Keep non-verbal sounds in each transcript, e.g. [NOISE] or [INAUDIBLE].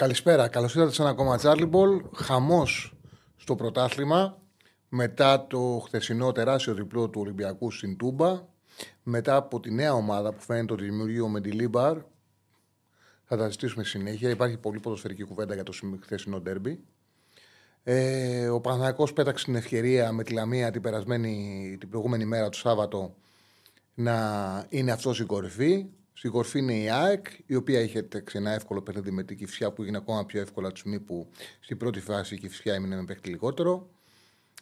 Καλησπέρα, καλώς ήρθατε σε ένα ακόμα Charlie Ball. Χαμός στο πρωτάθλημα μετά το χθεσινό τεράστιο διπλό του Ολυμπιακού στην Τούμπα. Μετά από τη νέα ομάδα που φαίνεται ότι δημιουργεί ο Μεντιλίμπαρ. Θα τα συζητήσουμε συνέχεια. Υπάρχει πολύ ποδοσφαιρική κουβέντα για το χθεσινό ντέρμπι. Ε, ο Παναθηναϊκός πέταξε την ευκαιρία με τη Λαμία την, περασμένη, την προηγούμενη μέρα του Σάββατο να είναι αυτός η κορυφή. Στην κορφή είναι η ΑΕΚ, η οποία είχε ένα εύκολο παιχνίδι με την Κυφσιά που έγινε ακόμα πιο εύκολα του στιγμή που στην πρώτη φάση η Κυφσιά έμεινε με παίχτη λιγότερο.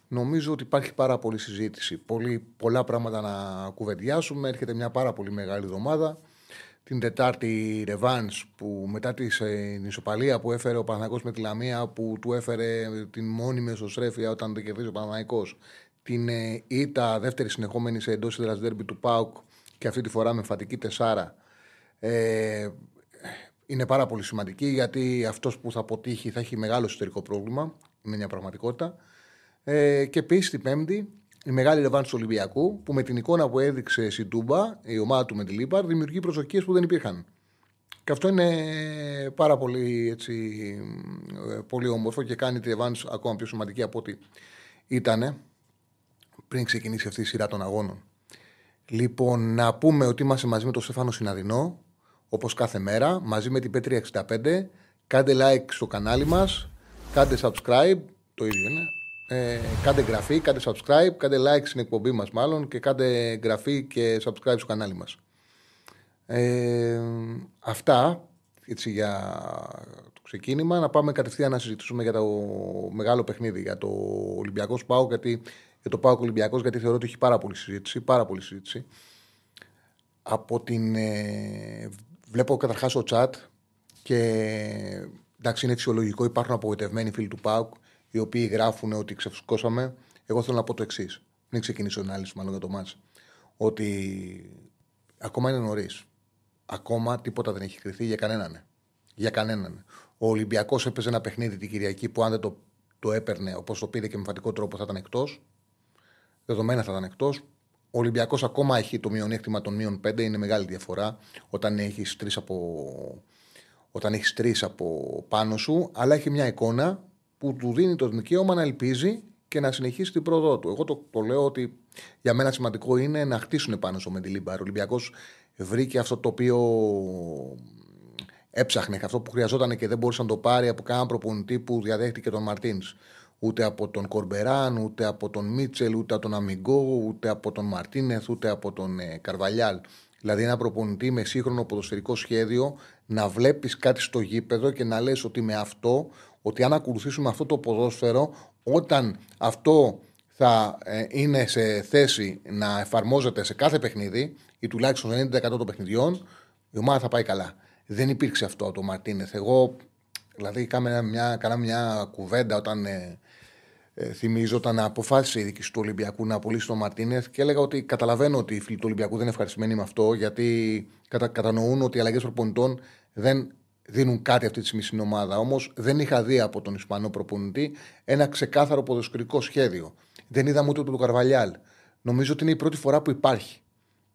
Νομίζω ότι υπάρχει πάρα πολλή συζήτηση. Πολύ, πολλά πράγματα να κουβεντιάσουμε. Έρχεται μια πάρα πολύ μεγάλη εβδομάδα. Την Τετάρτη Ρεβάνς που μετά τη ε, ισοπαλία που έφερε ο Παναγό με τη Λαμία, που του έφερε την μόνιμη εσωστρέφεια όταν δεν κερδίζει ο Παναγικό. Την ε, ήττα δεύτερη συνεχόμενη σε εντός δέρμπι του Πάουκ και αυτή τη φορά με φατική τεσάρα ε, είναι πάρα πολύ σημαντική γιατί αυτός που θα αποτύχει θα έχει μεγάλο εσωτερικό πρόβλημα. Είναι μια πραγματικότητα. Ε, και επίσης την Πέμπτη, η μεγάλη ρευάνση του Ολυμπιακού που με την εικόνα που έδειξε στην Τούμπα, η ομάδα του με τη Λίπαρ, δημιουργεί προσδοκίες που δεν υπήρχαν. Και αυτό είναι πάρα πολύ, έτσι, ε, πολύ όμορφο και κάνει τη ρευάνση ακόμα πιο σημαντική από ό,τι ήταν πριν ξεκινήσει αυτή η σειρά των αγώνων. Λοιπόν, να πούμε ότι είμαστε μαζί με τον Στέφανο Συναδεινό, όπως κάθε μέρα, μαζί με την Πέτρια 65. Κάντε like στο κανάλι μας, κάντε subscribe, το ίδιο είναι. Ε, κάντε εγγραφή, κάντε subscribe, κάντε like στην εκπομπή μας μάλλον και κάντε εγγραφή και subscribe στο κανάλι μας. Ε, αυτά έτσι για το ξεκίνημα. Να πάμε κατευθείαν να συζητήσουμε για το μεγάλο παιχνίδι, για το Ολυμπιακός Σπάου, γιατί για το Πάο Ολυμπιακός, γιατί θεωρώ ότι έχει πάρα πολύ συζήτηση. Πάρα πολύ συζήτηση. Από την. Ε, βλέπω καταρχάς ο chat και εντάξει, είναι φυσιολογικό. Υπάρχουν απογοητευμένοι φίλοι του ΠΑΟΚ οι οποίοι γράφουν ότι ξεφουσκώσαμε. Εγώ θέλω να πω το εξής. Μην ξεκινήσω ανάλυση μάλλον για το μάτς. Ότι ακόμα είναι νωρίς. Ακόμα τίποτα δεν έχει κρυθεί για κανέναν. Για κανέναν. Ο Ολυμπιακός έπαιζε ένα παιχνίδι την Κυριακή που αν δεν το, το έπαιρνε όπως το πήρε και με φατικό τρόπο θα ήταν εκτός δεδομένα θα ήταν εκτός. Ο Ολυμπιακός ακόμα έχει το μειονέκτημα των μείων 5, είναι μεγάλη διαφορά όταν έχεις τρεις από, όταν έχεις τρεις από πάνω σου, αλλά έχει μια εικόνα που του δίνει το δικαίωμα να ελπίζει και να συνεχίσει την πρόοδό του. Εγώ το, το λέω ότι για μένα σημαντικό είναι να χτίσουν πάνω στο Μεντιλίμπαρ. Ο Ολυμπιακός βρήκε αυτό το οποίο έψαχνε, αυτό που χρειαζόταν και δεν μπορούσε να το πάρει από κανέναν προπονητή που διαδέχτηκε τον Μαρτίνς ούτε από τον Κορμπεράν, ούτε από τον Μίτσελ, ούτε από τον Αμιγκό, ούτε από τον Μαρτίνεθ, ούτε από τον ε, Καρβαλιάλ. Δηλαδή, ένα προπονητή με σύγχρονο ποδοσφαιρικό σχέδιο να βλέπεις κάτι στο γήπεδο και να λες ότι με αυτό, ότι αν ακολουθήσουμε αυτό το ποδόσφαιρο, όταν αυτό θα ε, είναι σε θέση να εφαρμόζεται σε κάθε παιχνίδι ή τουλάχιστον 90% των παιχνιδιών, η ομάδα θα πάει καλά. Δεν υπήρξε αυτό το Μαρτίνεθ. Εγώ, δηλαδή, κάναμε μια, κάναμε μια κουβέντα όταν ε, ε, θυμίζω όταν αποφάσισε η διοίκηση του Ολυμπιακού να απολύσει τον Μαρτίνεθ και έλεγα ότι καταλαβαίνω ότι οι φίλοι του Ολυμπιακού δεν είναι ευχαριστημένοι με αυτό γιατί κατα, κατανοούν ότι οι αλλαγές προπονητών δεν δίνουν κάτι αυτή τη στιγμή στην ομάδα. Όμως δεν είχα δει από τον Ισπανό προπονητή ένα ξεκάθαρο ποδοσφαιρικό σχέδιο. Δεν είδαμε ούτε τον Καρβαλιάλ. Νομίζω ότι είναι η πρώτη φορά που υπάρχει.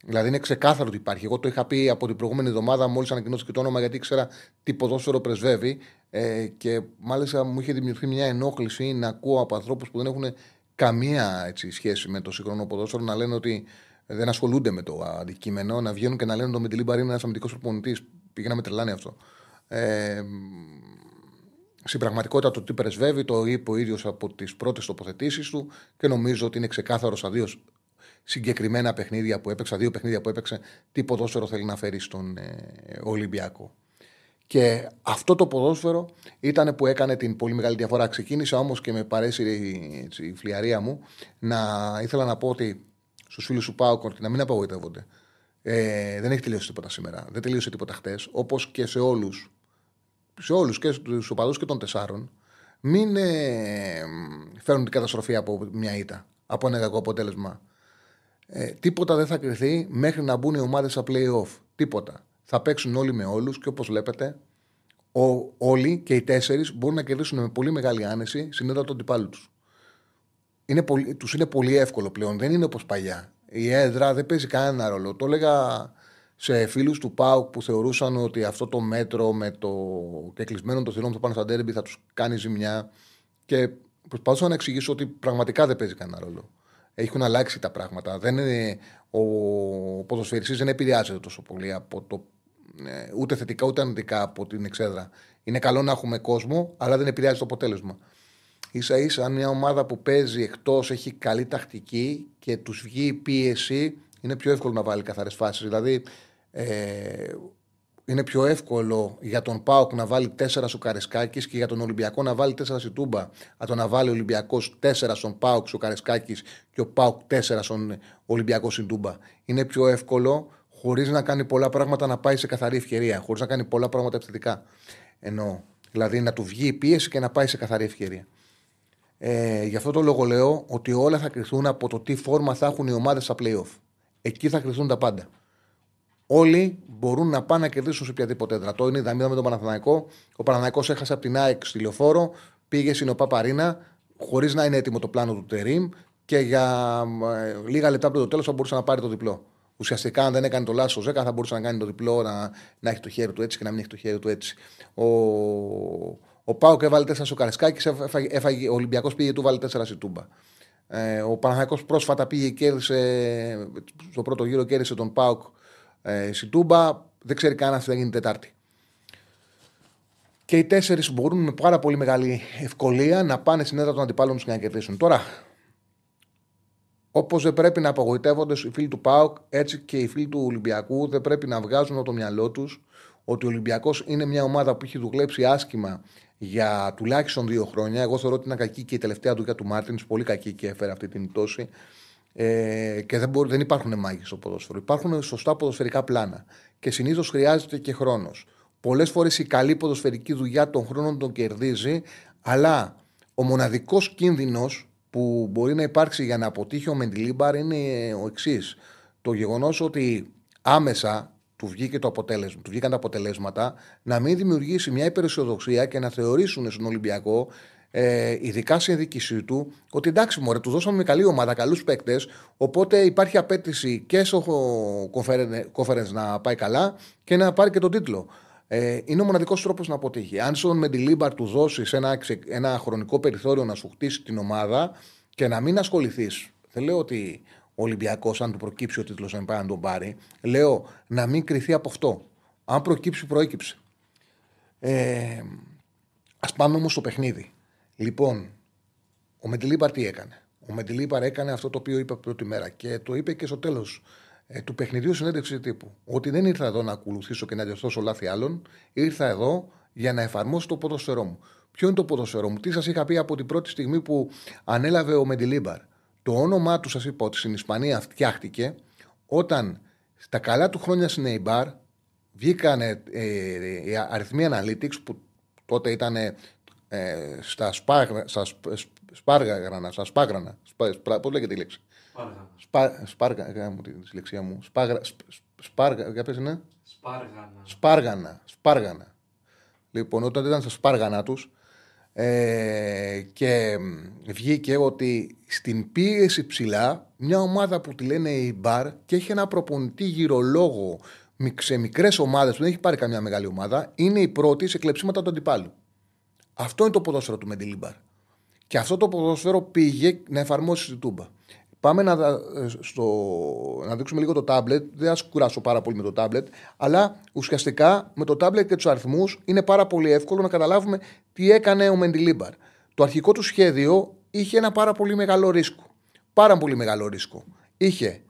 Δηλαδή είναι ξεκάθαρο ότι υπάρχει. Εγώ το είχα πει από την προηγούμενη εβδομάδα, μόλις ανακοινώθηκε το όνομα, γιατί ήξερα τι ποδόσφαιρο πρεσβεύει. Ε, και μάλιστα μου είχε δημιουργηθεί μια ενόχληση να ακούω από ανθρώπους που δεν έχουν καμία έτσι, σχέση με το σύγχρονο ποδόσφαιρο να λένε ότι δεν ασχολούνται με το αντικείμενο, να βγαίνουν και να λένε ότι ο Μεντιλίμπαρ είναι ένας αμυντικός προπονητής. Πήγαινα με τρελάνει αυτό. Ε, στην πραγματικότητα το τι πρεσβεύει το είπε ο ίδιος από τις πρώτες τοποθετήσεις του και νομίζω ότι είναι ξεκάθαρος στα δύο συγκεκριμένα παιχνίδια που έπαιξε, δύο παιχνίδια που έπαιξε, τι ποδόσφαιρο θέλει να φέρει στον ε, Ολυμπιακό. Και αυτό το ποδόσφαιρο ήταν που έκανε την πολύ μεγάλη διαφορά. Ξεκίνησα όμως και με παρέσει η φλιαρία μου να ήθελα να πω ότι στους φίλους του Πάουκ να μην απογοητεύονται. Ε, δεν έχει τελειώσει τίποτα σήμερα. Δεν τελείωσε τίποτα χτες. Όπως και σε όλους. Σε όλους και στους οπαδούς και των τεσσάρων. Μην ε, φέρουν την καταστροφή από μια ήττα. Από ένα κακό αποτέλεσμα. Ε, τίποτα δεν θα κρυθεί μέχρι να μπουν οι ομάδες στα playoff. Τίποτα. Θα παίξουν όλοι με όλους και όπως βλέπετε, ο, όλοι και οι τέσσερις μπορούν να κερδίσουν με πολύ μεγάλη άνεση συνέδρα των αντιπάλου τους. Είναι πολύ, τους είναι πολύ εύκολο πλέον. Δεν είναι όπως παλιά. Η έδρα δεν παίζει κανένα ρόλο. Το έλεγα σε φίλους του ΠΑΟΚ που θεωρούσαν ότι αυτό το μέτρο με το κεκλεισμένο των θηρών που θα πάνε στα ντέρμπι θα τους κάνει ζημιά. Και προσπαθούσα να εξηγήσω ότι πραγματικά δεν παίζει κανένα ρόλο. Έχουν αλλάξει τα πράγματα. Δεν είναι, ο ποδοσφαιριστής δεν επηρεάζεται τόσο πολύ από το ε, ούτε θετικά ούτε αρνητικά από την εξέδρα. Είναι καλό να έχουμε κόσμο, αλλά δεν επηρεάζει το αποτέλεσμα. σα ίσα, αν μια ομάδα που παίζει εκτός έχει καλή τακτική και τους βγει η πίεση, είναι πιο εύκολο να βάλει καθαρές φάσεις. Δηλαδή, ε, είναι πιο εύκολο για τον Πάοκ να βάλει 4 στο Καρεσκάκη και για τον Ολυμπιακό να βάλει 4 στη Τούμπα. Από το να βάλει ο Ολυμπιακός 4 στον Πάοκ στο Καρεσκάκη και ο Πάοκ 4 στον Ολυμπιακό στην Τούμπα. Είναι πιο εύκολο χωρίς να κάνει πολλά πράγματα να πάει σε καθαρή ευκαιρία. Χωρίς να κάνει πολλά πράγματα επιθετικά. Εννοώ. Δηλαδή να του βγει η πίεση και να πάει σε καθαρή ευκαιρία. Ε, γι' αυτό το λόγο λέω ότι όλα θα κρυθούν από το τι φόρμα θα έχουν οι ομάδες στα playoff. Εκεί θα κρυθούν τα πάντα. Όλοι μπορούν να πάνε να κερδίσουν σε οποιαδήποτε έδρα. Το είναι η με τον Παναθαναϊκό. Ο Παναθαναϊκό έχασε από την ΑΕΚ στη λεωφόρο, πήγε στην Παπαρίνα, χωρίς να είναι έτοιμο το πλάνο του Τερήμ και για ε, λίγα λεπτά πριν το τέλος θα μπορούσε να πάρει το διπλό. Ουσιαστικά, αν δεν έκανε το λάθος ο Ζέκα, θα μπορούσε να κάνει το διπλό, να, να έχει το χέρι του έτσι και να μην έχει το χέρι του έτσι. Ο, ο Πάοκ έβαλε 4 στο Καρεσκάκη, έφαγε, ο Ολυμπιακός πήγε του, βάλε 4 στη Τούμπα. Ε, ο Παναγιακό πρόσφατα πήγε κέρδισε, στο πρώτο γύρο κέρδισε τον Πάοκ ε, στη Τούμπα. Δεν ξέρει κανένα τι θα γίνει Τετάρτη. Και οι τέσσερις μπορούν με πάρα πολύ μεγάλη ευκολία να πάνε στην έδρα των αντιπάλων τους και να κερδίσουν. Τώρα, Όπως δεν πρέπει να απογοητεύονται οι φίλοι του ΠΑΟΚ, έτσι και οι φίλοι του Ολυμπιακού δεν πρέπει να βγάζουν από το μυαλό τους ότι ο Ολυμπιακός είναι μια ομάδα που έχει δουλέψει άσχημα για τουλάχιστον δύο χρόνια. Εγώ θεωρώ ότι είναι κακή και η τελευταία δουλειά του Μάρτινς, πολύ κακή και έφερε αυτή την πτώση. Ε, και δεν, μπορεί, δεν υπάρχουν μάγοι στο ποδόσφαιρο. Υπάρχουν σωστά ποδοσφαιρικά πλάνα. Και συνήθως χρειάζεται και χρόνος. Πολλές φορές η καλή ποδοσφαιρική δουλειά των χρόνων τον κερδίζει, αλλά ο μοναδικός κίνδυνος που μπορεί να υπάρξει για να αποτύχει ο Μεντιλίμπαρ είναι ο εξής. Το γεγονός ότι άμεσα του βγήκε το αποτέλεσμα, του βγήκαν τα αποτελέσματα, να μην δημιουργήσει μια υπεραισιοδοξία και να θεωρήσουν στον Ολυμπιακό, ε, ειδικά στην διοίκησή του, ότι εντάξει, μωρέ, του δώσαμε με καλή ομάδα, καλούς παίκτες. Οπότε υπάρχει απέτηση και στο conference να πάει καλά και να πάρει και τον τίτλο. Ε, είναι ο μοναδικός τρόπος να αποτύχει. Αν στον Μεντιλίμπαρ του δώσεις ένα, ένα χρονικό περιθώριο να σου χτίσει την ομάδα και να μην ασχοληθείς. Δεν λέω ότι ο Ολυμπιακός, αν του προκύψει ο τίτλος, να πάει να τον πάρει. Λέω να μην κρυθεί από αυτό. Αν προκύψει, προέκυψε. Ε, Α πάμε όμως στο παιχνίδι. Λοιπόν, ο Μεντιλίμπαρ τι έκανε; Ο Μεντιλίμπαρ έκανε αυτό το οποίο είπε πρώτη μέρα και το είπε και στο τέλος ε, του παιχνιδιού συνέντευξη τύπου. Ότι δεν ήρθα εδώ να ακολουθήσω και να διορθώσω λάθη άλλων, ήρθα εδώ για να εφαρμόσω το ποδοσφαιρό μου. Ποιο είναι το ποδοσφαιρό μου, τι σας είχα πει από την πρώτη στιγμή που ανέλαβε ο Μεντιλίμπαρ. Το όνομά του, σας είπα ότι στην Ισπανία φτιάχτηκε όταν στα καλά του χρόνια στην Eibar βγήκαν ε, οι αριθμοί analytics που τότε ήταν ε, στα, σπάγρα, στα σπάργανα, στα σπάγρανα, πώς λέγεται η λέξη, Σπάργανα. Σπάργανα. μου τη συλλεξία μου. Σπάγρα, σπάργα, για πες είναι; Σπάργανα. Σπάργανα. Σπάργανα. Λοιπόν, όταν ήταν στα σπάργανα τους ε, και βγήκε ότι στην πίεση ψηλά μια ομάδα που τη λένε η Μπαρ και έχει ένα προπονητή γυρολόγο σε μικρές ομάδες που δεν έχει πάρει καμιά μεγάλη ομάδα, είναι η πρώτη σε κλεψίματα του αντιπάλου. Αυτό είναι το ποδόσφαιρο του Μεντιλίμπαρ. Και αυτό το ποδόσφαιρο πήγε να εφαρμόσει στη Τούμπα. Πάμε να, στο, να δείξουμε λίγο το τάμπλετ. Δεν θα κουράσω πάρα πολύ με το τάμπλετ. Αλλά ουσιαστικά με το τάμπλετ και τους αριθμούς είναι πάρα πολύ εύκολο να καταλάβουμε τι έκανε ο Μεντιλίμπαρ. Το αρχικό του σχέδιο είχε ένα πάρα πολύ μεγάλο ρίσκο. Πάρα πολύ μεγάλο ρίσκο. Είχε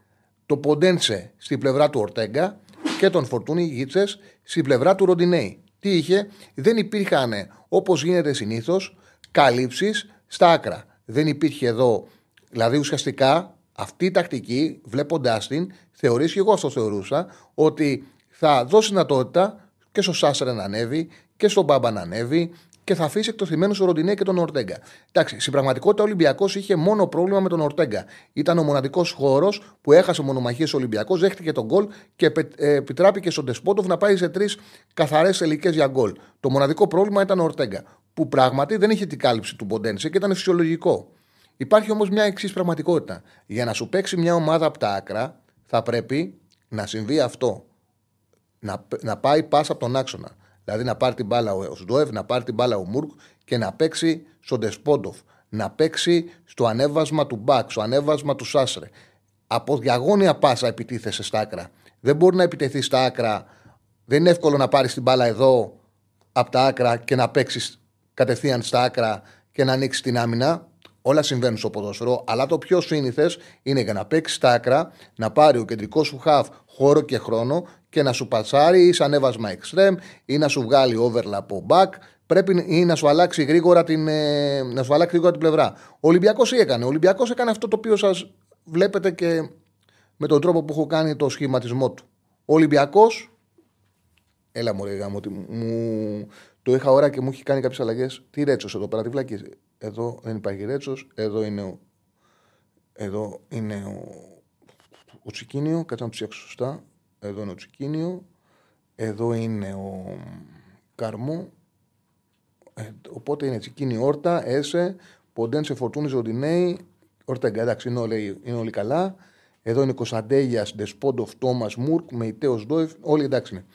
το Ποντένσε στην πλευρά του Ορτέγκα και τον Φορτούνι Γίτσες στην πλευρά του Ροντινέη. Τι είχε, δεν υπήρχαν όπως γίνεται συνήθως καλύψεις στα άκρα. Δεν υπήρχε εδώ Δηλαδή ουσιαστικά Αυτή η τακτική, βλέποντάς την, θεωρείς και εγώ αυτό θεωρούσα, ότι θα δώσει δυνατότητα και στο Σάσερ να ανέβει και στον Μπάμπα να ανέβει και θα αφήσει εκτοθυμένου ο Ροντινέ και τον Ορτέγκα. Εντάξει, στην πραγματικότητα ο Ολυμπιακός είχε μόνο πρόβλημα με τον Ορτέγκα. Ήταν ο μοναδικός χώρος που έχασε μονομαχίες ο Ολυμπιακός, δέχτηκε τον γκολ και ε, επιτράπηκε στον Τεσπότοφ να πάει σε τρεις καθαρές ελικές για γκολ. Το μοναδικό πρόβλημα ήταν ο Ορτέγκα. Που πράγματι δεν είχε την κάλυψη του Μποντένσε και ήταν φυσιολογικό. Υπάρχει όμως μια εξής πραγματικότητα. Για να σου παίξει μια ομάδα από τα άκρα, θα πρέπει να συμβεί αυτό. Να, να πάει πάσα από τον άξονα. Δηλαδή να πάρει την μπάλα ο Σντόευ, να πάρει την μπάλα ο Μουρκ και να παίξει στον Τεσπόντοφ. Να παίξει στο ανέβασμα του Μπακ, στο ανέβασμα του Σάσρε. Από διαγώνια πάσα επιτίθεσαι στα άκρα. Δεν μπορεί να επιτεθεί στα άκρα. Δεν είναι εύκολο να πάρεις την μπάλα εδώ από τα άκρα και να παίξεις κατευθείαν στα άκρα και να ανοίξεις την άμυνα. Όλα συμβαίνουν στο ποδόσφαιρο, αλλά το πιο σύνηθες είναι για να παίξεις στα άκρα, να πάρει ο κεντρικός σου χαφ χώρο και χρόνο και να σου πατσάρει ή σαν έβασμα extreme ή να σου βγάλει overlap από back. Πρέπει ή να σου αλλάξει γρήγορα την, ε, να σου αλλάξει γρήγορα την πλευρά. Ο Ολυμπιακός τι έκανε; Ο Ολυμπιακός έκανε αυτό το οποίο σας βλέπετε και με τον τρόπο που έχω κάνει το σχηματισμό του. Ο Ολυμπιακός. Έλα μου λέγαμε ότι μου, το είχα ώρα και μου έχει κάνει κάποιες αλλαγές. Τι ρέτσος εδώ πέρα, τι βλάκι. Εδώ δεν υπάρχει ρέτσος. Εδώ είναι ο. Εδώ είναι ο. Ο Τσικίνιο, κάτσε να ψάξω σωστά. Εδώ είναι ο Τσικίνιο. Εδώ είναι ο Καρμό. Ε, οπότε είναι Τσικίνιο Όρτα, Έσε, Ποντένσε Φορτούνης Ζοντινέη. Όρτα εντάξει, είναι όλοι, είναι όλοι καλά. Εδώ είναι Κωνσταντέλιας, Ντεσπόντοφ, Τόμας Μουρκ, Μεϊτέος Ντόεφ. Όλοι εντάξει είναι.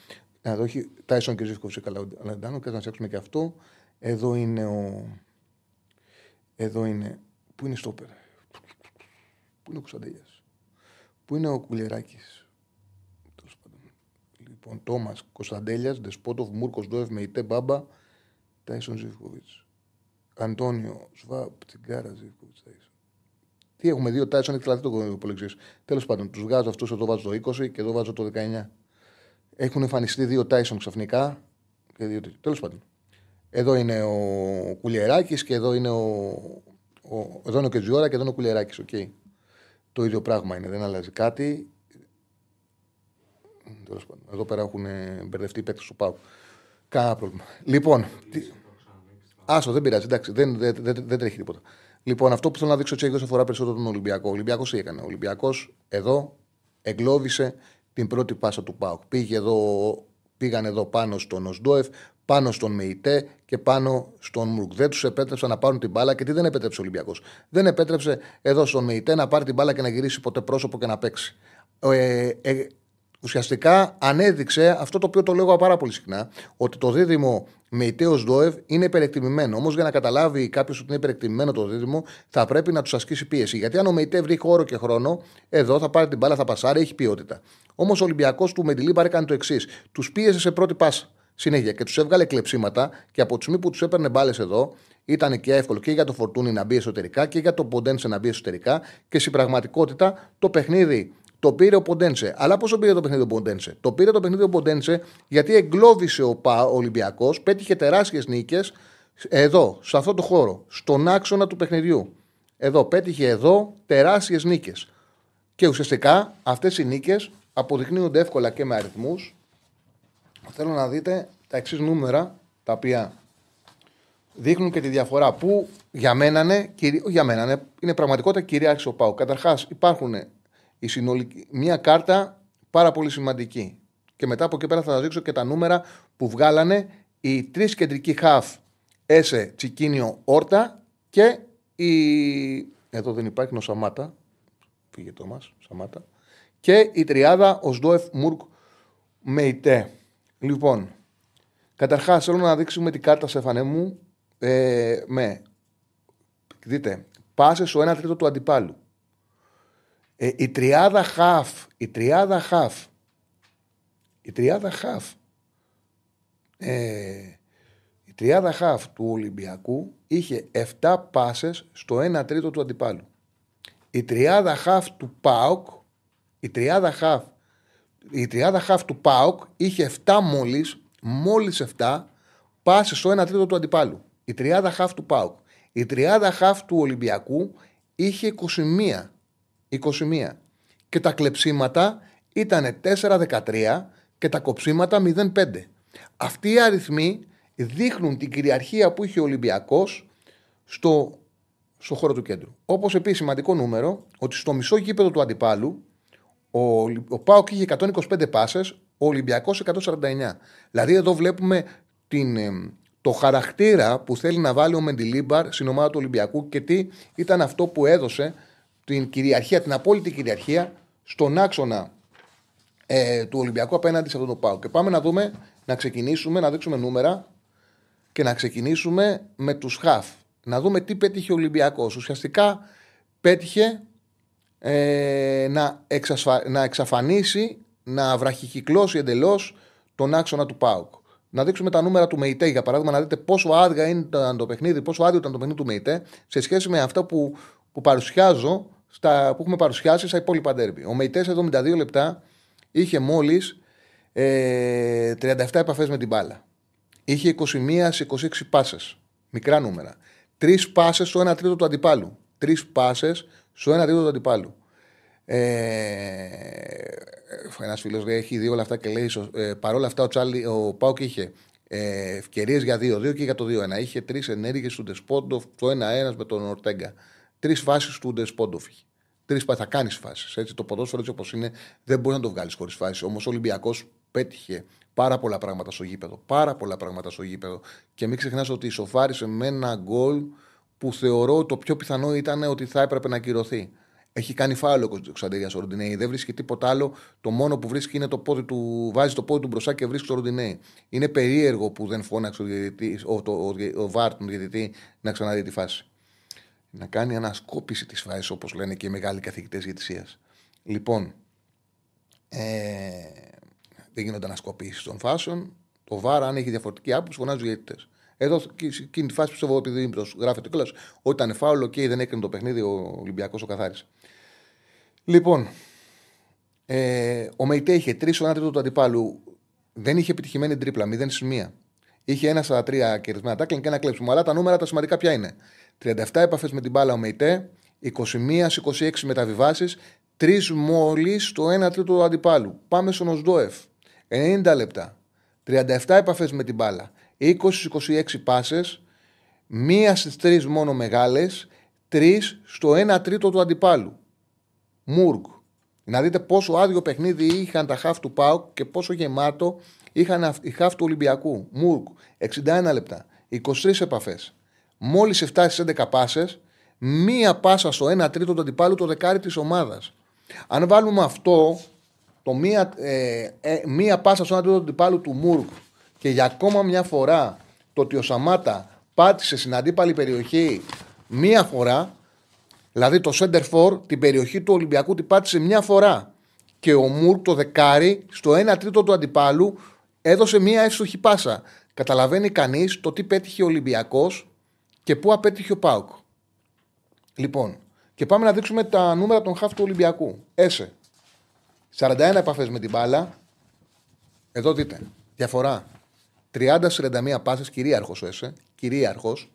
Εδώ έχει Τάισον και Ζήφκο καλά. Αλαντάνο, και να φτιάξουμε και αυτό. Εδώ είναι ο. Εδώ είναι. Πού είναι στο πέρα. Πού είναι ο Κωνσταντέλιας; Πού είναι ο Κουλεράκη. Λοιπόν, Τόμας Κωνσταντέλιας, Δεσπότοφ, Μούρκος Ντόεφ, Μεϊτέ Μπάμπα, Τάισον Ζήφκοβιτς. Αντώνιο Σβάπ, Τσιγκάρα Ζήφκοβιτς. Τι έχουμε, δύο Τάισον, έχει λάθει το υπολογιστής. Τέλος πάντων, τους βγάζω αυτούς, εδώ βάζω το 20 και εδώ βάζω το 19. Έχουν εμφανιστεί δύο Τάισον ξαφνικά. Τέλος πάντων. Εδώ είναι ο Κουλιεράκη και εδώ είναι ο, ο, εδώ είναι ο Κετζιόρα και εδώ είναι ο Κουλιεράκη. Okay. Το ίδιο πράγμα είναι, δεν αλλάζει κάτι. Εδώ πέρα έχουν μπερδευτεί οι παίκτες του Πάου. Κανένα πρόβλημα. Λοιπόν. Τι... Άσο, δεν πειράζει, εντάξει, δεν, δεν, δεν, δεν τρέχει τίποτα. Λοιπόν, αυτό που θέλω να δείξω έτσι αφορά περισσότερο τον Ολυμπιακό. Ο Ολυμπιακός τι έκανε. Ο Ολυμπιακός εδώ εγκλώβησε την πρώτη πάσα του Πάου. Πήγε εδώ, πήγαν εδώ πάνω στον Οσντόεφ, πάνω στον Μεϊτέ και πάνω στον Μουρκ. Δεν τους επέτρεψε να πάρουν την μπάλα και τι δεν επέτρεψε ο Ολυμπιακός. Δεν επέτρεψε εδώ στον Μεϊτέ να πάρει την μπάλα και να γυρίσει ποτέ πρόσωπο και να παίξει. Ε, ε, ουσιαστικά ανέδειξε αυτό το οποίο το λέω πάρα πολύ συχνά, ότι το δίδυμο Μεϊτέο Δόευ είναι υπερεκτιμημένο. Όμως για να καταλάβει κάποιος ότι είναι υπερεκτιμημένο το δίδυμο, θα πρέπει να τους ασκήσει πίεση. Γιατί αν ο Μεϊτέ βρει χώρο και χρόνο, εδώ θα πάρει την μπάλα, θα πασάρει, έχει ποιότητα. Όμως ο Ολυμπιακός του Μεντιλίμπαρ έκανε το εξής. Τους πίεσε σε πρώτη πάσα συνέχεια και τους έβγαλε κλεψίματα και από τη στιγμή που τους έπαιρνε μπάλες εδώ, ήταν και εύκολο και για το Φορτούνι να μπει εσωτερικά και για το Ποντένσε να μπει εσωτερικά και στην πραγματικότητα το παιχνίδι το πήρε ο Ποντένσε. Αλλά πώ το πήρε το παιχνίδι ο Ποντένσε; Το πήρε το παιχνίδι ο Ποντένσε γιατί εγκλώβησε ο, Ολυμπιακός, πέτυχε τεράστιες νίκες εδώ, σε αυτό το χώρο, στον άξονα του παιχνιδιού. Εδώ, πέτυχε εδώ τεράστιες νίκες. Και ουσιαστικά αυτές οι νίκες αποδεικνύονται εύκολα και με αριθμούς. Θέλω να δείτε τα εξής νούμερα τα οποία δείχνουν και τη διαφορά που για μένα είναι, για μένα είναι, είναι πραγματικότητα κυριάρχηση ο Πάου. Καταρχάς, υπάρχουν η συνολική, μια κάρτα πάρα πολύ σημαντική. Και μετά από εκεί πέρα θα σας δείξω και τα νούμερα που βγάλανε οι τρεις κεντρικοί χαφ Έσε, Τσικίνιο, Όρτα και η. Εδώ δεν υπάρχει, ο Σαμάτα. Φύγε το μα, Σαμάτα. Και η τριάδα Οσδόεφ Μουρκ Μεϊτέ. Λοιπόν, καταρχάς θέλω να δείξουμε την κάρτα σε μου ε, με. Δείτε, πάσε στο 1 τρίτο του αντιπάλου. Ε, η τριάδα χαφ, η τριάδα χαφ, η τριάδα χαφ, ε, η τριάδα χαφ του Ολυμπιακού είχε 7 πάσες στο 1 τρίτο του αντιπάλου. Η τριάδα χαφ του ΠΑΟΚ, η τριάδα χαφ, η τριάδα χαφ του ΠΑΟΚ είχε 7 μόλις, μόλις 7 πάσες στο 1 τρίτο του αντιπάλου. Η τριάδα χαφ του ΠΑΟΚ. Η τριάδα χαφ του Ολυμπιακού είχε 21 21. Και τα κλεψίματα ήταν 4-13 και τα κοψίματα 0-5. Αυτοί οι αριθμοί δείχνουν την κυριαρχία που είχε ο Ολυμπιακός στο, στο χώρο του κέντρου. Όπως επίσης σημαντικό νούμερο ότι στο μισό γήπεδο του αντιπάλου ο, ο Πάοκ είχε 125 πάσες, ο Ολυμπιακός 149. Δηλαδή εδώ βλέπουμε την, το χαρακτήρα που θέλει να βάλει ο Μεντιλίμπαρ στην ομάδα του Ολυμπιακού και τι ήταν αυτό που έδωσε την κυριαρχία, την απόλυτη κυριαρχία στον άξονα ε, του Ολυμπιακού απέναντι σε αυτό το Πάοκ. Και πάμε να δούμε, να ξεκινήσουμε, να δείξουμε νούμερα και να ξεκινήσουμε με τους χαφ. Να δούμε τι πέτυχε ο Ολυμπιακός. Ουσιαστικά πέτυχε ε, να, εξασφα... να εξαφανίσει, να βραχικυκλώσει εντελώς τον άξονα του ΠΑΟΚ. Να δείξουμε τα νούμερα του ΜΕΙΤΕ, για παράδειγμα, να δείτε πόσο άδεια ήταν το παιχνίδι, πόσο άδειο ήταν το παιχνίδι του ΜΕΙΤΕ σε σχέση με αυτά που, που παρουσιάζω, στα, που έχουμε παρουσιάσει στα υπόλοιπα ντέρμπι. Ο ΜΕΙΤΕ σε 72 λεπτά είχε μόλις ε, 37 επαφές με την μπάλα. Είχε 21 σε 26 πάσες. Μικρά νούμερα. Τρεις πάσες στο 1 τρίτο του αντιπάλου. Τρεις πάσες στο 1 τρίτο του αντιπάλου. Ε, Ένας φίλος έχει δει όλα αυτά και λέει: ε, Παρόλα αυτά, ο, Τσάλι, ο Πάουκ είχε ε, ευκαιρίες για 2-2 και για το 2-1. Είχε τρεις ενέργειες του Ντεσπόντοφ, το 1-1 με τον Ορτέγκα. Τρεις φάσεις του Ντεσπόντοφ είχε. Τρεις θα κάνεις φάσεις. Το ποδόσφαιρο έτσι όπως είναι δεν μπορείς να το βγάλεις χωρίς φάσεις. Όμως ο Ολυμπιακός πέτυχε πάρα πολλά πράγματα στο γήπεδο. Πάρα πολλά πράγματα στο γήπεδο. Και μην ξεχνάς ότι ισοφάρισε με ένα γκολ που θεωρώ το πιο πιθανό ήταν ότι θα έπρεπε να ακυρωθεί. Έχει κάνει φάουλο ο Κωνσταντίνια ο Ροντινέη. Δεν βρίσκει τίποτα άλλο. Το μόνο που βρίσκει είναι το πόδι του. Βάζει το πόδι του μπροστά και βρίσκει το Ροντινέη. Είναι περίεργο που δεν φώναξε ο, ο, ο, ο, ο Βάρ τον διαιτητή να ξαναδεί τη φάση. Να κάνει ανασκόπηση της φάσης, όπως λένε και οι μεγάλοι καθηγητές διαιτησία. Λοιπόν, ε, δεν γίνονται ανασκοπήσεις των φάσεων. Το Βάρ, αν έχει διαφορετική άποψη, φωνάζει οι διαιτητέ. Εδώ, εκείνη τη φάση πιστεύω ότι δεν γράφεται κιόλας. Όταν είναι φάουλο και δεν έκρινε το παιχνίδι, ο Ολυμπιακός ο καθάρισε. Λοιπόν, ε, ο Μεϊτέ είχε τρεις στον τρίτο του αντιπάλου. Δεν είχε επιτυχημένη τρίπλα, 0 σημεία. Είχε ένα στα τρία κερδισμένα τάκλινγκ και ένα κλέψιμο. Αλλά τα νούμερα τα σημαντικά ποια είναι. 37 επαφές με την μπάλα ο Μεϊτέ, 21-26 μεταβιβάσεις, 3 μόλις στο 1 τρίτο του αντιπάλου. Πάμε στον Οσδόεφ. 90 λεπτά. 37 επαφές με την μπάλα. 20-26 πάσες. Μία στις τρεις μόνο μεγάλες. Τρεις στο 1 τρίτο του αντιπάλου. Μούργκ. Να δείτε πόσο άδειο παιχνίδι είχαν τα χάφ του Πάουκ και πόσο γεμάτο είχαν οι χάφ του Ολυμπιακού. Μούργκ. 61 λεπτά. 23 επαφές. Μόλις 7 στι 11 πάσες. Μία πάσα στο 1 τρίτο του αντιπάλου το δεκάρι της ομάδας. Αν βάλουμε αυτό, το μία, ε, ε, μία πάσα στο 1 τρίτο του αντιπάλου του Μούργκ και για ακόμα μια φορά το ότι ο Σαμάτα πάτησε στην αντίπαλη περιοχή μία φορά, δηλαδή το center for, την περιοχή του Ολυμπιακού την πάτησε μια φορά. Και ο Μουρ το δεκάρι στο 1 τρίτο του αντιπάλου έδωσε μία εύστοχη πάσα. Καταλαβαίνει κανείς το τι πέτυχε ο Ολυμπιακός και πού απέτυχε ο Πάουκ. Λοιπόν, και πάμε να δείξουμε τα νούμερα των χάφ του Ολυμπιακού. Έσε. 41 επαφές με την μπάλα. Εδώ δείτε. Διαφορά. 30-41 πάσες, κυρίαρχος ο ΕΣΕ. Κυρίαρχος.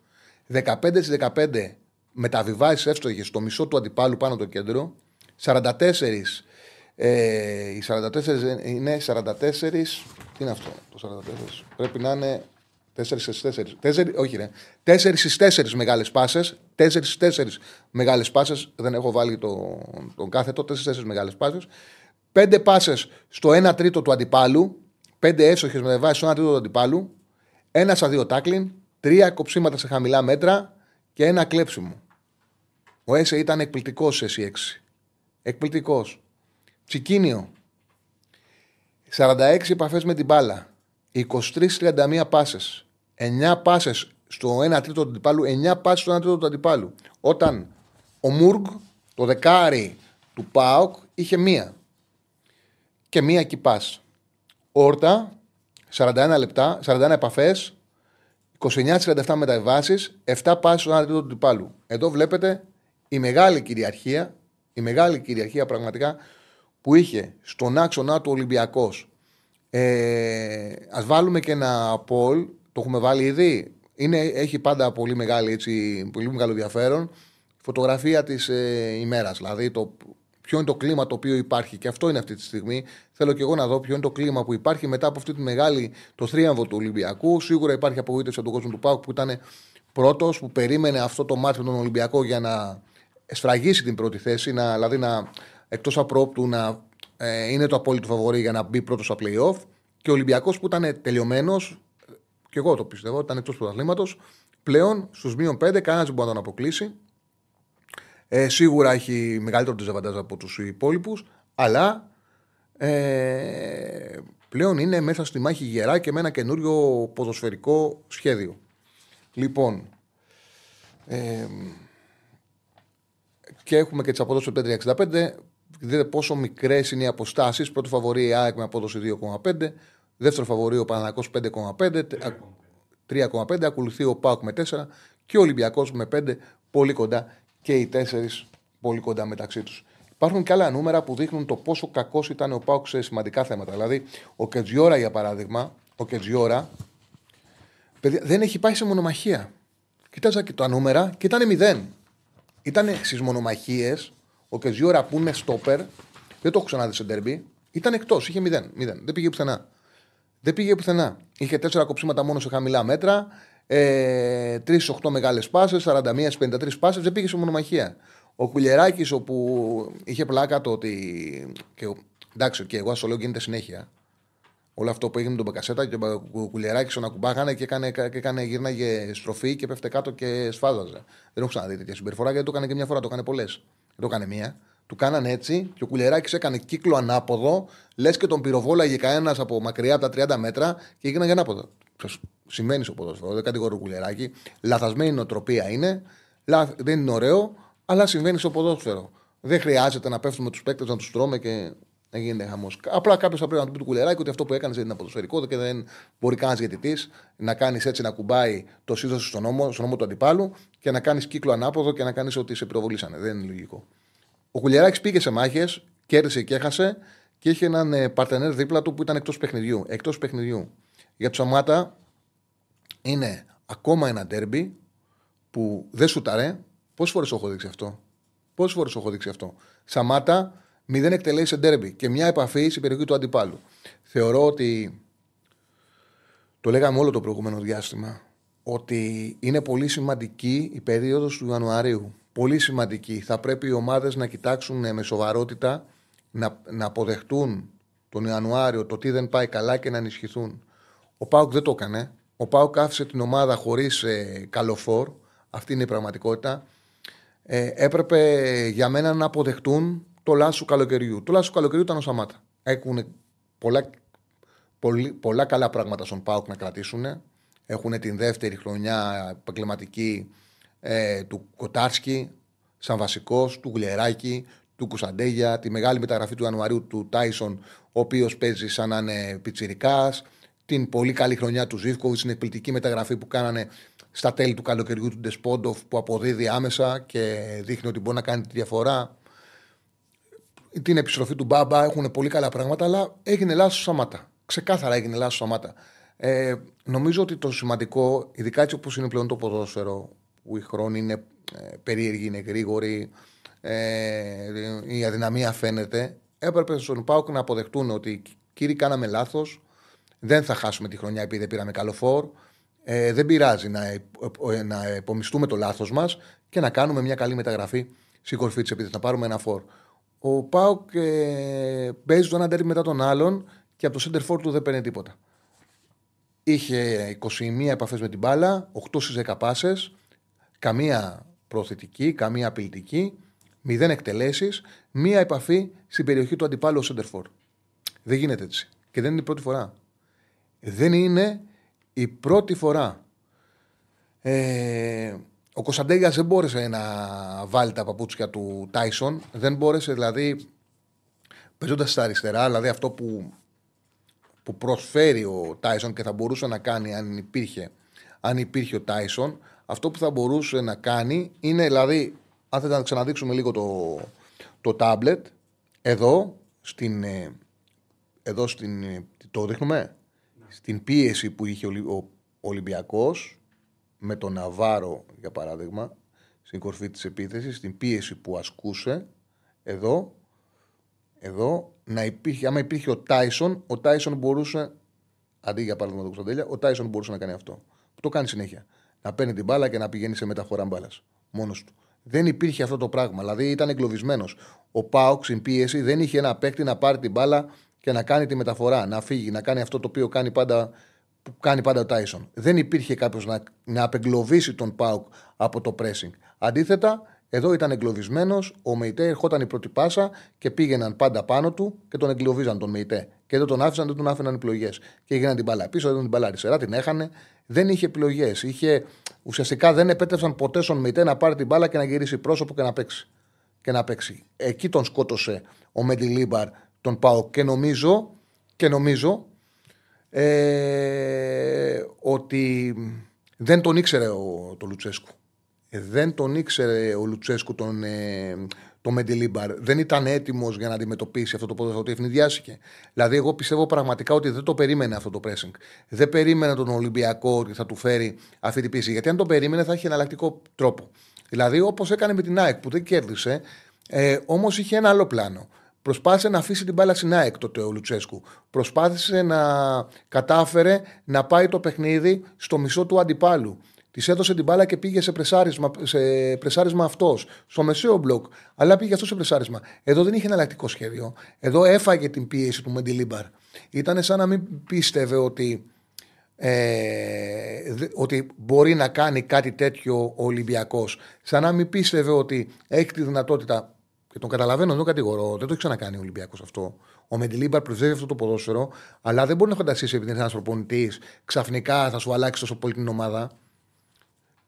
15 15 μεταβιβάσεις εύστοχες στο μισό του αντιπάλου πάνω το κέντρο. 44. Ε, οι 44 είναι 44. Τι είναι αυτό το 44. Πρέπει να είναι 4 στις 4. 4 όχι, ρε. 4 στις 4 μεγάλες πάσες. 4 στις 4 μεγάλες πάσες. Δεν έχω βάλει το, τον κάθετο. 4 στις 4 μεγάλες πάσες. 5 πάσες στο 1 τρίτο του αντιπάλου πέντε έσοχες με βάση ένα τρίτο του αντιπάλου, ένα στα δύο τάκλιν, τρία κοψίματα σε χαμηλά μέτρα και ένα κλέψιμο. Ο Έσε ήταν εκπληκτικός σε εσύ 6. Εκπληκτικός. Τσικίνιο. 46 επαφές με την μπάλα. 23-31 πάσες. 9 πάσες στο 1 τρίτο του αντιπάλου. 9 πάσες στο 1 τρίτο του αντιπάλου. Όταν ο Μούργκ, το δεκάρι του Πάοκ, είχε μία. Και μία εκεί Όρτα, 41 λεπτά, 41 επαφές, 29-37 μεταβάσεις, 7 πάσει στον τρίτο του τυπάλου. Εδώ βλέπετε η μεγάλη κυριαρχία, η μεγάλη κυριαρχία πραγματικά που είχε στον άξονα του Ολυμπιακός. Ε, ας βάλουμε και ένα poll, το έχουμε βάλει ήδη. Είναι, έχει πάντα πολύ, μεγάλη, έτσι, πολύ μεγάλο ενδιαφέρον. Φωτογραφία της ε, ημέρας, δηλαδή το, ποιο είναι το κλίμα το οποίο υπάρχει. Και αυτό είναι αυτή τη στιγμή. Θέλω και εγώ να δω ποιο είναι το κλίμα που υπάρχει μετά από αυτή τη μεγάλη, το θρίαμβο του Ολυμπιακού. Σίγουρα υπάρχει απογοήτευση από τον κόσμο του Πάουκ που ήταν πρώτος, που περίμενε αυτό το μάτι με τον Ολυμπιακό για να σφραγίσει την πρώτη θέση, να, δηλαδή να εκτός απρόπτου να ε, είναι το απόλυτο φαβορή για να μπει πρώτος στα playoff. Και ο Ολυμπιακός που ήταν τελειωμένος, και εγώ το πιστεύω, ήταν εκτός πρωταθλήματος, πλέον στους μείον 5 κανένας δεν μπορεί να τον αποκλείσει. Ε, σίγουρα έχει μεγαλύτερο τεζαβαντάζ από τους υπόλοιπους, αλλά ε, πλέον είναι μέσα στη μάχη γερά και με ένα καινούριο ποδοσφαιρικό σχέδιο. Λοιπόν, ε, και έχουμε και τις αποδόσει του 565. Δείτε πόσο μικρές είναι οι αποστάσεις. Πρώτο φαβορή η ΑΕΚ με απόδοση 2,5. Δεύτερο φαβορή ο Παναγό 5,5. 3,5. Ακολουθεί ο Πάουκ με 4 και ο Ολυμπιακός με 5. Πολύ κοντά και οι 4 πολύ κοντά μεταξύ τους. Υπάρχουν και άλλα νούμερα που δείχνουν το πόσο κακός ήταν ο Πάουκ σε σημαντικά θέματα. Δηλαδή, ο Κετζιόρα για παράδειγμα, ο Κετζιόρα δεν έχει πάει σε μονομαχία. Κοίταζα και τα νούμερα και ήταν 0 ήταν στις μονομαχίες. Ο Κεζιόρα που είναι στόπερ, δεν το έχω ξαναδεί σε ντερμπι, ήταν εκτός. Είχε 0, 0. Δεν πήγε πουθενά. Δεν πήγε πουθενά. Είχε τέσσερα κοψίματα μόνο σε χαμηλά μέτρα. Ε, 3-8 μεγάλες πάσες, 41-53 πάσες. Δεν πήγε σε μονομαχία. Ο Κουλιεράκης, όπου είχε πλάκα το ότι. Και, εντάξει, και εγώ λέω γίνεται συνέχεια όλο αυτό που έγινε με τον Μπακασέτα και ο Κουλιεράκης τον ακουμπάγανε και έκανε, και έκανε, γύρναγε στροφή και πέφτε κάτω και σφάζαζε. Δεν έχω ξαναδεί τέτοια συμπεριφορά γιατί το έκανε και μια φορά, το έκανε πολλές. Δεν το έκανε μία. Του κάνανε έτσι και ο Κουλιεράκη έκανε κύκλο ανάποδο, λες και τον πυροβόλαγε κανένας από μακριά από τα 30 μέτρα και έγιναν ανάποδο. Σημαίνει στο ποδόσφαιρο, δεν κατηγορώ Κουλιεράκη. Λαθασμένη νοοτροπία είναι, δεν είναι ωραίο, αλλά συμβαίνει στο ποδόσφαιρο. Δεν χρειάζεται να πέφτουμε τους παίκτες να τους τρώμε και να γίνεται χαμός. Απλά κάποιος θα πρέπει να του πει του κουλεράκι ότι αυτό που έκανες δεν είναι ποδοσφαιρικό και δεν μπορεί κανένας διαιτητής να κάνεις έτσι να κουμπάει το σύντοση στον νόμο, στον νόμο του αντιπάλου και να κάνεις κύκλο ανάποδο και να κάνεις ότι σε πυροβολήσανε. Δεν είναι λογικό. Ο Κουλιαράκης πήγε σε μάχες, κέρδισε και έχασε και είχε έναν ε, παρτενέρ δίπλα του που ήταν εκτός παιχνιδιού. Εκτός παιχνιδιού. Για τους Σαμάτα είναι ακόμα ένα ντέρμπι που δεν σουταρέ. Πόσες φορές έχω δείξει αυτό; Πόσες φορές έχω δείξει αυτό; Σαμάτα μηδέν εκτελέσεις σε ντέρμπι και μια επαφή στην περιοχή του αντιπάλου. Θεωρώ ότι. Το λέγαμε όλο το προηγούμενο διάστημα. Ότι είναι πολύ σημαντική η περίοδος του Ιανουαρίου. Πολύ σημαντική. Θα πρέπει οι ομάδες να κοιτάξουν με σοβαρότητα να, να αποδεχτούν τον Ιανουάριο το τι δεν πάει καλά και να ενισχυθούν. Ο Πάουκ δεν το έκανε. Ο Πάουκ άφησε την ομάδα χωρίς ε, καλοφόρ. Αυτή είναι η πραγματικότητα. Ε, έπρεπε για μένα να αποδεχτούν το λάσου καλοκαιριού. Το λάσου καλοκαιριού ήταν ο Σαμάτα. Έχουν πολλά, πολύ, πολλά καλά πράγματα στον Πάουκ να κρατήσουν. Έχουν την δεύτερη χρονιά επαγγελματική ε, του Κοτάρσκι, σαν βασικός, του Γουλεράκη, του Κουσαντέγια, τη μεγάλη μεταγραφή του Ιανουαρίου του Τάισον, ο οποίος παίζει σαν να είναι πιτσυρικά. Την πολύ καλή χρονιά του Ζήφκοβιτς, την εκπληκτική μεταγραφή που κάνανε στα τέλη του καλοκαιριού του Ντεσπόντοφ που αποδίδει άμεσα και δείχνει ότι μπορεί να κάνει τη διαφορά την επιστροφή του Μπάμπα, έχουν πολύ καλά πράγματα, αλλά έγινε λάθος Σαμάτα. Ξεκάθαρα έγινε λάθος Σαμάτα. Ε, νομίζω ότι το σημαντικό, ειδικά έτσι όπως είναι πλέον το ποδόσφαιρο, που οι χρόνοι είναι ε, περίεργοι, είναι γρήγοροι, ε, η αδυναμία φαίνεται, έπρεπε στον Πάουκ να αποδεχτούν ότι κύριοι κάναμε λάθος, δεν θα χάσουμε τη χρονιά επειδή δεν πήραμε καλό φόρ. Ε, δεν πειράζει να, ε, να επομιστούμε το λάθος μας και να κάνουμε μια καλή μεταγραφή στην κορφή της επίθεσης, να πάρουμε ένα φόρ. Ο Πάουκ ε, παίζει τον ένα μετά τον άλλον και από το center for του δεν παίρνει τίποτα. Είχε 21 επαφές με την μπάλα, 8 στις 10 πάσες, καμία προθετική, καμία απειλητική, 0 εκτελέσεις, μία επαφή στην περιοχή του αντιπάλου center for. Δεν γίνεται έτσι. Και δεν είναι η πρώτη φορά. Δεν είναι η πρώτη φορά. Ε, ο Κωνσταντέγιας δεν μπόρεσε να βάλει τα παπούτσια του Τάισον. Δεν μπόρεσε δηλαδή, παίζοντας στα αριστερά, δηλαδή αυτό που, που προσφέρει ο Τάισον και θα μπορούσε να κάνει αν υπήρχε, αν υπήρχε ο Τάισον, αυτό που θα μπορούσε να κάνει είναι δηλαδή, αν θέλετε να ξαναδείξουμε λίγο το, το τάμπλετ, εδώ, στην, ε, εδώ στην, ε, το δείχνουμε, στην πίεση που είχε ο Ολυμπιακός, με τον Ναβάρο, για παράδειγμα, στην κορφή της επίθεσης, στην πίεση που ασκούσε, εδώ, εδώ να υπήρχε, άμα υπήρχε ο Τάισον, ο Τάισον μπορούσε, αντί για παράδειγμα το Κωνσταντέλια, ο Τάισον μπορούσε να κάνει αυτό. Που το κάνει συνέχεια. Να παίρνει την μπάλα και να πηγαίνει σε μεταφορά μπάλας. Μόνος του. Δεν υπήρχε αυτό το πράγμα. Δηλαδή ήταν εγκλωβισμένος. Ο Πάουξ στην πίεση δεν είχε ένα παίκτη να πάρει την μπάλα και να κάνει τη μεταφορά, να φύγει, να κάνει αυτό το οποίο κάνει πάντα, που κάνει πάντα ο Τάισον. Δεν υπήρχε κάποιος να, να απεγκλωβίσει τον Πάουκ από το pressing. Αντίθετα, εδώ ήταν εγκλωβισμένος, ο Μεϊτέ ερχόταν η πρώτη πάσα και πήγαιναν πάντα πάνω του και τον εγκλωβίζαν τον Μεϊτέ. Και δεν τον άφησαν, δεν τον άφηναν επιλογές. Και έγιναν την μπαλά πίσω, δεν την μπαλά αριστερά, την έχανε. Δεν είχε επιλογές. Είχε... Ουσιαστικά δεν επέτρεψαν ποτέ στον Μεϊτέ να πάρει την μπάλα και να γυρίσει πρόσωπο και να παίξει. Και να παίξει. Εκεί τον σκότωσε ο Μεντιλίμπαρ τον Πάο και νομίζω, και νομίζω ε, ότι δεν τον ήξερε ο, το Λουτσέσκου. Ε, δεν τον ήξερε ο Λουτσέσκου τον, ε, το Μεντιλίμπαρ. Δεν ήταν έτοιμος για να αντιμετωπίσει αυτό το ποδόσφαιρο ότι ευνηδιάστηκε. Δηλαδή, εγώ πιστεύω πραγματικά ότι δεν το περίμενε αυτό το pressing. Δεν περίμενε τον Ολυμπιακό ότι θα του φέρει αυτή την πίεση. Γιατί αν το περίμενε, θα είχε εναλλακτικό τρόπο. Δηλαδή, όπως έκανε με την ΑΕΚ που δεν κέρδισε, ε, όμως είχε ένα άλλο πλάνο. Προσπάθησε να αφήσει την μπάλα στην ΑΕΚ τότε ο Λουτσέσκου. Προσπάθησε να κατάφερε να πάει το παιχνίδι στο μισό του αντιπάλου. Της έδωσε την μπάλα και πήγε σε πρεσάρισμα, σε πρεσάρισμα αυτός, στο μεσαίο μπλοκ. Αλλά πήγε αυτό σε πρεσάρισμα. Εδώ δεν είχε εναλλακτικό σχέδιο. Εδώ έφαγε την πίεση του Μεντιλίμπαρ. Ήταν σαν να μην πίστευε ότι, ε, ότι μπορεί να κάνει κάτι τέτοιο ο Ολυμπιακός. Σαν να μην πίστευε ότι έχει τη δυνατότητα και τον καταλαβαίνω, δεν τον κατηγορώ. Δεν το έχει ξανακάνει ο Ολυμπιακός αυτό. Ο Μεντιλίμπαρ προσδεύει αυτό το ποδόσφαιρο, αλλά δεν μπορεί να φανταστείς επειδή είναι ένας προπονητής, ξαφνικά θα σου αλλάξει τόσο πολύ την ομάδα.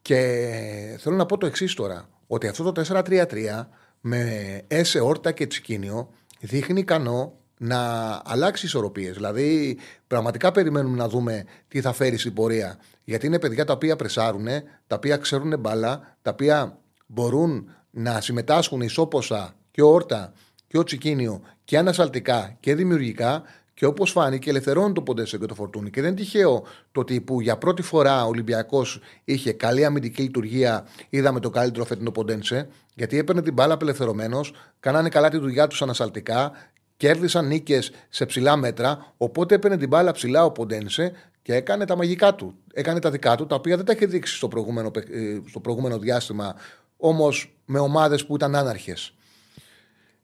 Και θέλω να πω το εξής τώρα. Ότι αυτό το 4-3-3 με Έσε, Όρτα και Τσικίνιο δείχνει ικανό να αλλάξει ισορροπίες. Δηλαδή, πραγματικά περιμένουμε να δούμε τι θα φέρει στην πορεία. Γιατί είναι παιδιά τα οποία πρεσάρουν, τα οποία ξέρουν μπάλα, τα οποία μπορούν να συμμετάσχουν ισόποσα και ο Όρτα και ο Τσικίνιο και ανασαλτικά και δημιουργικά και όπως φάνηκε, ελευθερώνει το Ποντένσε και το Φορτούνι. Και δεν είναι τυχαίο το ότι που για πρώτη φορά ο Ολυμπιακός είχε καλή αμυντική λειτουργία, είδαμε το καλύτερο φετινό Ποντένσε, γιατί έπαιρνε την μπάλα απελευθερωμένος, κάνανε καλά τη δουλειά τους ανασαλτικά, κέρδισαν νίκες σε ψηλά μέτρα. Οπότε έπαιρνε την μπάλα ψηλά ο Ποντένσε και έκανε τα μαγικά του. Έκανε τα δικά του, τα οποία δεν τα είχε δείξει στο προηγούμενο, ε, στο προηγούμενο διάστημα όμως με ομάδες που ήταν άναρχες.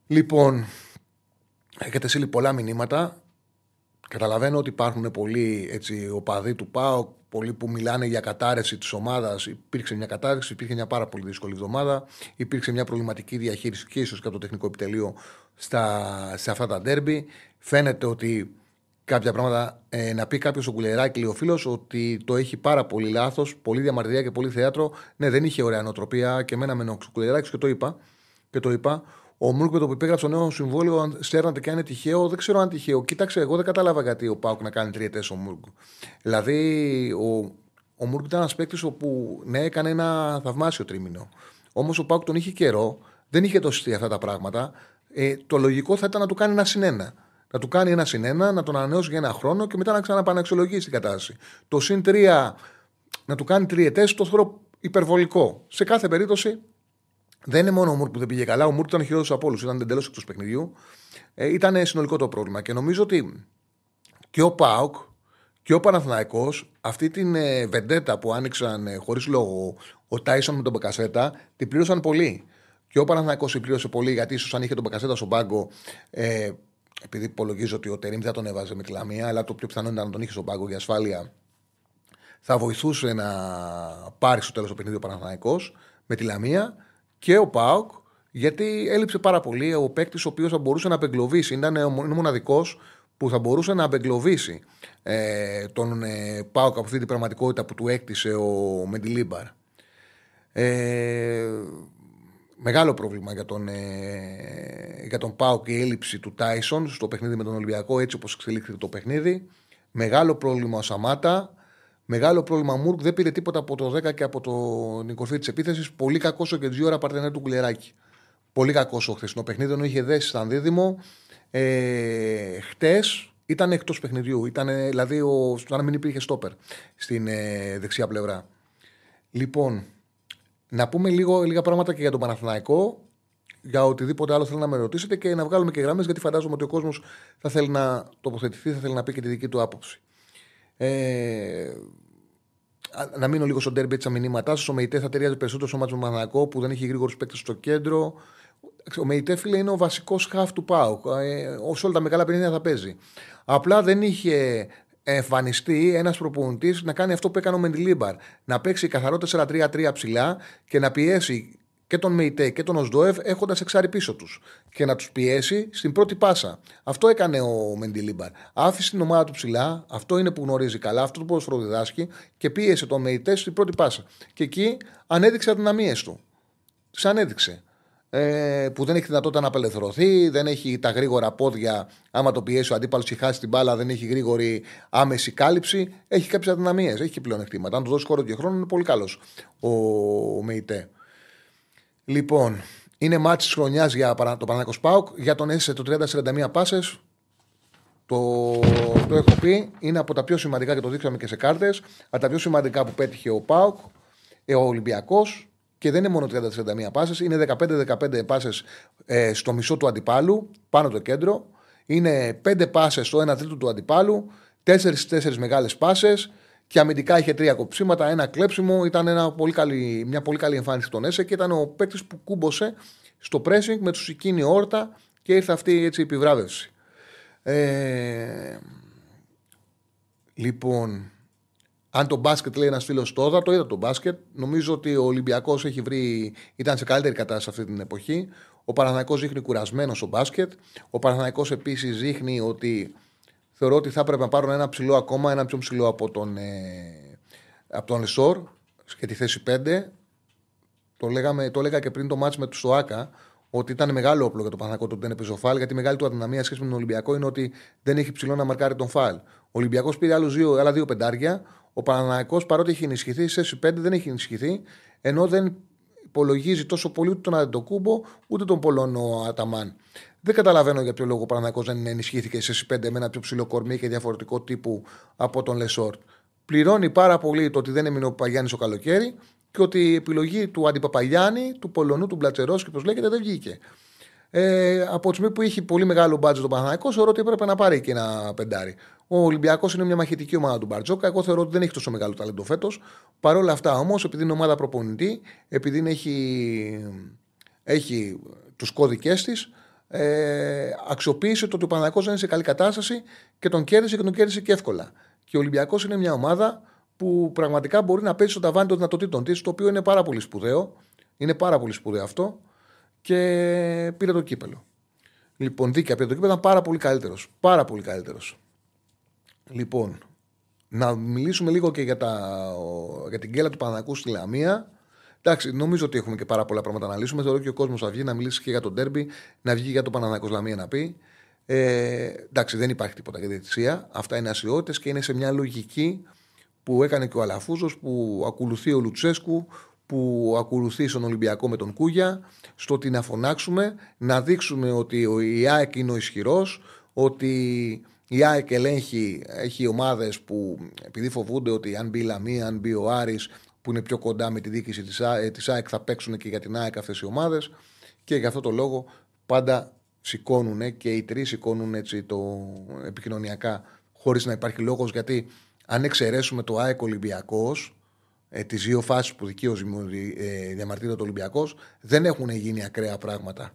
Λοιπόν, έχετε στείλει πολλά μηνύματα. Καταλαβαίνω ότι υπάρχουν πολλοί έτσι, οπαδοί του ΠΑΟ, πολλοί που μιλάνε για κατάρρευση της ομάδας. Υπήρξε μια κατάρρευση, υπήρχε μια πάρα πολύ δύσκολη εβδομάδα. Υπήρξε μια προβληματική διαχείριση και ίσως και από το τεχνικό επιτελείο στα, σε αυτά τα ντέρμπι. Φαίνεται ότι κάποια πράγματα. Ε, να πει κάποιος ο Κουλεράκη, λέει ο φίλος, ότι το έχει πάρα πολύ λάθος, πολύ διαμαρτυρία και πολύ θέατρο. Ναι, δεν είχε ωραία νοοτροπία και εμένα με ο Κουλεράκης και το είπα. Και το είπα. Ο Μουρκ με το που υπέγραψε το νέο συμβόλαιο, στέρνατε και αν είναι τυχαίο, δεν ξέρω αν είναι τυχαίο. Κοίταξε, εγώ δεν κατάλαβα γιατί ο Πάουκ να κάνει τριετέ ο Μουρκ. Δηλαδή, ο, ο Μουρκ ήταν ένας παίκτης όπου ναι, έκανε ένα θαυμάσιο τρίμηνο. Όμως ο Πάουκ τον είχε καιρό, δεν είχε δώσει αυτά τα πράγματα. Ε, το λογικό θα ήταν να του κάνει ένα συνένα να του κάνει ένα συν ένα, να τον ανανεώσει για ένα χρόνο και μετά να ξαναπαναξιολογήσει την κατάσταση. Το συν τρία να του κάνει τριετέ, το θεωρώ υπερβολικό. Σε κάθε περίπτωση δεν είναι μόνο ο Μουρ που δεν πήγε καλά. Ο Μουρ ήταν χειρότερος από όλους. Ήταν εντελώς εκτός παιχνιδιού. Ε, ήταν συνολικό το πρόβλημα. Και νομίζω ότι και ο Πάοκ και ο Παναθηναϊκός αυτή την ε, βεντέτα που άνοιξαν ε, χωρίς λόγο ο Τάισον με τον Μπεκασέτα την πλήρωσαν πολύ. Και ο Παναθηναϊκός την πλήρωσε πολύ γιατί ίσως αν είχε τον Μπεκασέτα στον πάγκο ε, επειδή υπολογίζω ότι ο Τερήμ δεν τον έβαζε με τη Λαμία, αλλά το πιο πιθανό ήταν να τον είχε στον πάγκο για ασφάλεια, θα βοηθούσε να πάρει στο τέλος το παιχνίδι ο Παναθανικό με τη Λαμία και ο Πάοκ, γιατί έλειψε πάρα πολύ ο παίκτης ο οποίος θα μπορούσε να απεγκλωβίσει. Ήταν ο μοναδικός που θα μπορούσε να απεγκλωβίσει ε, τον ε, Πάοκ από αυτή την πραγματικότητα που του έκτισε ο Μεντιλίμπαρ. Ε, μεγάλο πρόβλημα για τον, ε, για τον Πάο και η έλλειψη του Τάισον στο παιχνίδι με τον Ολυμπιακό, έτσι όπως εξελίχθηκε το παιχνίδι. Μεγάλο πρόβλημα ο Σαμάτα. Μεγάλο πρόβλημα ο Μουρκ. Δεν πήρε τίποτα από το 10 και από την κορφή της επίθεσης. Πολύ κακό ο και ώρα παρτενέρ του Κουλεράκη. Πολύ κακό ο χθεσινό παιχνίδι, ενώ είχε δέσει σαν δίδυμο. Ε, Χτες ήταν εκτός παιχνιδιού. Ήταν δηλαδή ο, σαν να μην υπήρχε στόπερ στην ε, δεξιά πλευρά. Λοιπόν, να πούμε λίγο, λίγα πράγματα και για τον Παναθηναϊκό. για οτιδήποτε άλλο θέλει να με ρωτήσετε και να βγάλουμε και γραμμές, γιατί φαντάζομαι ότι ο κόσμος θα θέλει να τοποθετηθεί, θα θέλει να πει και τη δική του άποψη. Ε, να μείνω λίγο στο ντέρμπι έτσι τα μηνύματά σας. Ο Μεϊτέ θα ταιριάζει περισσότερο στο μάτσο με Μανακό που δεν έχει γρήγορους παίκτες στο κέντρο. Ο Μεϊτέ, φίλε, είναι ο βασικός χαφ του Πάουκ. Ε, όσο όλα τα μεγάλα παιχνίδια θα παίζει. Απλά δεν είχε εμφανιστεί ένας προπονητής να κάνει αυτό που έκανε ο Μεντιλίμπαρ. Να παίξει καθαρό 4-3-3 ψηλά και να πιέσει και τον Μεϊτέ και τον Οσδόευ έχοντας εξάρι πίσω τους. Και να τους πιέσει στην πρώτη πάσα. Αυτό έκανε ο Μεντιλίμπαρ. Άφησε την ομάδα του ψηλά, αυτό είναι που γνωρίζει καλά, αυτό το ποδοσφαιρό διδάσκει και πίεσε τον Μεϊτέ στην πρώτη πάσα. Και εκεί ανέδειξε αδυναμίες του. Τις ανέδειξε ε, που δεν έχει δυνατότητα να απελευθερωθεί, δεν έχει τα γρήγορα πόδια. Άμα το πιέσει ο αντίπαλος και χάσει την μπάλα, δεν έχει γρήγορη άμεση κάλυψη. Έχει κάποιες αδυναμίες, έχει και πλεονεκτήματα. Αν του δώσει χώρο και χρόνο, είναι πολύ καλός ο, ο Μεϊτέ. Λοιπόν, είναι μάτι της χρονιάς για το Παναγικό Σπάουκ. Για τον έσε το 30-41 πάσες. Το, το έχω πει, είναι από τα πιο σημαντικά και το δείξαμε και σε κάρτες. Από τα πιο σημαντικά που πέτυχε ο Πάουκ, ε, ο Ολυμπιακός και δεν είναι μόνο 30-31 πάσες, είναι 15-15 πάσες ε, στο μισό του αντιπάλου, πάνω το κέντρο. Είναι 5 πάσες στο 1 τρίτο του αντιπάλου, 4-4 μεγάλες πάσες και αμυντικά είχε τρία κοψίματα, ένα κλέψιμο. Ήταν ένα πολύ καλή, μια πολύ καλή εμφάνιση των ΕΣΕ και ήταν ο παίκτης που κούμποσε στο pressing με τους Σικίνη όρτα και ήρθε αυτή έτσι η επιβράβευση. Ε, λοιπόν, αν το μπάσκετ λέει ένας φίλος τώρα, το είδα το μπάσκετ. Νομίζω ότι ο Ολυμπιακός έχει βρει. ήταν σε καλύτερη κατάσταση αυτή την εποχή. Ο Παναθανικό δείχνει κουρασμένος στο μπάσκετ. Ο Παναθανικό επίσης δείχνει ότι θεωρώ ότι θα έπρεπε να πάρουν ένα ψηλό ακόμα, ένα πιο ψηλό από τον, ε, από τον Λεσόρ και τη θέση 5. Το, λέγαμε, το έλεγα και πριν το μάτς με τους Σοάκα ότι ήταν μεγάλο όπλο για το Παναθανικό το ότι δεν έπαιζε ο Φάλ, γιατί η μεγάλη του αδυναμία σχέση με τον Ολυμπιακό είναι ότι δεν έχει ψηλό να μαρκάρει τον Φάλ. Ο Ολυμπιακός πήρε άλλους δύο, άλλα δύο πεντάρια. Ο Παναναναϊκό παρότι έχει ενισχυθεί, σε 5 δεν έχει ενισχυθεί, ενώ δεν υπολογίζει τόσο πολύ ούτε τον Αντετοκούμπο ούτε τον Πολωνό Αταμάν. Δεν καταλαβαίνω για ποιο λόγο ο Παναθηναϊκός δεν ενισχύθηκε σε 5 με ένα πιο ψηλό κορμί και διαφορετικό τύπου από τον Λεσόρτ. Πληρώνει πάρα πολύ το ότι δεν έμεινε ο Παπαγιάννης ο καλοκαίρι και ότι η επιλογή του αντι-Παπαγιάννη, του Πολωνού, του Μπαλτσερόφσκι, όπως λέγεται, δεν βγήκε. Ε, από τη στιγμή που είχε πολύ μεγάλο μπάτζετ ο Παναθηναϊκός, θεωρώ ότι έπρεπε να πάρει και ένα πεντάρι. Ο Ολυμπιακός είναι μια μαχητική ομάδα του Μπαρτζόκα. Εγώ θεωρώ ότι δεν έχει τόσο μεγάλο ταλέντο φέτος. Παρ' όλα αυτά όμως, επειδή είναι ομάδα προπονητή, επειδή έχει, έχει τους κώδικές της, ε, αξιοποίησε το ότι ο Παναθανικό δεν είναι σε καλή κατάσταση και τον κέρδισε και τον κέρδισε και εύκολα. Και ο Ολυμπιακός είναι μια ομάδα που πραγματικά μπορεί να παίζει στο ταβάνι των δυνατοτήτων της, το οποίο είναι πάρα πολύ σπουδαίο. Είναι πάρα πολύ σπουδαίο αυτό και πήρε το κύπελο. Λοιπόν, δίκαια πήρε το κύπελο, ήταν πάρα πολύ καλύτερος. Πάρα πολύ καλύτερος. Λοιπόν, να μιλήσουμε λίγο και για, τα, για την κέλα του Παναγικού στη Λαμία. Εντάξει, νομίζω ότι έχουμε και πάρα πολλά πράγματα να λύσουμε. Θεωρώ και ο κόσμος θα βγει να μιλήσει και για τον Τέρμπι, να βγει για το Παναναναϊκό Λαμία να πει. Ε, εντάξει, δεν υπάρχει τίποτα για διαιτησία. Αυτά είναι ασιότητες και είναι σε μια λογική που έκανε και ο Αλαφούζος, που ακολουθεί ο Λουτσέσκου, που ακολουθεί στον Ολυμπιακό με τον Κούγια, στο ότι να φωνάξουμε, να δείξουμε ότι ο ΙΑΕΚ είναι ο ισχυρός, ότι η ΑΕΚ ελέγχει, έχει ομάδες που επειδή φοβούνται ότι αν μπει η Λαμία, αν μπει ο Άρης που είναι πιο κοντά με τη διοίκηση της ΑΕΚ θα παίξουν και για την ΑΕΚ αυτές οι ομάδες. Και για αυτό το λόγο πάντα σηκώνουν και οι τρεις σηκώνουν έτσι το επικοινωνιακά χωρίς να υπάρχει λόγος γιατί αν εξαιρέσουμε το ΑΕΚ Ολυμπιακός, ε, τις δύο φάσεις που δικαίως ε, διαμαρτύρεται ο Ολυμπιακός, δεν έχουν γίνει ακραία πράγματα.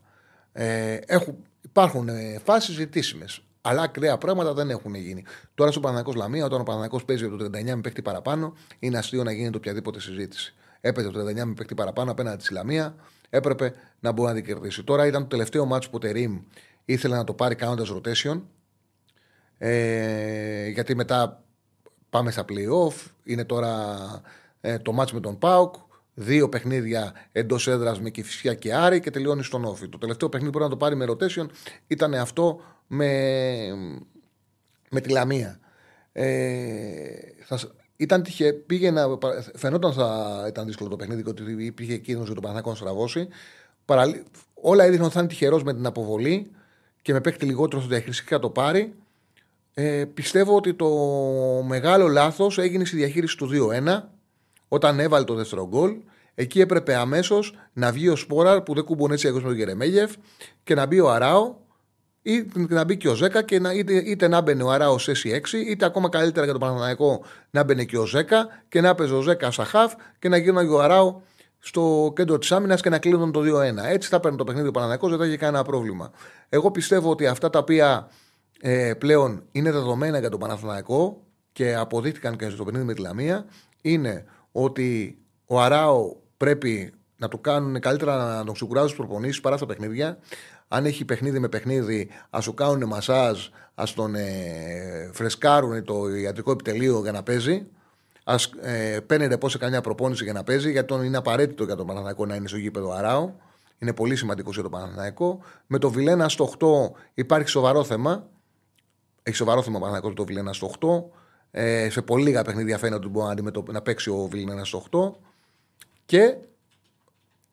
Ε, έχουν, υπάρχουν ε, φάσεις ζητήσιμες. Αλλά ακραία πράγματα δεν έχουν γίνει. Τώρα στο Παναγικό Λαμία, όταν ο Παναγικό παίζει το 39 με παίχτη παραπάνω, είναι αστείο να γίνεται οποιαδήποτε συζήτηση. Έπαιζε το 39 με παίχτη παραπάνω απέναντι στη Λαμία, έπρεπε να μπορεί να την κερδίσει. Τώρα ήταν το τελευταίο μάτσο που ο Τερήμ ήθελε να το πάρει κάνοντας rotation. Ε, γιατί μετά πάμε στα playoff. Είναι τώρα ε, το μάτσο με τον Πάουκ. Δύο παιχνίδια εντός έδρας με Κυφυσιά και Άρη και τελειώνει στον Όφη. Το τελευταίο παιχνίδι που μπορεί να το πάρει με rotation ήταν αυτό με, με τη Λαμία. Ε, θα, ήταν τυχε, πήγαινα, φαινόταν θα ήταν δύσκολο το παιχνίδι ότι υπήρχε κίνδυνος για τον Παναθάκο να στραβώσει. Παραλ, όλα έδειχναν ότι θα είναι τυχερός με την αποβολή και με παίχτη λιγότερο στο διαχειριστή και θα το πάρει. Ε, πιστεύω ότι το μεγάλο λάθος έγινε στη διαχείριση του 2-1 όταν έβαλε το δεύτερο γκολ. Εκεί έπρεπε αμέσως να βγει ο Σπόραρ που δεν κουμπώνει έτσι με τον Γερεμέγεφ και να μπει ο Αράο ή να μπει και ο Ζέκα και να, είτε, είτε να μπαίνει ο Αράο σε 6 είτε ακόμα καλύτερα για τον Παναθηναϊκό να μπαίνει και ο Ζέκα και να παίζει ο Ζέκα στα χαφ και να γίνει ο Αράο στο κέντρο της άμυνας και να κλείνουν το 2-1. Έτσι θα παίρνει το παιχνίδι ο Παναθηναϊκός, δεν θα έχει κανένα πρόβλημα. Εγώ πιστεύω ότι αυτά τα οποία ε, πλέον είναι δεδομένα για τον Παναθηναϊκό και αποδείχτηκαν και στο παιχνίδι με τη Λαμία είναι ότι ο Αράο πρέπει να το κάνουν καλύτερα να τον ξεκουράζουν στου προπονήσεις παρά στα παιχνίδια. Αν έχει παιχνίδι με παιχνίδι, ας σου κάνουν μασάζ, ας τον ε, φρεσκάρουν το ιατρικό επιτελείο για να παίζει. Α ε, παίρνει ρεπό σε καμιά προπόνηση για να παίζει, γιατί τον είναι απαραίτητο για τον Παναθηναϊκό να είναι στο γήπεδο Αράο. Είναι πολύ σημαντικός για τον Παναθηναϊκό. Με το Βιλένα στο 8 υπάρχει σοβαρό θέμα. Έχει σοβαρό θέμα ο Παναθηναϊκός το Βιλένα στο 8. Ε, σε πολύ λίγα παιχνίδια φαίνεται ότι μπορεί να, να παίξει ο Βιλένα στο 8. Και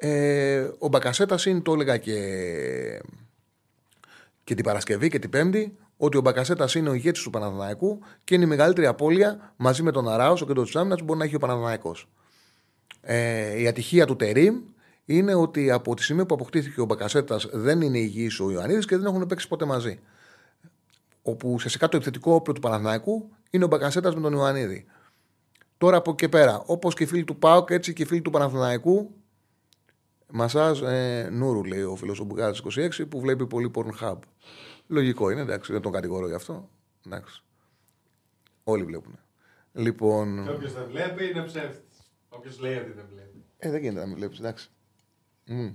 ε, ο Μπακασέτας είναι, το έλεγα και, και την Παρασκευή και την Πέμπτη, ότι ο Μπακασέτας είναι ο ηγέτης του Παναθηναϊκού και είναι η μεγαλύτερη απώλεια μαζί με τον Αράος στο κέντρος της άμυνας που μπορεί να έχει ο Παναθηναϊκός. Ε, η ατυχία του Τερήμ είναι ότι από τη στιγμή που αποκτήθηκε ο Μπακασέτας δεν είναι υγιής ο Ιωαννίδης και δεν έχουν παίξει ποτέ μαζί. Όπου ουσιαστικά το επιθετικό όπλο του Παναθηναϊκού είναι ο Μπακασέτας με τον Ιωαννίδη. Τώρα από εκεί πέρα, όπως και οι φίλοι του ΠΑΟΚ, έτσι και οι φίλοι του Παναθηναϊκού, μασάζ ε, Νούρου, λέει ο φίλος ο 26, που βλέπει πολύ Pornhub. Λογικό είναι, εντάξει, δεν τον κατηγορώ γι' αυτό. Εντάξει. Όλοι βλέπουν. Λοιπόν. Και όποιος δεν βλέπει είναι ψεύτης. Όποιος λέει ότι δεν βλέπει. Ε, δεν γίνεται να μην βλέπεις, εντάξει. Mm.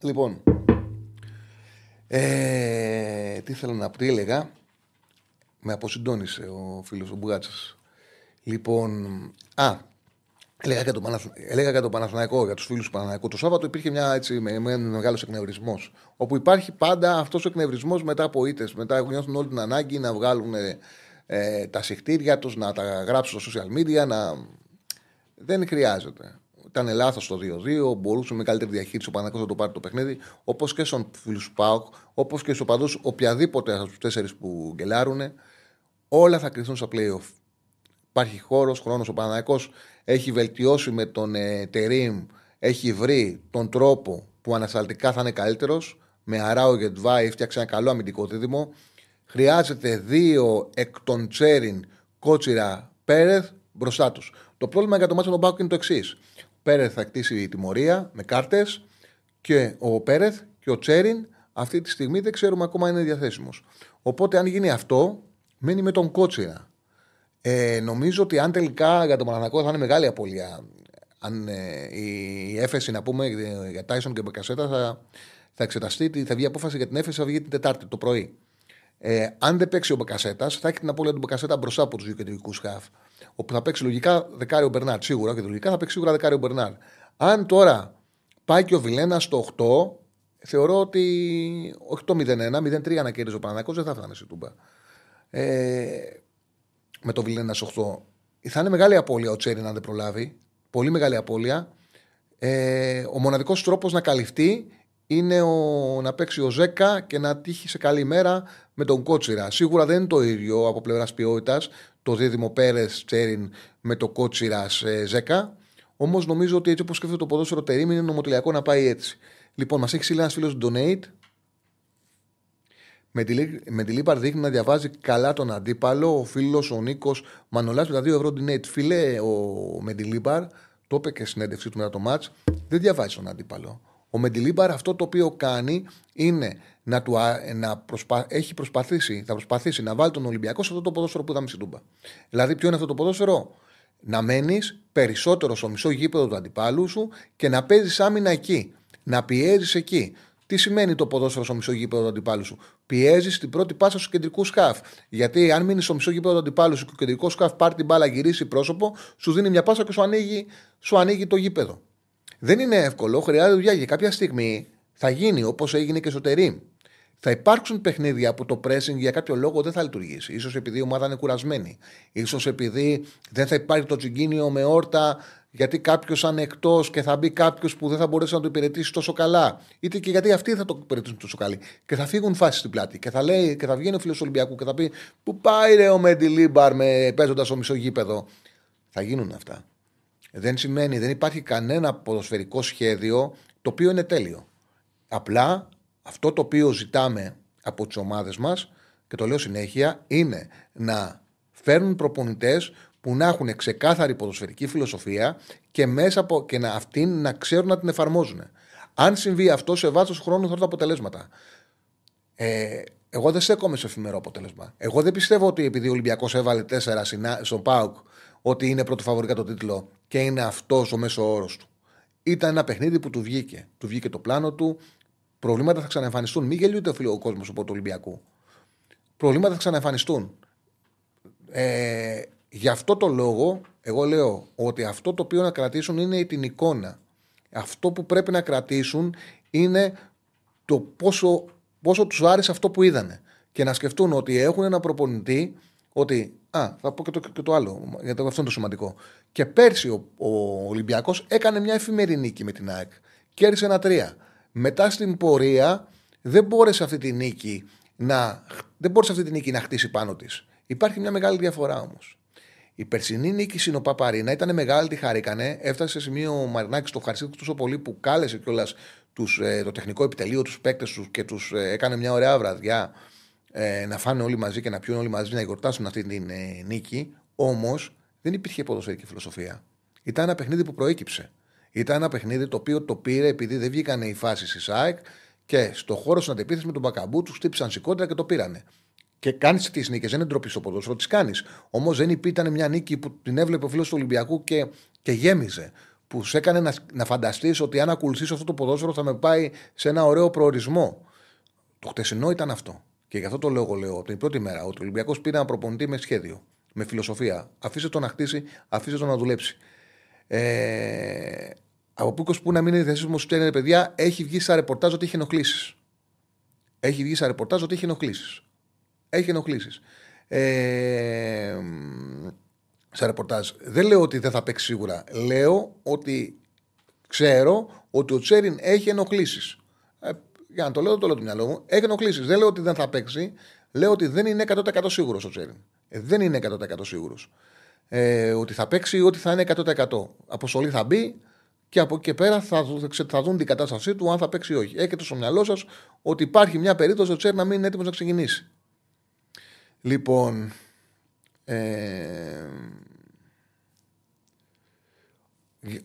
Λοιπόν. Ε, τι θέλω να πω, τι έλεγα. Με αποσυντώνησε ο φίλος ο Μπουγάτσα. Λοιπόν, α, έλεγα για, τον έλεγα για τον Παναθηναϊκό, για τους φίλους του Παναθηναϊκού. Το Σάββατο υπήρχε μια, έτσι, με, με μεγάλος εκνευρισμός. Όπου υπάρχει πάντα αυτός ο εκνευρισμός μετά από ήττες. Μετά νιώθουν όλη την ανάγκη να βγάλουν ε, τα συχτήρια τους, να τα γράψουν στο social media. Να... Δεν χρειάζεται. Ήταν λάθος το 2-2. Μπορούσε με καλύτερη διαχείριση ο Παναθηναϊκός να το πάρει το παιχνίδι. Όπως και στον φίλου του Πάοκ, όπως και στους οπαδού οποιαδήποτε από τους τέσσερις που γκελάρουν όλα θα κρυθούν στα playoff. Υπάρχει χώρος, χρόνος. Ο Παναναναϊκό έχει βελτιώσει με τον ε, Τερήμ, έχει βρει τον τρόπο που ανασταλτικά θα είναι καλύτερος. Με Αράο Γετβάη έφτιαξε ένα καλό αμυντικό δίδυμο. Χρειάζεται δύο εκ των Τσέριν, Κότσιρα, Πέρεθ μπροστά τους. Το πρόβλημα για το μάτσο των Μπάουκ είναι το εξής. Πέρεθ θα κτίσει τιμωρία με κάρτες και ο Πέρεθ και ο Τσέριν αυτή τη στιγμή δεν ξέρουμε ακόμα αν είναι διαθέσιμος. Οπότε αν γίνει αυτό, μένει με τον Κότσιρα. Ε, νομίζω ότι αν τελικά για τον Παναναναϊκό θα είναι μεγάλη απώλεια. Αν ε, η έφεση να πούμε για Τάισον και Μπεκασέτα θα, θα εξεταστεί, θα βγει απόφαση για την έφεση, θα βγει την Τετάρτη το πρωί. Ε, αν δεν παίξει ο Μπεκασέτας, θα έχει την απώλεια του Μπεκασέτα μπροστά από τους δύο κεντρικούς χαφ. Όπου θα παίξει λογικά δεκάριο Μπερνάρ, σίγουρα και λογικά θα παίξει σίγουρα δεκάριο Μπερνάρ. Αν τώρα πάει και ο Βιλένα στο 8, θεωρώ ότι όχι το 0-1, 0-3 να κέρδιζε ο Παναναναϊκό δεν θα φτάνει σε τούμπα ε, με το Βιλένα 8. Θα είναι μεγάλη απώλεια ο Τσέρι να δεν προλάβει. Πολύ μεγάλη απώλεια. Ε, ο μοναδικός τρόπος να καλυφθεί είναι ο, να παίξει ο Ζέκα και να τύχει σε καλή μέρα με τον Κότσιρα. Σίγουρα δεν είναι το ίδιο από πλευράς ποιότητας το δίδυμο Πέρες Τσέριν με το Κότσιρα ε, Ζέκα. Όμως νομίζω ότι έτσι όπως σκέφτεται το ποδόσφαιρο Τερήμ είναι νομοτελειακό να πάει έτσι. Λοιπόν, μας έχει στείλει ένας φίλος Donate με τη, με τη Λίπαρ δείχνει να διαβάζει καλά τον αντίπαλο. Ο φίλος ο Νίκος Μανολάς με τα 2 ευρώ την Φίλε, ο Μεντιλίμπαρ, το είπε και συνέντευξή του μετά το μάτς, δεν διαβάζει τον αντίπαλο. Ο Μεντιλίμπαρ αυτό το οποίο κάνει είναι να, του, να προσπα, έχει προσπαθήσει, θα προσπαθήσει να βάλει τον Ολυμπιακό σε αυτό το ποδόσφαιρο που είδαμε στην Τούμπα. Δηλαδή, ποιο είναι αυτό το ποδόσφαιρο, να μένεις περισσότερο στο μισό γήπεδο του αντιπάλου σου και να παίζεις άμυνα εκεί. Να πιέζεις εκεί. Τι σημαίνει το ποδόσφαιρο στο μισό γήπεδο του αντιπάλου σου; Πιέζεις την πρώτη πάσα στου κεντρικού σκάφ. Γιατί αν μείνεις στο μισό γήπεδο του αντιπάλου σου και ο κεντρικός σκάφ πάρει την μπάλα, γυρίσει πρόσωπο, σου δίνει μια πάσα και σου ανοίγει, σου ανοίγει το γήπεδο. Δεν είναι εύκολο, χρειάζεται δουλειά. Για κάποια στιγμή θα γίνει όπως έγινε και στο Τερήμ. Θα υπάρξουν παιχνίδια που το pressing για κάποιο λόγο δεν θα λειτουργήσει. σω επειδή η ομάδα είναι κουρασμένη. σω επειδή δεν θα υπάρχει το τσιγκίνιο με όρτα γιατί κάποιος θα είναι εκτός και θα μπει κάποιος που δεν θα μπορέσει να το υπηρετήσει τόσο καλά. Είτε και γιατί αυτοί θα το υπηρετήσουν τόσο καλή. Και θα φύγουν φάσεις στην πλάτη. Και θα, λέει, και θα βγαίνει ο φίλος Ολυμπιακού και θα πει Πού πάει ρε ο Μεντιλίμπαρ με παίζοντας στο μισό γήπεδο; Θα γίνουν αυτά. Δεν σημαίνει, δεν υπάρχει κανένα ποδοσφαιρικό σχέδιο το οποίο είναι τέλειο. Απλά αυτό το οποίο ζητάμε από τις ομάδες μας, και το λέω συνέχεια, είναι να φέρνουν προπονητές που να έχουν ξεκάθαρη ποδοσφαιρική φιλοσοφία και μέσα από και να αυτήν να ξέρουν να την εφαρμόζουν. Αν συμβεί αυτό σε βάθος χρόνου, θα έρθουν αποτελέσματα. Ε, εγώ δεν στέκομαι σε εφημερό αποτέλεσμα. Εγώ δεν πιστεύω ότι επειδή ο Ολυμπιακός έβαλε 4 στον Πάουκ, ότι είναι πρώτο φαβορικά το τίτλο και είναι αυτός ο μέσο όρος του. Ήταν ένα παιχνίδι που του βγήκε. Του βγήκε το πλάνο του. Προβλήματα θα ξαναεμφανιστούν. Μην γελιούνται ο κόσμος από του Ολυμπιακού. Προβλήματα θα ξαναεμφανιστούν. Ε, γι' αυτό το λόγο, εγώ λέω ότι αυτό το οποίο να κρατήσουν είναι την εικόνα. Αυτό που πρέπει να κρατήσουν είναι το πόσο, πόσο τους άρεσε αυτό που είδανε. Και να σκεφτούν ότι έχουν ένα προπονητή ότι. Α, θα πω και το, και το άλλο, γιατί αυτό είναι το σημαντικό. Και πέρσι ο, ο Ολυμπιακός έκανε μια εφημερή νίκη με την ΑΕΚ. Κέρδισε ένα τρία. Μετά στην πορεία δεν μπόρεσε αυτή τη νίκη να, δεν μπόρεσε αυτή τη νίκη να χτίσει πάνω της. Υπάρχει μια μεγάλη διαφορά όμως. Η περσινή νίκη στην Οπαπαρίνα ήταν μεγάλη, τη χαρήκανε. Έφτασε σε σημείο ο Μαρινάκης το ευχαριστήθηκε τόσο πολύ που κάλεσε κιόλας ε, το τεχνικό επιτελείο, τους παίκτες τους και τους ε, έκανε μια ωραία βραδιά ε, να φάνε όλοι μαζί και να πιούν όλοι μαζί να γιορτάσουν αυτή την ε, νίκη. Όμως δεν υπήρχε ποδοσφαιρική φιλοσοφία. Ήταν ένα παιχνίδι που προέκυψε. Ήταν ένα παιχνίδι το οποίο το πήρε επειδή δεν βγήκαν οι φάσεις της ΣΑΕΚ και στο χώρο στην αντεπίθεση με τον Μπακαμπού τους χτύπησαν σηκώτρα και το πήρανε. Και κάνεις τις νίκες, δεν είναι ντροπή στο ποδόσφαιρο, τις κάνεις. Όμως δεν ήταν μια νίκη που την έβλεπε ο φίλος του Ολυμπιακού και, και γέμιζε. Που σε έκανε να, να φανταστείς ότι αν ακολουθήσει αυτό το ποδόσφαιρο θα με πάει σε ένα ωραίο προορισμό. Το χτεσινό ήταν αυτό. Και γι' αυτό το λόγο λέω την πρώτη μέρα ότι ο Ολυμπιακός πήρε ένα προπονητή με σχέδιο, με φιλοσοφία. Αφήστε το να χτίσει, αφήστε το να δουλέψει. Ε, από πούκο που να μην είναι διαθέσιμο στου παιδιά, έχει βγει στα ρεπορτάζ ότι έχει ενοχλήσεις. Έχει βγει στα ρεπορτάζ ότι έχει ενοχλήσεις. Έχει ενοχλήσεις. Ε, στα ρεπορτάζ. Δεν λέω ότι δεν θα παίξει σίγουρα. Λέω ότι ξέρω ότι ο Τσέριν έχει ενοχλήσεις. Ε, για να το λέω, το λέω το μυαλό μου. Έχει ενοχλήσεις. Δεν λέω ότι δεν θα παίξει. Λέω ότι δεν είναι 100% σίγουρος ο Τσέριν. Ε, δεν είναι 100% σίγουρος. Ε, ότι θα παίξει ή ότι θα είναι 100%. Αποστολή θα μπει και από εκεί και πέρα θα, θα δουν την κατάστασή του αν θα παίξει ή όχι. Έχετε στο μυαλό σας ότι υπάρχει μια περίπτωση ο Τσέριν να μην είναι έτοιμος να ξεκινήσει. Λοιπόν. Ε,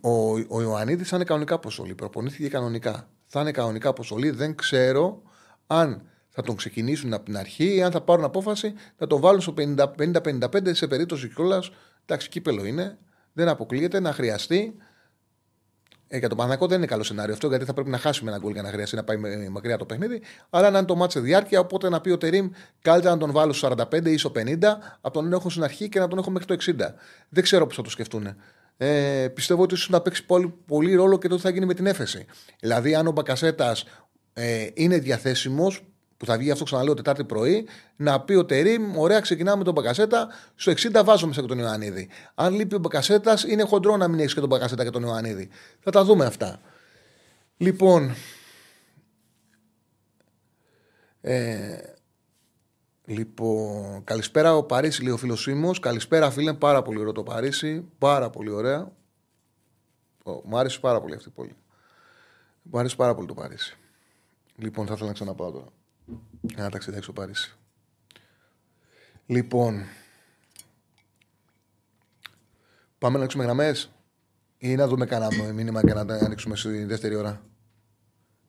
ο, ο Ιωαννίδης θα είναι κανονικά αποστολή. Προπονήθηκε κανονικά θα είναι κανονικά αποστολή. Δεν ξέρω αν θα τον ξεκινήσουν από την αρχή ή αν θα πάρουν απόφαση να τον βάλουν στο 50-55 σε περίπτωση κιόλας. Εντάξει, κύπελο είναι. Δεν αποκλείεται να χρειαστεί. Ε, για τον Παναγικό δεν είναι καλό σενάριο αυτό, γιατί θα πρέπει να χάσουμε ένα γκολ για να χρειαστεί να πάει μακριά το παιχνίδι. Αλλά να είναι το μάτσε διάρκεια, οπότε να πει ο Τερήμ, καλύτερα να τον βάλω στο 45 ή στο 50, από τον έχω στην αρχή και να τον έχω μέχρι το 60. Δεν ξέρω πώς θα το σκεφτούν ε, πιστεύω ότι ίσως να παίξει πολύ, πολύ ρόλο και το τι θα γίνει με την έφεση. Δηλαδή, αν ο Μπακασέτας ε, είναι διαθέσιμος, που θα βγει αυτό ξαναλέω Τετάρτη πρωί, να πει ο Τερήμ, ωραία, ξεκινάμε με τον Μπακασέτα, στο 60 βάζω μέσα και τον Ιωαννίδη. Αν λείπει ο Μπακασέτας, είναι χοντρό να μην έχεις και τον Μπακασέτα και τον Ιωαννίδη. Θα τα δούμε αυτά. Λοιπόν. Ε, Λοιπόν, καλησπέρα ο Παρίσι, λέει ο φίλος Σίμω. Καλησπέρα, φίλε. Πάρα πολύ ωραίο το Παρίσι. Πάρα πολύ ωραία. μου άρεσε πάρα πολύ αυτή η πόλη. Μου άρεσε πάρα πολύ το Παρίσι. Λοιπόν, θα ήθελα να ξαναπάω τώρα. Ένα ταξιδάκι στο Παρίσι. Λοιπόν. Πάμε να ανοίξουμε γραμμές ή να δούμε κανένα μήνυμα και να ανοίξουμε στη δεύτερη ώρα;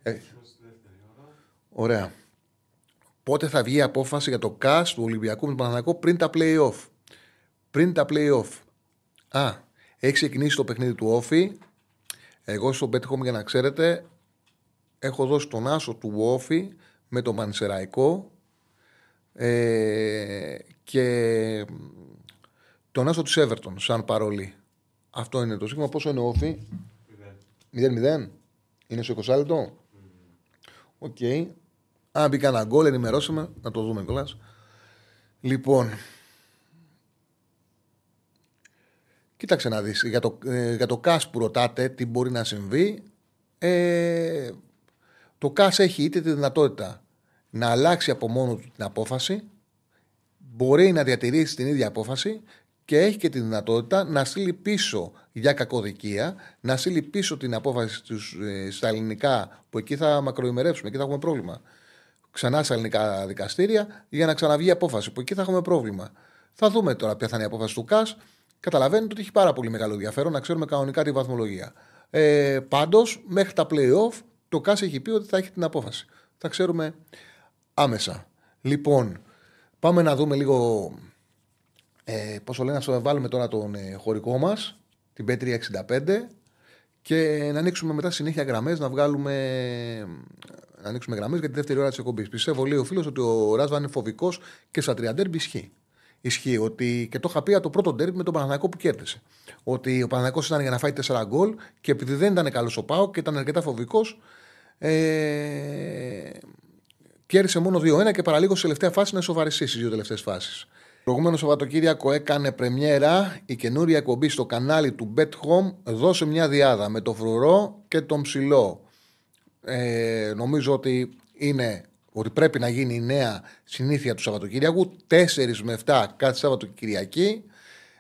Ε, ωραία πότε θα βγει η απόφαση για το cast του Ολυμπιακού με τον Παναθηναϊκό πριν τα play-off; Πριν τα play-off. Α, έχει ξεκινήσει το παιχνίδι του Όφη. Εγώ στον Πέτυχο για να ξέρετε, έχω δώσει τον άσο του ΟΦΗ με τον Πανσερραϊκό ε, και τον άσο του Εύερτον σαν παρολί. Αυτό είναι το σύγχρονο. Πόσο είναι ο ΟΦΗ; 0-0. Είναι στο 20 λεπτό. OK. Okay. Αν μπει κανένα γκολ, ενημέρωσέ με να το δούμε κιόλας. Λοιπόν. Κοίταξε να δεις, για το, ε, για το ΚΑΣ που ρωτάτε τι μπορεί να συμβεί, ε, το ΚΑΣ έχει είτε τη δυνατότητα να αλλάξει από μόνο του την απόφαση, μπορεί να διατηρήσει την ίδια απόφαση και έχει και τη δυνατότητα να στείλει πίσω για κακοδικία, να στείλει πίσω την απόφαση τους, ε, στα ελληνικά, που εκεί θα μακροημερεύσουμε, εκεί θα έχουμε πρόβλημα. Ξανά στα ελληνικά δικαστήρια για να ξαναβγεί η απόφαση, που εκεί θα έχουμε πρόβλημα. Θα δούμε τώρα ποια θα είναι η απόφαση του ΚΑΣ. Καταλαβαίνετε ότι έχει πάρα πολύ μεγάλο ενδιαφέρον να ξέρουμε κανονικά τη βαθμολογία. Ε, Πάντως, μέχρι τα playoff, το ΚΑΣ έχει πει ότι θα έχει την απόφαση. Θα ξέρουμε άμεσα. Λοιπόν, πάμε να δούμε λίγο. Ε, πόσο λένε, να βάλουμε τώρα τον ε, χωρικό μας, την P365 και να ανοίξουμε μετά συνέχεια γραμμές, να βγάλουμε. Να ανοίξουμε γραμμές για τη δεύτερη ώρα της εκπομπής. Πιστεύω, λέει ο φίλος, ότι ο Ράσβα είναι φοβικός και στα 30 ισχύει ισχύει. Ότι, και το είχα πει το πρώτο ντέρμπι με τον Παναναναϊκό που κέρδισε. Ότι ο Παναναναϊκό ήταν για να φάει 4 γκολ και επειδή δεν ήταν καλός ο Πάο και ήταν αρκετά φοβικός, ε, κέρδισε μόνο 2-1 και παραλίγο σε τελευταία φάση να σοβαρεστεί στις δύο τελευταίες φάσεις. Προηγούμενο Σαββατοκύριακο έκανε πρεμιέρα η καινούρια εκπομπή στο κανάλι του Bet Home. Δώσε μια διάδα με το φρουρό και τον ψηλό. Ε, νομίζω ότι είναι ότι πρέπει να γίνει η νέα συνήθεια του Σαββατοκύριακου. 4 με 7 κάθε Σαββατοκυριακή.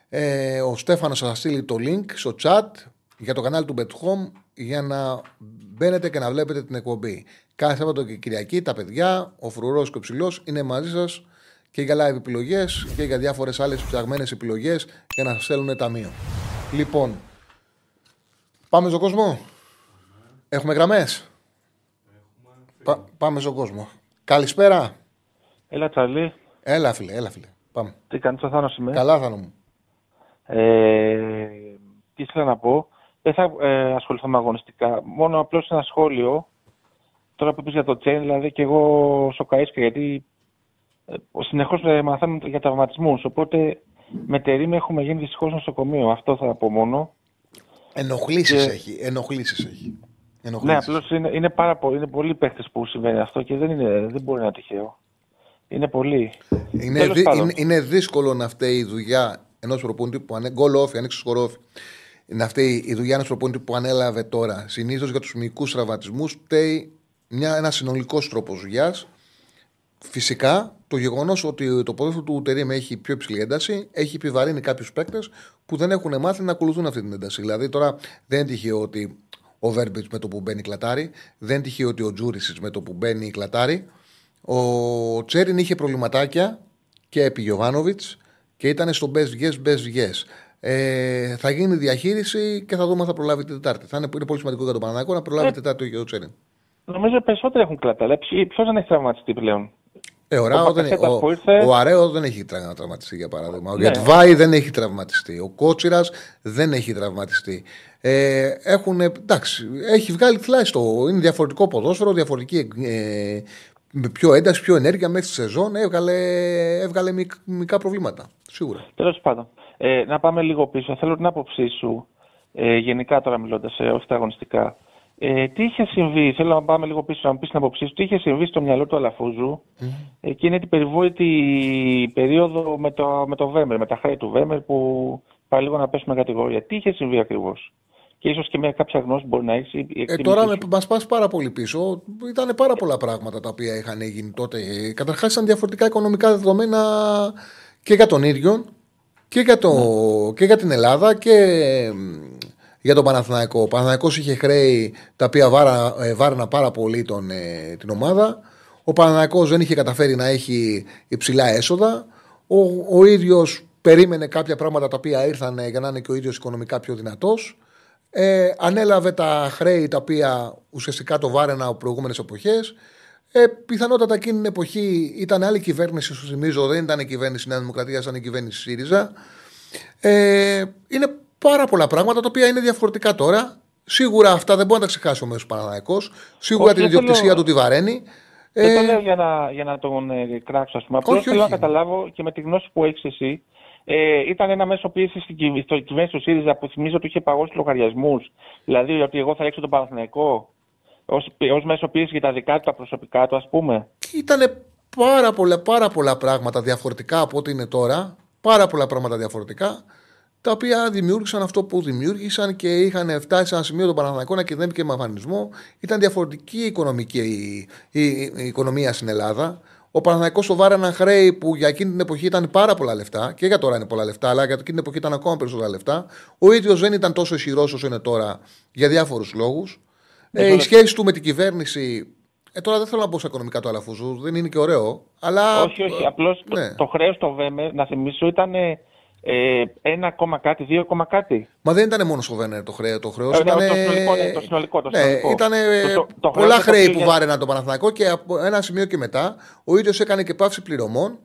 Ε, ο Στέφανος θα στείλει το link στο chat για το κανάλι του BetHome για να μπαίνετε και να βλέπετε την εκπομπή. Κάθε Σαββατοκυριακή τα παιδιά, ο Φρουρός και ο Ψηλός είναι μαζί σας και για live επιλογές και για διάφορες άλλες ψαγμένε επιλογές για να σας στέλνουν ταμείο. Λοιπόν, πάμε στον κόσμο; Έχουμε γραμμές; πάμε στον κόσμο. Καλησπέρα. Έλα, Τσαλή. Έλα, φίλε, έλα, φίλε. Πάμε. Τι κάνεις, ο Θάνος είμαι. Καλά, Θάνο μου. Ε, τι ήθελα να πω. Δεν θα ε, ασχοληθώ με αγωνιστικά. Μόνο απλώς ένα σχόλιο. Τώρα που είπες για το Τσέιν, δηλαδή και εγώ σοκαρίσκα γιατί ε, συνεχώς ε, μαθαίνουμε για τραυματισμούς. Οπότε με τερίμη έχουμε γίνει δυστυχώς νοσοκομείο. Αυτό θα πω μόνο. Ενοχλήσεις και... έχει. Ενοχλήσεις έχει. Ναι, απλώς είναι, είναι, πάρα πολύ, είναι πολλοί παίχτε που συμβαίνει αυτό και δεν, είναι, δεν μπορεί να είναι τυχαίο. Είναι πολύ. Είναι, δι, είναι, είναι, δύσκολο να φταίει η δουλειά ενός προπονητή που ανέλαβε. Γκολ όφη, ανοίξει σκορόφι. Να φταίει η δουλειά ενός προπονητή που ανέλαβε τώρα. Συνήθως για τους μικρούς τραυματισμούς φταίει ένα συνολικός τρόπος δουλειάς. Φυσικά το γεγονός ότι το ποδόσφαιρο του Τερήμ έχει πιο υψηλή ένταση έχει επιβαρύνει κάποιους παίκτες που δεν έχουν μάθει να ακολουθούν αυτή την ένταση. Δηλαδή τώρα δεν είναι τυχαίο ότι ο Βέρμπιτς με το που μπαίνει κλατάρι. Δεν τυχαίο ότι ο Τζούρισιτς με το που μπαίνει κλατάρι. Ο Τσέριν είχε προβληματάκια και επί Γιωβάνοβιτς και ήταν στο best guess, best guess. Ε, θα γίνει διαχείριση και θα δούμε αν θα προλάβει την Τετάρτη. Θα είναι, είναι πολύ σημαντικό για τον Παναγάκο να προλάβει την ε, Τετάρτη ο Τσέριν. Νομίζω περισσότεροι έχουν κλατάρει. Ποιος δεν έχει τραυματιστεί πλέον; Ε, ο, ο, δεν, ο, ο Αρέο δεν έχει τραυματιστεί για παράδειγμα. Ο ναι. Γετβάη δεν έχει τραυματιστεί. Ο Κότσιρας δεν έχει τραυματιστεί. Ε, έχουν, εντάξει, έχει βγάλει τουλάχιστον. Είναι διαφορετικό ποδόσφαιρο, διαφορετική. Ε, με πιο ένταση, πιο ενέργεια μέσα στη σεζόν. Έβγαλε, έβγαλε μικρά προβλήματα. Σίγουρα. Τέλος πάντων. Ε, να πάμε λίγο πίσω. Θέλω την άποψή σου. Ε, γενικά τώρα μιλώντας, ε, όχι τα αγωνιστικά. Ε, τι είχε συμβεί, θέλω να πάμε λίγο πίσω να μου πεις την αποψή σου, τι είχε συμβεί στο μυαλό του Αλαφούζου mm. εκείνη την περιβόητη περίοδο με το, με το Βέμερ, με τα χρέη του Βέμερ που πάει λίγο να πέσουμε κατηγορία. Τι είχε συμβεί ακριβώς; Και ίσως και με κάποια γνώση μπορεί να έχεις. Ε, τώρα μας πας πάρα πολύ πίσω. Ήταν πάρα πολλά πράγματα τα οποία είχαν γίνει τότε. Καταρχάς ήταν διαφορετικά οικονομικά δεδομένα και για τον ίδιο και για, το, ναι. και για την Ελλάδα και για τον Παναθηναϊκό. Ο Παναθηναϊκός είχε χρέη τα οποία βάρα, ε, βάρνα πάρα πολύ τον, ε, την ομάδα. Ο Παναθηναϊκός δεν είχε καταφέρει να έχει υψηλά έσοδα. Ο, ο ίδιος περίμενε κάποια πράγματα τα οποία ήρθαν για να είναι και ο ίδιος οικονομικά πιο δυνατός. Ε, ανέλαβε τα χρέη τα οποία ουσιαστικά το βάρενα από προηγούμενες εποχές. Ε, πιθανότατα εκείνη την εποχή ήταν άλλη κυβέρνηση, σου θυμίζω, δεν ήταν η κυβέρνηση Νέα Δημοκρατία, ήταν η κυβέρνηση ΣΥΡΙΖΑ. Ε, είναι πάρα πολλά πράγματα τα οποία είναι διαφορετικά τώρα. Σίγουρα αυτά δεν μπορεί να τα ξεχάσει ο Μέσο Παναναναϊκό. Σίγουρα την ιδιοκτησία του τη βαραίνει. Δεν ε... το λέω για να, για να τον ε, κράξω, ας πούμε. Απλώς θέλω να καταλάβω και με τη γνώση που έχεις εσύ. Ε, ήταν ένα μέσο πίεσης στην κυβέρνηση του ΣΥΡΙΖΑ που θυμίζω ότι είχε παγώσει λογαριασμούς. Δηλαδή ότι εγώ θα ρίξω τον Παναθηναϊκό ως μέσο πίεσης για τα δικά του, τα προσωπικά του, ας πούμε. Ήταν πάρα πολλά, πάρα πολλά πράγματα διαφορετικά από ό,τι είναι τώρα. Πάρα πολλά πράγματα διαφορετικά τα οποία δημιούργησαν αυτό που δημιούργησαν και είχαν φτάσει σε ένα σημείο τον Παναθηναϊκό να κυδεύει και με αφανισμό. Ήταν διαφορετική η οικονομική η, η, η, οικονομία στην Ελλάδα. Ο Παναθανικό το βάρε ένα χρέη που για εκείνη την εποχή ήταν πάρα πολλά λεφτά και για τώρα είναι πολλά λεφτά, αλλά για εκείνη την εποχή ήταν ακόμα περισσότερα λεφτά. Ο ίδιος δεν ήταν τόσο ισχυρός όσο είναι τώρα για διάφορους λόγους. Ε, η σχέση του με την κυβέρνηση. Ε, τώρα δεν θέλω να πω σε οικονομικά του Αλαφούζου, δεν είναι και ωραίο. Αλλά, όχι, όχι. Απλώς ναι. το, το χρέος το ΒΕΜΕ, να θυμίσω, ήταν ε, ένα κόμμα κάτι, δύο κόμμα κάτι. Μα δεν ήταν μόνο στο Βένερ το χρέο. Το, χρέος Ε, ήταν, ναι, το συνολικό, ναι, το συνολικό, το ναι, συνολικό. ήταν Το- το- το πολλά χρέος το χρέη πήγε- που βάραιναν τον Παναθηναϊκό και από ένα σημείο και μετά ο ίδιος έκανε και πάυση πληρωμών.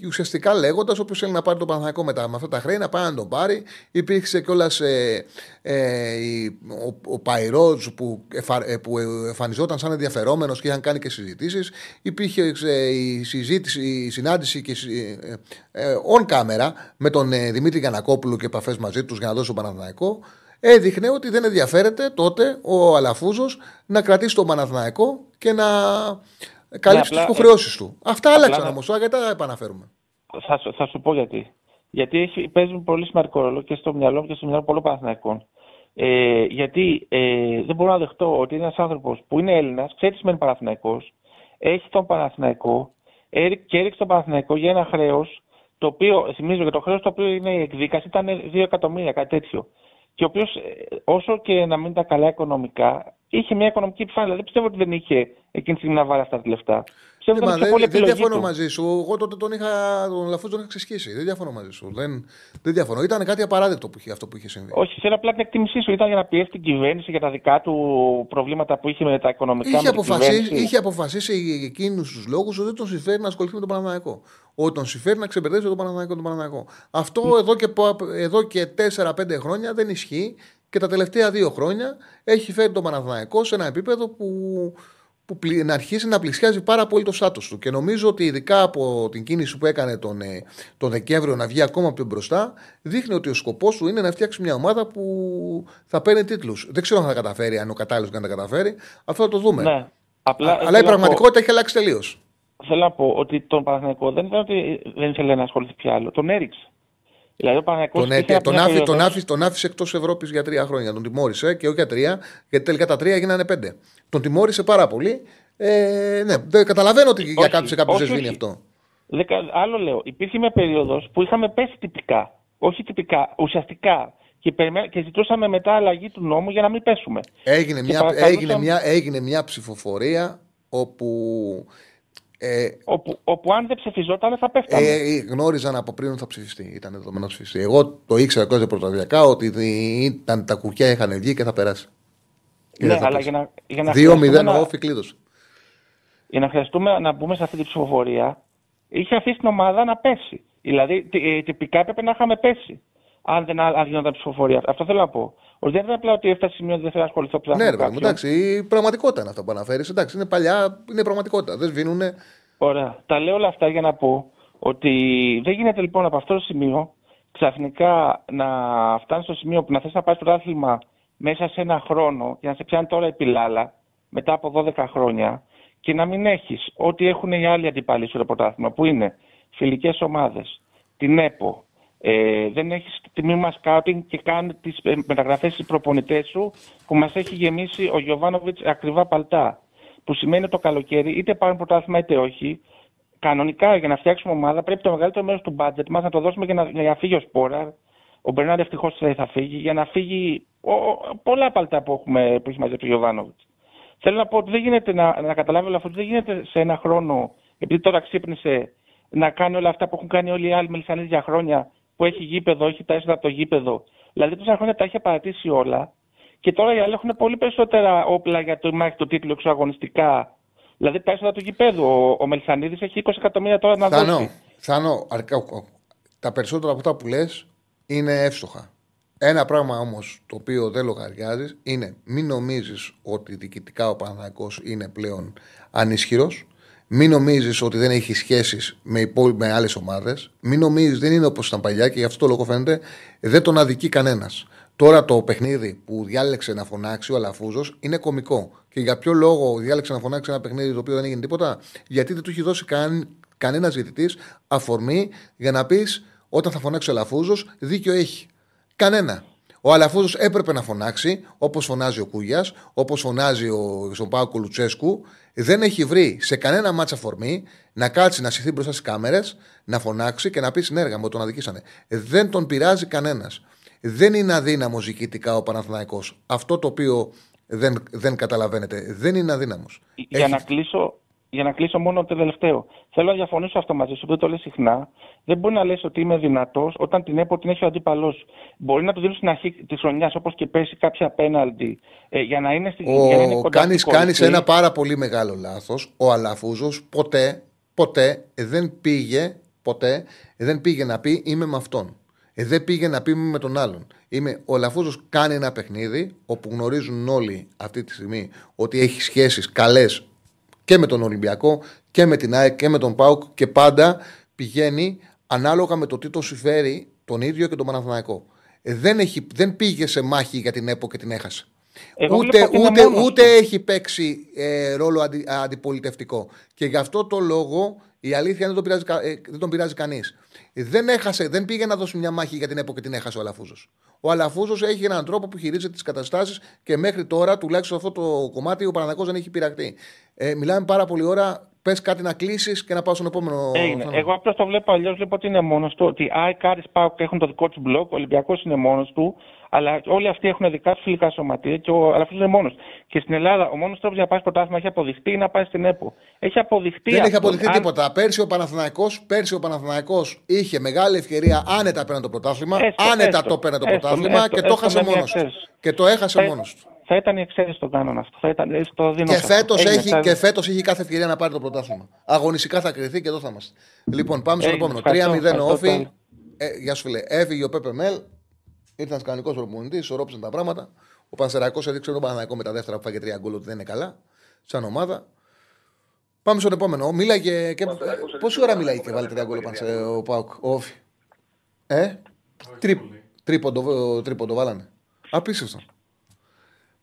Και ουσιαστικά λέγοντας, όποιος θέλει να πάρει τον Παναθηναϊκό μετά με αυτά τα χρέη, να πάει να τον πάρει. Υπήρξε κιόλας ε, ε, η- ο, ο Παϊρότζ που, εφα- ε, που εμφανιζόταν σαν ενδιαφερόμενος και είχαν κάνει και συζητήσεις. Υπήρχε ε, η συζήτηση, η συνάντηση και συ- ε, ε, on camera με τον ε, Δημήτρη Γιανακόπουλο και επαφές μαζί τους για να δώσει τον Παναθηναϊκό. Έδειχνε ότι δεν ενδιαφέρεται τότε ο Αλαφούζος να κρατήσει τον Παναθηναϊκό και να καλύψεις απλά, τις υποχρεώσεις του. Αυτά άλλαξαν να- όμως τώρα γιατί τα επαναφέρουμε. Θα, σου- θα σου πω γιατί. Γιατί έχει, παίζει πολύ σημαντικό ρόλο και στο μυαλό μου και στο μυαλό πολλών Παναθηναϊκών. Ε, γιατί ε, δεν μπορώ να δεχτώ ότι ένας άνθρωπος που είναι Έλληνας, ξέρεις τι σημαίνει Παναθηναϊκός, έχει τον Παναθηναϊκό έρι- και έριξε τον Παναθηναϊκό για ένα χρέος το οποίο, θυμίζω και το χρέος το οποίο είναι η εκδίκαση ήταν 2 εκατομμύρια, κάτι τέτοιο. Και ο οποίος, όσο και να μην ήταν καλά οικονομικά, είχε μια οικονομική επιφάνεια. Δεν πιστεύω ότι δεν είχε εκείνη τη στιγμή να βάλει αυτά τα λεφτά. Πιστεύω Ε, ότι μα ήταν πιο δεν, πολύ δεν επιλογή διαφωνώ του. μαζί σου. Εγώ τότε τον είχα, τον Λαφούζο τον είχα ξεσχίσει. Δεν διαφωνώ μαζί σου. Δεν, δεν διαφωνώ. Ήταν κάτι απαράδεκτο που είχε, αυτό που είχε συμβεί. Όχι, θέλω απλά την εκτίμησή σου. Ήταν για να πιέσει την κυβέρνηση για τα δικά του προβλήματα που είχε με τα οικονομικά. Είχε με την αποφασίσει, κυβέρνηση. είχε αποφασίσει εκείνους τους λόγους ότι δεν τον συμφέρει να ασχοληθεί με τον Παναναναϊκό. Ότι τον συμφέρει να ξεπερδέσει τον Παναναναϊκό. Τον Παναναναϊκό. Αυτό εδώ και, πο- εδώ και 4-5 χρόνια δεν ισχύει και τα τελευταία δύο χρόνια έχει φέρει τον Παναναναϊκό σε ένα επίπεδο που, που πλη- να αρχίσει να πλησιάζει πάρα πολύ το στάτου του. Και νομίζω ότι ειδικά από την κίνηση που έκανε τον, ε, τον Δεκέμβριο να βγει ακόμα πιο μπροστά, δείχνει ότι ο σκοπός του είναι να φτιάξει μια ομάδα που θα παίρνει τίτλους. Δεν ξέρω αν θα τα καταφέρει, αν είναι ο κατάλληλος να τα καταφέρει. Αυτό θα το δούμε. Ναι. Απλά, Αλλά θέλω η να πραγματικότητα έχει αλλάξει τελείως. πω- Θέλω να πω ότι τον Παναθηναϊκό δεν ήταν ότι δεν ήθελε να ασχοληθεί πια άλλο. Τον έριξε. Δηλαδή ο Παναθηναϊκός Τον, είχε έτε- από τον, μια άφη, περίοδο- τον, άφη, τον άφησε εκτός Ευρώπης για τρία χρόνια. Τον τιμώρησε και όχι για τρία, γιατί τελικά τα τρία έγιναν πέντε. Τον τιμώρησε πάρα πολύ. Ε, ναι, δεν καταλαβαίνω ότι για Όχι, κάποιου σε κάποιους όχι, δεν σβήνει όχι. αυτό. Δεκα- Άλλο λέω. Υπήρχε μια περίοδος που είχαμε πέσει τυπικά. Όχι τυπικά, ουσιαστικά. Και, περιμέ- και ζητούσαμε μετά αλλαγή του νόμου για να μην πέσουμε. Έγινε Και μια, παρακαλούσαμε- έγινε, μια, έγινε μια ψηφοφορία όπου ε, Όπου, όπου αν δεν ψηφιζόταν θα πέφταμε. ε, γνώριζαν από πριν ότι θα ψηφιστεί. Ήταν δεδομένο να ψηφιστεί. Εγώ το ήξερα κιόλα πρωτοδιακά ότι ήταν, τα κουκιά είχαν βγει και θα περάσει. Και ναι, δεν θα αλλά πέσει. για να, για να 2-0 χρειαστούμε να- ο Όφη κλείδωσε. για να χρειαστούμε να μπούμε σε αυτή την ψηφοφορία, είχε αφήσει την ομάδα να πέσει. Δηλαδή, τι- ε, τυπικά έπρεπε να είχαμε πέσει. Αν δεν αν γινόταν ψηφοφορίας. Αυτό θέλω να πω. Ότι δεν ήταν απλά ότι έφτασε σημείο ότι δεν θέλω να ασχοληθώ πια Ναι, με ρε παιδί μου, κάποιον. εντάξει, η πραγματικότητα είναι αυτό που αναφέρεις. Εντάξει, είναι παλιά, είναι πραγματικότητα. Δεν σβήνουνε. Ωραία. Τα λέω όλα αυτά για να πω ότι δεν γίνεται λοιπόν από αυτό το σημείο ξαφνικά να φτάνει στο σημείο που να θες να πάρεις το άθλημα μέσα σε ένα χρόνο και να σε πιάνει τώρα επί λάλα μετά από 12 χρόνια και να μην έχεις ό,τι έχουν οι άλλοι αντιπάλοι στο πρωτάθλημα που είναι φιλικές ομάδες, την ΕΠΟ, ε, δεν έχεις τμήμα σκάουτινγκ και κάνει τις ε, μεταγραφές στις προπονητές σου που μας έχει γεμίσει ο Γιωβάνοβιτς ακριβά παλτά. Που σημαίνει ότι το καλοκαίρι είτε πάρουν πρωτάθλημα είτε όχι, κανονικά για να φτιάξουμε ομάδα πρέπει το μεγαλύτερο μέρος του μπάτζετ μας να το δώσουμε για να, για να φύγει ο Σπόραρ. Ο Μπερνάρ ευτυχώς θα φύγει, για να φύγει ο, ο- πολλά παλτά που, έχουμε, που έχει μαζέψει ο Γιωβάνοβιτς. Θέλω να πω ότι δεν γίνεται να, να καταλάβει όλο αυτό, ότι δεν γίνεται σε ένα χρόνο, επειδή τώρα ξύπνησε, να κάνει όλα αυτά που έχουν κάνει όλοι οι άλλοι μελισανίδε για χρόνια, που έχει γήπεδο, έχει τα έσοδα από το γήπεδο. Δηλαδή τόσα χρόνια τα είχε παρατήσει όλα και τώρα οι άλλοι έχουν πολύ περισσότερα όπλα για το μάχη του τίτλου εξωαγωνιστικά. Δηλαδή τα έσοδα του γηπέδου. Ο, ο Μελισανίδη έχει 20 εκατομμύρια τώρα να Θανό, δώσει. Θανό, αρκα- ο- ο- τα περισσότερα από αυτά που λες είναι εύστοχα. Ένα πράγμα όμως το οποίο δεν λογαριάζεις είναι μην νομίζεις ότι διοικητικά ο Παναθηναϊκός είναι πλέον ανίσχυρος. Μην νομίζεις ότι δεν έχει σχέσεις με, υπόλοι- με άλλες ομάδες. Μην νομίζεις δεν είναι όπως ήταν παλιά και γι' αυτό το λόγο φαίνεται δεν τον αδικεί κανένας. Τώρα το παιχνίδι που διάλεξε να φωνάξει ο Αλαφούζος είναι κωμικό. Και για ποιο λόγο διάλεξε να φωνάξει ένα παιχνίδι το οποίο δεν έγινε τίποτα, Γιατί δεν του έχει δώσει καν, κανένας διαιτητής αφορμή για να πεις όταν θα φωνάξει ο Αλαφούζος, δίκιο έχει. Κανένα. Ο Ο Αλαφούζος έπρεπε να φωνάξει, όπως φωνάζει ο Κούγιας, όπως φωνάζει ο Ζομπάκο Λουτσέσκου. Δεν έχει βρει σε κανένα ματς αφορμή να κάτσει να στηθεί μπροστά στις κάμερες, να φωνάξει και να πει συνέργα μου, τον αδικήσανε. Δεν τον πειράζει κανένας. Δεν είναι αδύναμος διοικητικά ο Παναθηναϊκός. Αυτό το οποίο δεν, δεν καταλαβαίνετε. Δεν είναι αδύναμος. Για, Έχει... να κλείσω, για να κλείσω μόνο το τελευταίο. Θέλω να διαφωνήσω αυτό μαζί σου, που το λε συχνά. Δεν μπορεί να λες ότι είμαι δυνατός όταν την ΕΠΟ την έχει ο αντίπαλός. Μπορεί να το δίνει στην αρχή της χρονιάς, όπως και πέσει κάποια πέναλτι, ε, για να είναι, στην, ο... είναι κάνεις, κάνεις ένα πάρα πολύ μεγάλο λάθος. Ο Αλαφούζος ποτέ, ποτέ δεν πήγε, ποτέ δεν πήγε να πει είμαι με αυτόν. Ε, δεν πήγε να πει με τον άλλον. Είμαι, ο Λαφούζο κάνει ένα παιχνίδι όπου γνωρίζουν όλοι αυτή τη στιγμή ότι έχει σχέσεις καλές και με τον Ολυμπιακό και με την ΑΕΚ και με τον ΠΑΟΚ και πάντα πηγαίνει ανάλογα με το τι το συμφέρει τον ίδιο και τον Παναθηναϊκό. Ε, δεν, έχει, δεν πήγε σε μάχη για την ΕΠΟ και την έχασε. ούτε, ούτε, ούτε έχει παίξει ε, ρόλο αντι, αντιπολιτευτικό. Και γι' αυτό το λόγο η αλήθεια δεν τον πειράζει, ε, δεν τον πειράζει κανείς. Δεν, έχασε, δεν πήγε να δώσει μια μάχη για την ΕΠΟ και την έχασε ο Αλαφούζος. Ο Αλαφούζος έχει έναν τρόπο που χειρίζεται τις καταστάσεις και μέχρι τώρα, τουλάχιστον αυτό το κομμάτι, ο Παναγό δεν έχει πειραχτεί. Ε, μιλάμε πάρα πολύ ώρα. Πες κάτι να κλείσεις και να πάω στον επόμενο. Έγινε. Εγώ απλώς το βλέπω αλλιώς. Βλέπω ότι είναι μόνος του. Ότι οι Άρη Πάουκ έχουν το δικό τους μπλοκ. Ο Ολυμπιακός είναι μόνος του. Αλλά όλοι αυτοί έχουν δικά τους φιλικά σωματεία και ο Αλαφούζο είναι μόνος. Και στην Ελλάδα ο μόνος τρόπος για να πάει στο πρωτάθλημα έχει αποδειχτεί να πάει στην ΕΠΟ. Έχει αποδειχτεί. Δεν αυτό. έχει αποδειχτεί τίποτα. Πέρσι ο Παναθηναϊκός, πέρσι ο Παναθηναϊκός είχε μεγάλη ευκαιρία άνετα πέραν το πρωτάθλημα. Έστω, άνετα έστω, το πέραν το πρωτάθλημα και το έχασε μόνος του. Και το έχασε μόνος του. Θα ήταν η εξαίρεση το κάνον αυτό. Θα ήταν, στο δίνω και φέτος έχει, και φέτος έχει κάθε ευκαιρία να πάρει το πρωτάθλημα. Αγωνιστικά θα κρυθεί και εδώ θα είμαστε. Λοιπόν, πάμε στο επόμενο. 3-0 όφη. Ε, γεια σου φίλε. Έφυγε ο Πέπε Μέλ. Ήταν κανονικός προπονητής, ισορρόπησαν τα πράγματα. Ο Πανσεραϊκός έδειξε τον Παναναναϊκό με τα δεύτερα που φάγε τρία γκολ ότι δεν είναι καλά. Σαν ομάδα. Πάμε στον επόμενο. Μίλαγε και. Πόση ώρα μιλάει και βάλει τρία γκολ ο Πάουκ. Όφη. Ε, τρίποντο βάλανε. Απίστευτο.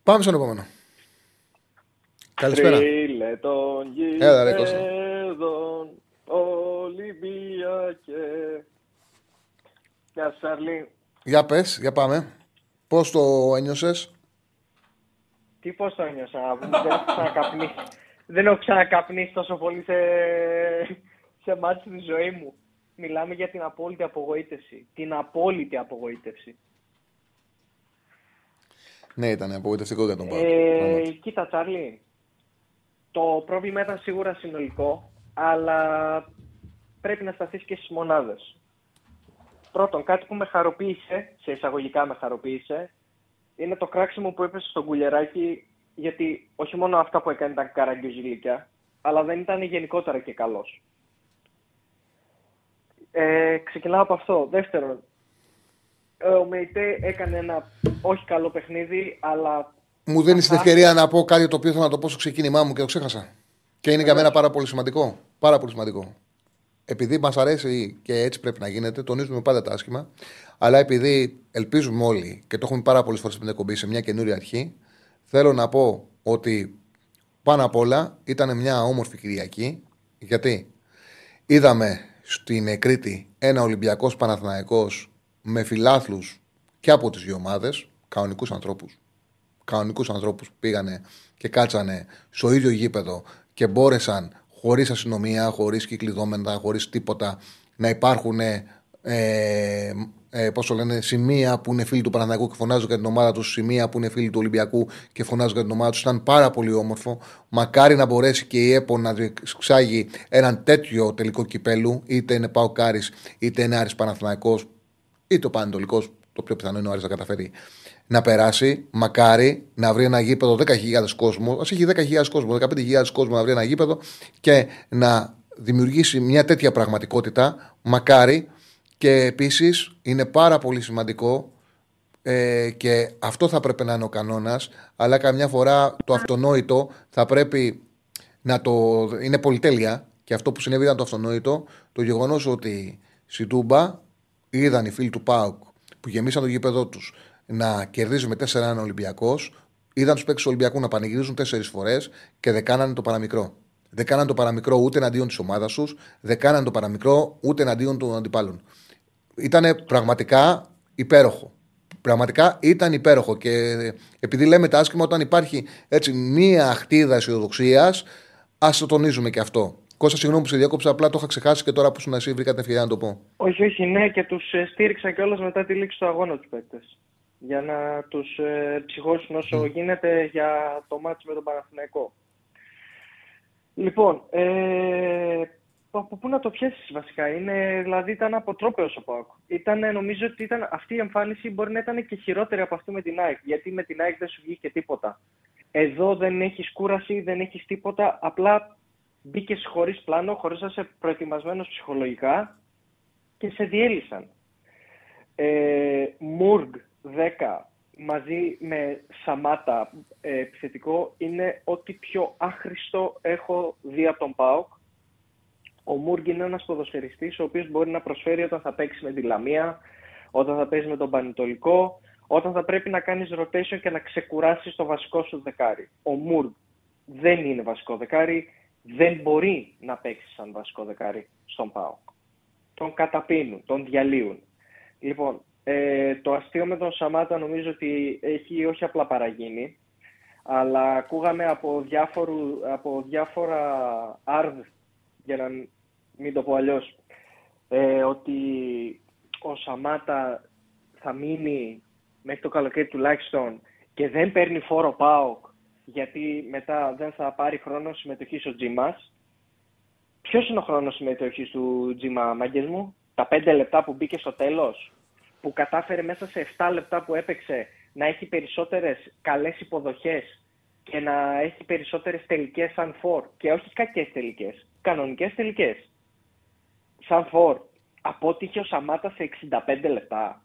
Πάμε στον επόμενο. Καλησπέρα. Φίλε των Έλα, ρε, Κώστα. Ολυμπιακέ. Γεια σου, Σαρλί. Για πες, για πάμε. Πώς το ένιωσες; Τι πώς το ένιωσα, δεν έχω ξανακαπνίσει. δεν έχω ξανακαπνίσει τόσο πολύ σε, σε μάτι στη ζωή μου. Μιλάμε για την απόλυτη απογοήτευση. Την απόλυτη απογοήτευση. Ναι, ήταν απογοητευτικό για τον Πάο. Ε, κοίτα, Τσάρλι. Το πρόβλημα ήταν σίγουρα συνολικό, αλλά πρέπει να σταθείς και στις μονάδες. Πρώτον, κάτι που με χαροποίησε, σε εισαγωγικά με χαροποίησε, είναι το κράξιμο που έπεσε στον κουλεράκι, γιατί όχι μόνο αυτά που έκανε ήταν καραγκιόζηλικια, αλλά δεν ήταν γενικότερα και καλός. Ε, ξεκινάω από αυτό. Δεύτερον, ε, ο Μεϊτέ έκανε ένα όχι καλό παιχνίδι, αλλά. Μου δίνεις την ευκαιρία να πω κάτι το οποίο θέλω να το πω στο ξεκίνημά μου και το ξέχασα. Και είναι για μένα πάρα πολύ σημαντικό. Πάρα πολύ σημαντικό. Επειδή μας αρέσει και έτσι πρέπει να γίνεται, τονίζουμε πάντα τα άσχημα. Αλλά επειδή ελπίζουμε όλοι και το έχουμε πάρα πολλές φορές στην εκπομπή σε μια καινούρια αρχή, θέλω να πω ότι πάνω απ' όλα ήταν μια όμορφη Κυριακή. Γιατί; Είδαμε στην Κρήτη ένα Ολυμπιακός Παναθηναϊκός με φιλάθλους και από τις δύο ομάδες, κανονικούς ανθρώπους. Κανονικούς ανθρώπους που πήγανε και κάτσανε στο ίδιο γήπεδο και μπόρεσαν χωρίς αστυνομία, χωρίς κυκλειδόμενα, χωρίς τίποτα να υπάρχουν ε, ε, πώς το λένε, σημεία που είναι φίλοι του Παναθηναϊκού και φωνάζουν για την ομάδα τους, σημεία που είναι φίλοι του Ολυμπιακού και φωνάζουν για την ομάδα τους. Ήταν πάρα πολύ όμορφο. Μακάρι να μπορέσει και η ΕΠΟ να διεξάγει έναν τέτοιο τελικό κυπέλου, είτε είναι ΠΑΟΚ Άρης, είτε είναι Άρης Παναθηναϊκός ή ο Παναιτωλικός, το πιο πιθανό είναι ο Άρης να καταφέρει να περάσει. Μακάρι να βρει ένα γήπεδο 10.000 κόσμο. Ας έχει 10.000 κόσμο, 15.000 κόσμο να βρει ένα γήπεδο και να δημιουργήσει μια τέτοια πραγματικότητα. Μακάρι και επίσης είναι πάρα πολύ σημαντικό ε, και αυτό θα πρέπει να είναι ο κανόνας, αλλά καμιά φορά το αυτονόητο θα πρέπει να το. είναι πολυτέλεια και αυτό που συνέβη ήταν το αυτονόητο, το γεγονός ότι στη Τούμπα είδαν οι φίλοι του ΠΑΟΚ που γεμίσαν το γήπεδό τους να κερδίζει με 4-1 Ολυμπιακός, είδαν τους παίκτες του Ολυμπιακού να πανηγυρίζουν τέσσερις φορές και δεν κάνανε το παραμικρό. Δεν κάνανε το παραμικρό ούτε εναντίον της ομάδας τους, δεν κάνανε το παραμικρό ούτε εναντίον των αντιπάλων. Ήταν πραγματικά υπέροχο. Πραγματικά ήταν υπέροχο. Και επειδή λέμε τα άσχημα, όταν υπάρχει έτσι μία χτίδα αισιοδοξίας, ας το τονίζουμε και αυτό. Κώστα, συγγνώμη που σε διάκοψα, απλά το είχα ξεχάσει και τώρα που σου να εσύ βρήκα την ευκαιρία να το πω. Όχι, όχι, ναι, και τους στήριξα κιόλας μετά τη λήξη του αγώνα τους παίκτες. Για να τους ε, ψυχώσουν όσο γίνεται για το μάτι με τον Παναθηναϊκό. Λοιπόν, ε, από πού να το πιέσεις βασικά; Είναι, δηλαδή ήταν αποτρόπαιος ο Πάοκ. Ήταν, νομίζω ότι ήταν, αυτή η εμφάνιση μπορεί να ήταν και χειρότερη από αυτή με την ΑΕΚ. Γιατί με την ΑΕΚ δεν σου βγήκε τίποτα. Εδώ δεν έχεις κούραση, δεν έχεις τίποτα. Απλά μπήκες χωρίς πλάνο, χωρίς να είσαι προετοιμασμένος ψυχολογικά και σε διέλυσαν. Ε, Μουργκ 10 μαζί με Σαμάτα ε, επιθετικό είναι ό,τι πιο άχρηστο έχω δει από τον ΠΑΟΚ. Ο Μουργκ είναι ένας ποδοσφαιριστής ο οποίος μπορεί να προσφέρει όταν θα παίξει με τη Λαμία, όταν θα παίζει με τον Πανετολικό, όταν θα πρέπει να κάνεις rotation και να ξεκουράσεις το βασικό σου δεκάρι. Ο Μουργκ δεν είναι βασικό δεκάρι, δεν μπορεί να παίξει σαν βασικό δεκάρι στον ΠΑΟΚ. Τον καταπίνουν, τον διαλύουν. Λοιπόν, ε, το αστείο με τον Σαμάτα νομίζω ότι έχει όχι απλά παραγίνει, αλλά ακούγαμε από, διάφορου, από διάφορα άρδ, για να μην το πω αλλιώς, ε, ότι ο Σαμάτα θα μείνει μέχρι το καλοκαίρι τουλάχιστον και δεν παίρνει φόρο ΠΑΟΚ γιατί μετά δεν θα πάρει χρόνο συμμετοχής ο Τζιμά. Ποιος είναι ο χρόνος συμμετοχής του Τζιμά, μάγκες μου, τα 5 λεπτά που μπήκε στο τέλος, που κατάφερε μέσα σε 7 λεπτά που έπαιξε να έχει περισσότερες καλές υποδοχές και να έχει περισσότερες τελικές σαν φορ. Και όχι κακές τελικές, κανονικές τελικές. Σαν φορ. Απότυχε ο Σαμάτα σε 65 λεπτά.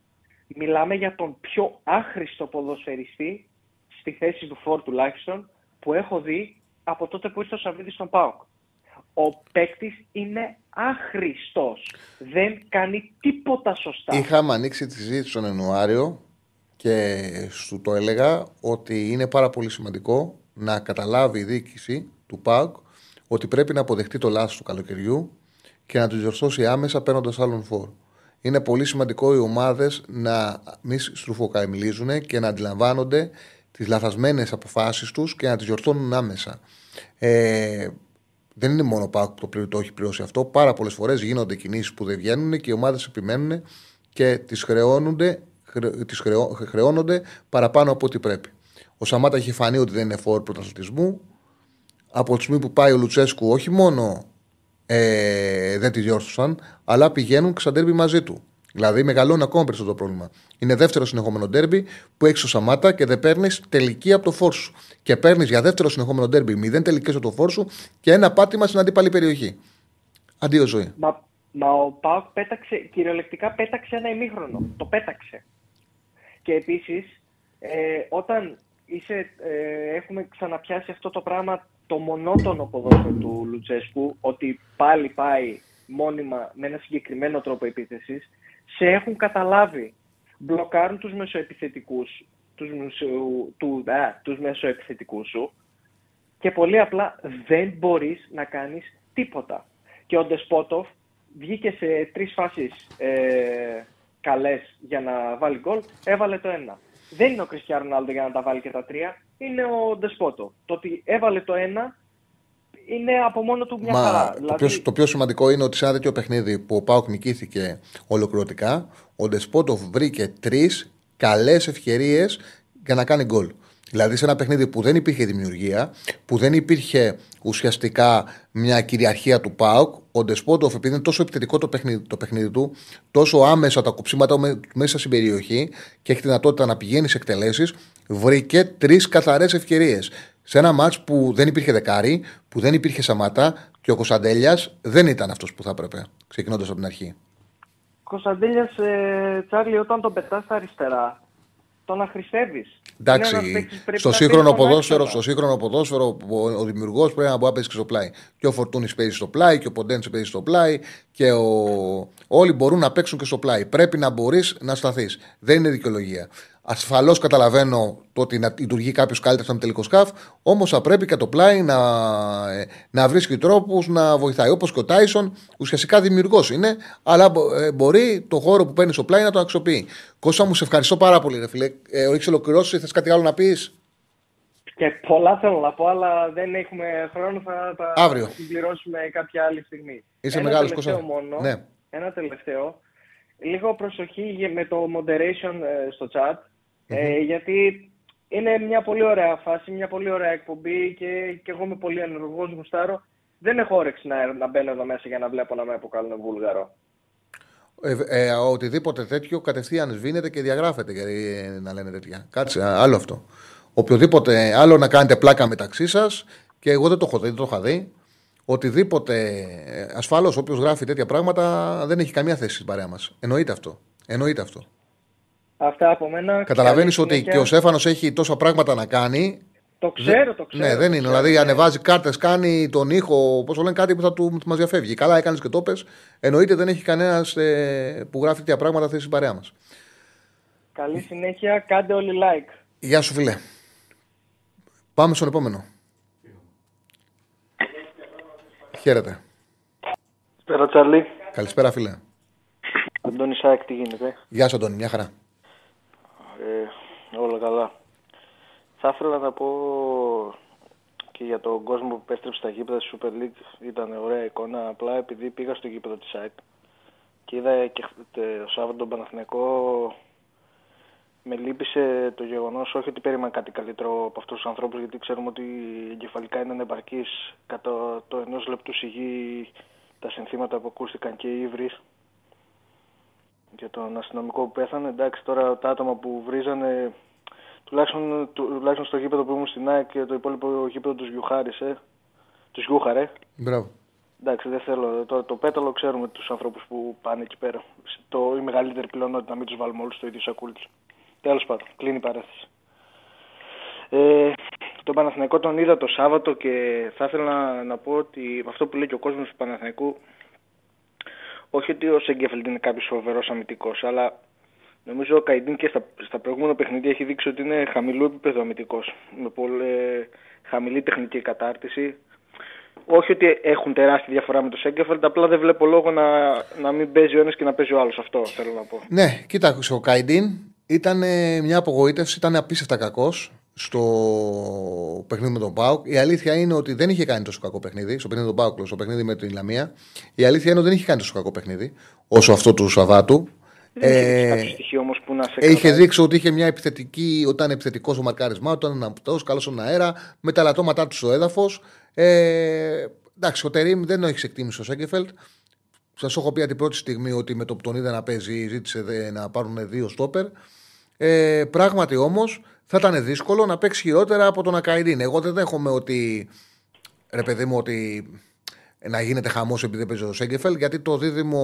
Μιλάμε για τον πιο άχρηστο ποδοσφαιριστή στη θέση του Φόρ τουλάχιστον που έχω δει από τότε που ήρθε ο Σαββίδης στον ΠΑΟΚ. Ο παίκτης είναι άχρηστο. Δεν κάνει τίποτα σωστά. Είχαμε ανοίξει τη συζήτηση τον Ιανουάριο και σου το έλεγα ότι είναι πάρα πολύ σημαντικό να καταλάβει η διοίκηση του ΠΑΟΚ ότι πρέπει να αποδεχτεί το λάθος του καλοκαιριού και να του διορθώσει άμεσα παίρνοντας άλλον φόρ. Είναι πολύ σημαντικό οι ομάδες να μην στρουφοκαμιλίζουν και να αντιλαμβάνονται τις λαθασμένες αποφάσεις τους και να τις διορθώνουν άμεσα. Ε, δεν είναι μόνο ο που το, το έχει πληρώσει αυτό. Πάρα πολλές φορές γίνονται κινήσεις που δεν βγαίνουν και οι ομάδες επιμένουν και τις χρεώνονται, τις χρεώ, χρεώνονται παραπάνω από ό,τι πρέπει. Ο Σαμάτα έχει φανεί ότι δεν είναι φόρ πρωταθλητισμού. Από τη στιγμή που πάει ο Λουτσέσκου, όχι μόνο ε, δεν τη διόρθωσαν, αλλά πηγαίνουν ξαντέρμπι μαζί του. Δηλαδή μεγαλώνει ακόμα περισσότερο το πρόβλημα. Είναι δεύτερο συνεχόμενο ντέρμπι που έχεις στο Σαμάτα και δεν παίρνεις τελική από το φόρ σου. Και παίρνεις για δεύτερο συνεχόμενο ντέρμπι μηδέν τελικές από το φόρ σου και ένα πάτημα στην αντίπαλη περιοχή. Αντίο ζωή. Μα, μα ο Πάοκ πέταξε, κυριολεκτικά πέταξε ένα ημίχρονο. Το πέταξε. Και επίσης, ε, όταν είσαι, ε, έχουμε ξαναπιάσει αυτό το πράγμα το μονότονο ποδόσφαιρο του Λουτσέσκου, ότι πάλι πάει μόνιμα με ένα συγκεκριμένο τρόπο επίθεσης, σε έχουν καταλάβει. Μπλοκάρουν τους μεσοεπιθετικούς, τους, μεσο, του, α, τους μεσοεπιθετικούς σου και πολύ απλά δεν μπορείς να κάνεις τίποτα. Και ο Ντεσπότοφ βγήκε σε τρεις φάσεις ε, καλές για να βάλει γκολ, έβαλε το ένα. Δεν είναι ο Κριστιανό Ρονάλντο για να τα βάλει και τα τρία, είναι ο Ντεσπότο. Το ότι έβαλε το ένα είναι από μόνο του μια Μα, χαρά. Το, δηλαδή... πιο, το πιο σημαντικό είναι ότι σε ένα τέτοιο παιχνίδι που ο Πάοκ νικήθηκε ολοκληρωτικά, ο Ντεσπότοφ βρήκε τρεις καλές ευκαιρίες για να κάνει γκολ. Δηλαδή σε ένα παιχνίδι που δεν υπήρχε δημιουργία, που δεν υπήρχε ουσιαστικά μια κυριαρχία του ΠΑΟΚ, ο Ντεσπότοφ, επειδή είναι τόσο επιθετικό το παιχνίδι, το παιχνίδι του, τόσο άμεσα τα κοψίματα μέσα στην περιοχή και έχει τη δυνατότητα να πηγαίνει σε εκτελέσεις, βρήκε τρεις καθαρές ευκαιρίες σε ένα μάτς που δεν υπήρχε δεκάρι, που δεν υπήρχε Σαμάτα και ο Κωνσταντέλιας δεν ήταν αυτός που θα έπρεπε, ξεκινώντας από την αρχή. Κωνσταντέλιας, ε, Τσάρλι, όταν τον πετάς στα αριστερά, τον αχρηστεύεις. Εντάξει, στο σύγχρονο, ποδόσφαιρο, στο σύγχρονο ποδόσφαιρο, ο, ο δημιουργός πρέπει να μπορεί να παίζει και στο πλάι. Και ο Φορτούνης παίζει στο πλάι, και ο Ποντένσε παίζει στο πλάι, και ο... όλοι μπορούν να παίξουν και στο πλάι. Πρέπει να μπορείς να σταθείς. Δεν είναι δικαιολογία. Ασφαλώς καταλαβαίνω το ότι να λειτουργεί κάποιος καλύτερα σαν τελικό σκάφ, όμως θα πρέπει και το πλάι να, ε, να βρίσκει τρόπους να βοηθάει. Όπως και ο Τάισον, ουσιαστικά δημιουργός είναι, αλλά μπο- ε, μπορεί το χώρο που παίρνεις στο πλάι να το αξιοποιεί. Κώστα μου, σε ευχαριστώ πάρα πολύ, ρε φίλε. Ε, Έχεις ολοκληρώσει, θες κάτι άλλο να πεις; Και πολλά θέλω να πω, αλλά δεν έχουμε χρόνο. Θα τα Αύριο. συμπληρώσουμε κάποια άλλη στιγμή. Είσαι Ένα μεγάλος, τελευταίο Κώστα. μόνο. Ναι. Ένα τελευταίο. Λίγο προσοχή για- με το moderation ε, στο chat. Ε, γιατί είναι μια πολύ ωραία φάση, μια πολύ ωραία εκπομπή και, και εγώ είμαι πολύ ενεργός, γουστάρω. Δεν έχω όρεξη να, να μπαίνω εδώ μέσα για να βλέπω να με αποκαλούν βούλγαρο. Ε, ε, οτιδήποτε τέτοιο κατευθείαν σβήνεται και διαγράφεται γιατί ε, να λένε τέτοια. Κάτσε, α, άλλο αυτό. Οποιοδήποτε άλλο να κάνετε πλάκα μεταξύ σας και εγώ δεν το έχω δει, δεν το είχα δει. Οτιδήποτε ασφαλώς όποιος γράφει τέτοια πράγματα δεν έχει καμία θέση στην παρέα μας. Εννοείται αυτό. Εννοείται αυτό. Αυτά από μένα. Καταλαβαίνεις Καλή ότι συνέχεια. και ο Σέφανο έχει τόσα πράγματα να κάνει. Το ξέρω, το ξέρω. ναι, δεν το είναι. ξέρω, Δηλαδή ναι. ανεβάζει κάρτες, κάνει τον ήχο, πώς λένε, κάτι που θα του μας διαφεύγει. Καλά, έκανες και το πες. Εννοείται δεν έχει κανένας ε, που γράφει τέτοια πράγματα θέση στην παρέα μας. Καλή συνέχεια, κάντε όλοι like. Γεια σου, φίλε. Πάμε στον επόμενο. Χαίρετε. Πέρα Τσαρλί. Καλησπέρα, φίλε. Αντώνη Σάικ, τι γίνεται; Γεια σου, Αντώνη. Μια χαρά. Ε, όλα καλά. Θα ήθελα να πω και για τον κόσμο που επέστρεψε στα γήπεδα στη Super League ήταν ωραία εικόνα. Απλά επειδή πήγα στο γήπεδο της ΑΕΚ και είδα και χ- τε- το Σάββατο τον Παναθηναϊκό με λύπησε το γεγονός όχι ότι περίμενα κάτι καλύτερο από αυτούς τους ανθρώπους, γιατί ξέρουμε ότι εγκεφαλικά είναι ανεπαρκής κατά το ενός λεπτού σιγή τα συνθήματα που ακούστηκαν και οι ύβρι για τον αστυνομικό που πέθανε. Εντάξει, τώρα τα άτομα που βρίζανε, τουλάχιστον, τουλάχιστον στο γήπεδο που ήμουν στην ΑΕΚ και το υπόλοιπο γήπεδο τους γιουχάρισε. Τους γιούχαρε. Μπράβο. Εντάξει, δεν θέλω. Το, το πέταλο ξέρουμε τους ανθρώπους που πάνε εκεί πέρα. Το, η μεγαλύτερη πλειονότητα, να μην τους βάλουμε όλους στο ίδιο σακούλι. Τέλος πάντων, κλείνει η παρέθεση. Ε, τον Παναθηναϊκό τον είδα το Σάββατο και θα ήθελα να, να πω ότι αυτό που λέει και ο κόσμος του Παναθηναϊκού, όχι ότι ο Σέγκεφελντ είναι κάποιος φοβερός αμυντικός, αλλά νομίζω ο Καϊντίν και στα, στα προηγούμενα παιχνίδια έχει δείξει ότι είναι χαμηλού επίπεδο αμυντικός. Με πολύ ε, χαμηλή τεχνική κατάρτιση. Όχι ότι έχουν τεράστια διαφορά με το Σέγκεφελντ, απλά δεν βλέπω λόγο να, να μην παίζει ο ένας και να παίζει ο άλλος. Αυτό θέλω να πω. Ναι, κοίταξε, ο Καϊντίν ήταν ε, μια απογοήτευση, ήταν απίστευτα κακός στο παιχνίδι με τον Πάουκ. Η αλήθεια είναι ότι δεν είχε κάνει τόσο κακό παιχνίδι, στο παιχνίδι με τον Πάουκ, στο παιχνίδι με την Λαμία. Η αλήθεια είναι ότι δεν είχε κάνει τόσο κακό παιχνίδι όσο αυτό του Σαββάτου. Δεν έχει Ε, κάποιο στοιχείο όμως που να σε Είχε κρατάει. δείξει ότι είχε μια επιθετική, όταν είναι επιθετικός στο μαρκάρισμά του, ήταν αναπτό, καλός στον αέρα, με τα λατώματά του στο έδαφος. Ε, εντάξει, ο Τερήμ δεν έχεις εκτίμηση ο Σέγκεφελτ. Σας έχω πει από την πρώτη στιγμή ότι με το που τον είδε να παίζει, ζήτησε δε- να πάρουν δύο στόπερ. Ε, πράγματι όμως θα ήταν δύσκολο να παίξει χειρότερα από τον Ακαϊντίν. Εγώ δεν δέχομαι ότι. Ρε παιδί μου, ότι να γίνεται χαμός επειδή δεν παίζει ο Σέγκεφελ, γιατί το δίδυμο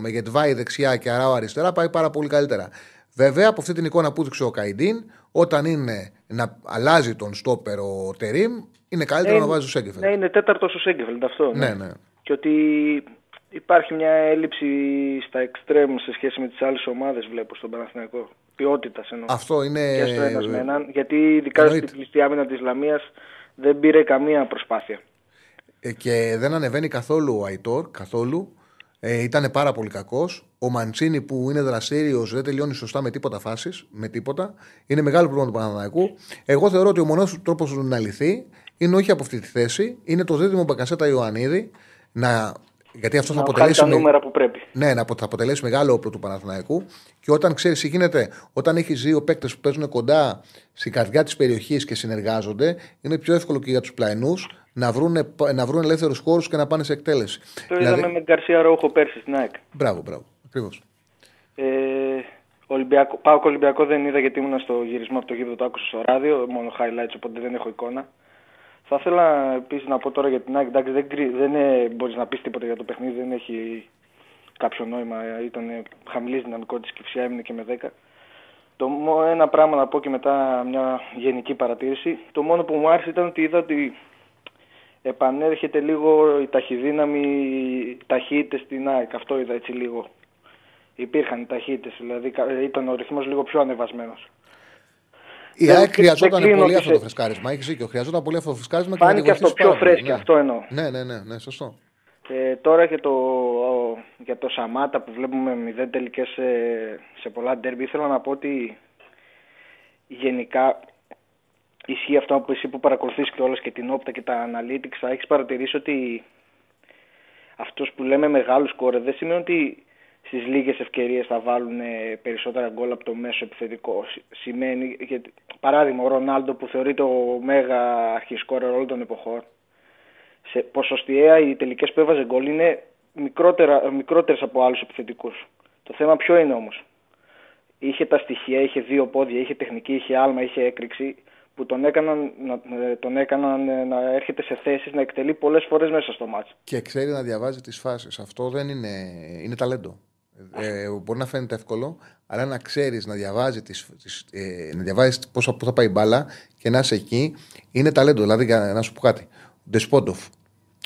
με Γετβάη δεξιά και Αράου αριστερά πάει πάρα πολύ καλύτερα. Βέβαια, από αυτή την εικόνα που έδειξε ο Καϊντίν, όταν είναι να αλλάζει τον στόπερ ο Τερήμ, είναι καλύτερο Ε, να βάζει ο Σέγκεφελ. Ναι, είναι τέταρτος ο Σέγκεφελντ αυτό. Ναι, ναι. Και ότι υπάρχει μια έλλειψη στα εξτρέμ σε σχέση με τις άλλες ομάδες, βλέπω στον Παναθηναϊκό. Ποιότητας εννοώ. Αυτό είναι. Και στο ένας με έναν. Γιατί ειδικά εννοείται. στην πληστή άμυνα της Λαμίας δεν πήρε καμία προσπάθεια. Ε, και δεν ανεβαίνει καθόλου ο Αϊτόρ, καθόλου. Ε, ήταν πάρα πολύ κακός. Ο Μαντσίνη που είναι δραστήριος δεν τελειώνει σωστά με τίποτα φάσεις. Με τίποτα. Είναι μεγάλο πρόβλημα του Παναναναϊκού. Εγώ θεωρώ ότι ο μονός τρόπος να λυθεί είναι όχι από αυτή τη θέση. Είναι το δίδυμο Μπακασέτα Ιωαννίδη. Να, γιατί αυτό θα Να βγάλει αποτελέσει. τα με- νούμερα που πρέπει. ναι, να απο- θα αποτελέσει μεγάλο όπλο του Παναθηναϊκού. Και όταν ξέρεις τι γίνεται, όταν έχεις δύο παίκτες που παίζουν κοντά στην καρδιά της περιοχής και συνεργάζονται, είναι πιο εύκολο και για τους πλαϊνούς να βρουν, να βρουν ελεύθερους χώρους και να πάνε σε εκτέλεση. Το είδαμε με Γκαρσία Ρόχο πέρσι στην ΑΕΚ. Μπράβο, μπράβο. Ακριβώς. Ε, Ολυμπιακό, πάω Ολυμπιακό δεν είδα γιατί ήμουν στο γυρισμό από το γήπεδο, το άκουσα στο ράδιο, μόνο highlights οπότε δεν έχω εικόνα. Θα ήθελα επίσης να πω τώρα για την ΑΕΚ, εντάξει δεν, κρύ- δεν ε, μπορείς να πεις τίποτα για το παιχνίδι, δεν έχει κάποιο νόημα, ήταν χαμηλής δυναμικότητα και φυσικά έμεινε και με 10. Το, μό- ένα πράγμα να πω και μετά μια γενική παρατήρηση. Το μόνο που μου άρεσε ήταν ότι είδα ότι επανέρχεται λίγο η ταχυδύναμη, οι ταχύτητες στην ΑΕΚ. Αυτό είδα έτσι λίγο. Υπήρχαν οι ταχύτητες, δηλαδή κα- ήταν ο ρυθμός λίγο πιο ανεβασμένος. Η Δεν- ΑΕΚ χρειαζόταν δεν κλείνω πολύ ότι αυτό το σε- φρεσκάρισμα. Έχεις δίκιο. Χρειαζόταν πολύ αυτό το φρεσκάρισμα και να Φάνηκε τη αυτό βοηθήσει πιο πάρα πολύ. φρέσκια, Ναι. αυτό εννοώ. Ναι, ναι, ναι, ναι, σωστό. Ε, τώρα για το, για το Σαμάτα που βλέπουμε μηδέν τελικές σε, σε πολλά ντέρμπι, ήθελα να πω ότι γενικά ισχύει αυτό που εσύ που παρακολουθείς και όλες και την όπτα και τα analytics, θα έχεις παρατηρήσει ότι αυτός που λέμε μεγάλους κόρε δεν σημαίνει ότι στις λίγες ευκαιρίες θα βάλουν ε, περισσότερα γκολ από το μέσο επιθετικό. Σ- Σημαίνει, γιατί, παράδειγμα, ο Ρονάλντο που θεωρείται ο μέγα αρχισκόρερ όλων των εποχών, σε ποσοστιαία οι τελικές που έβαζε γκολ είναι μικρότερα, μικρότερες από άλλους επιθετικούς. Το θέμα ποιο είναι όμως; Είχε τα στοιχεία, είχε δύο πόδια, είχε τεχνική, είχε άλμα, είχε έκρηξη που τον έκαναν, να, ε, τον έκαναν ε, να έρχεται σε θέσεις να εκτελεί πολλές φορές μέσα στο μάτς. Και ξέρει να διαβάζει τις φάσεις. Αυτό δεν είναι. είναι ταλέντο. Ε, μπορεί να φαίνεται εύκολο, αλλά να ξέρεις να διαβάζει τις, τις, ε, να διαβάζεις πόσο, πού θα πάει η μπάλα και να είσαι εκεί είναι ταλέντο. Δηλαδή, για να σου πω κάτι. Ο Ντεσπόντοφ.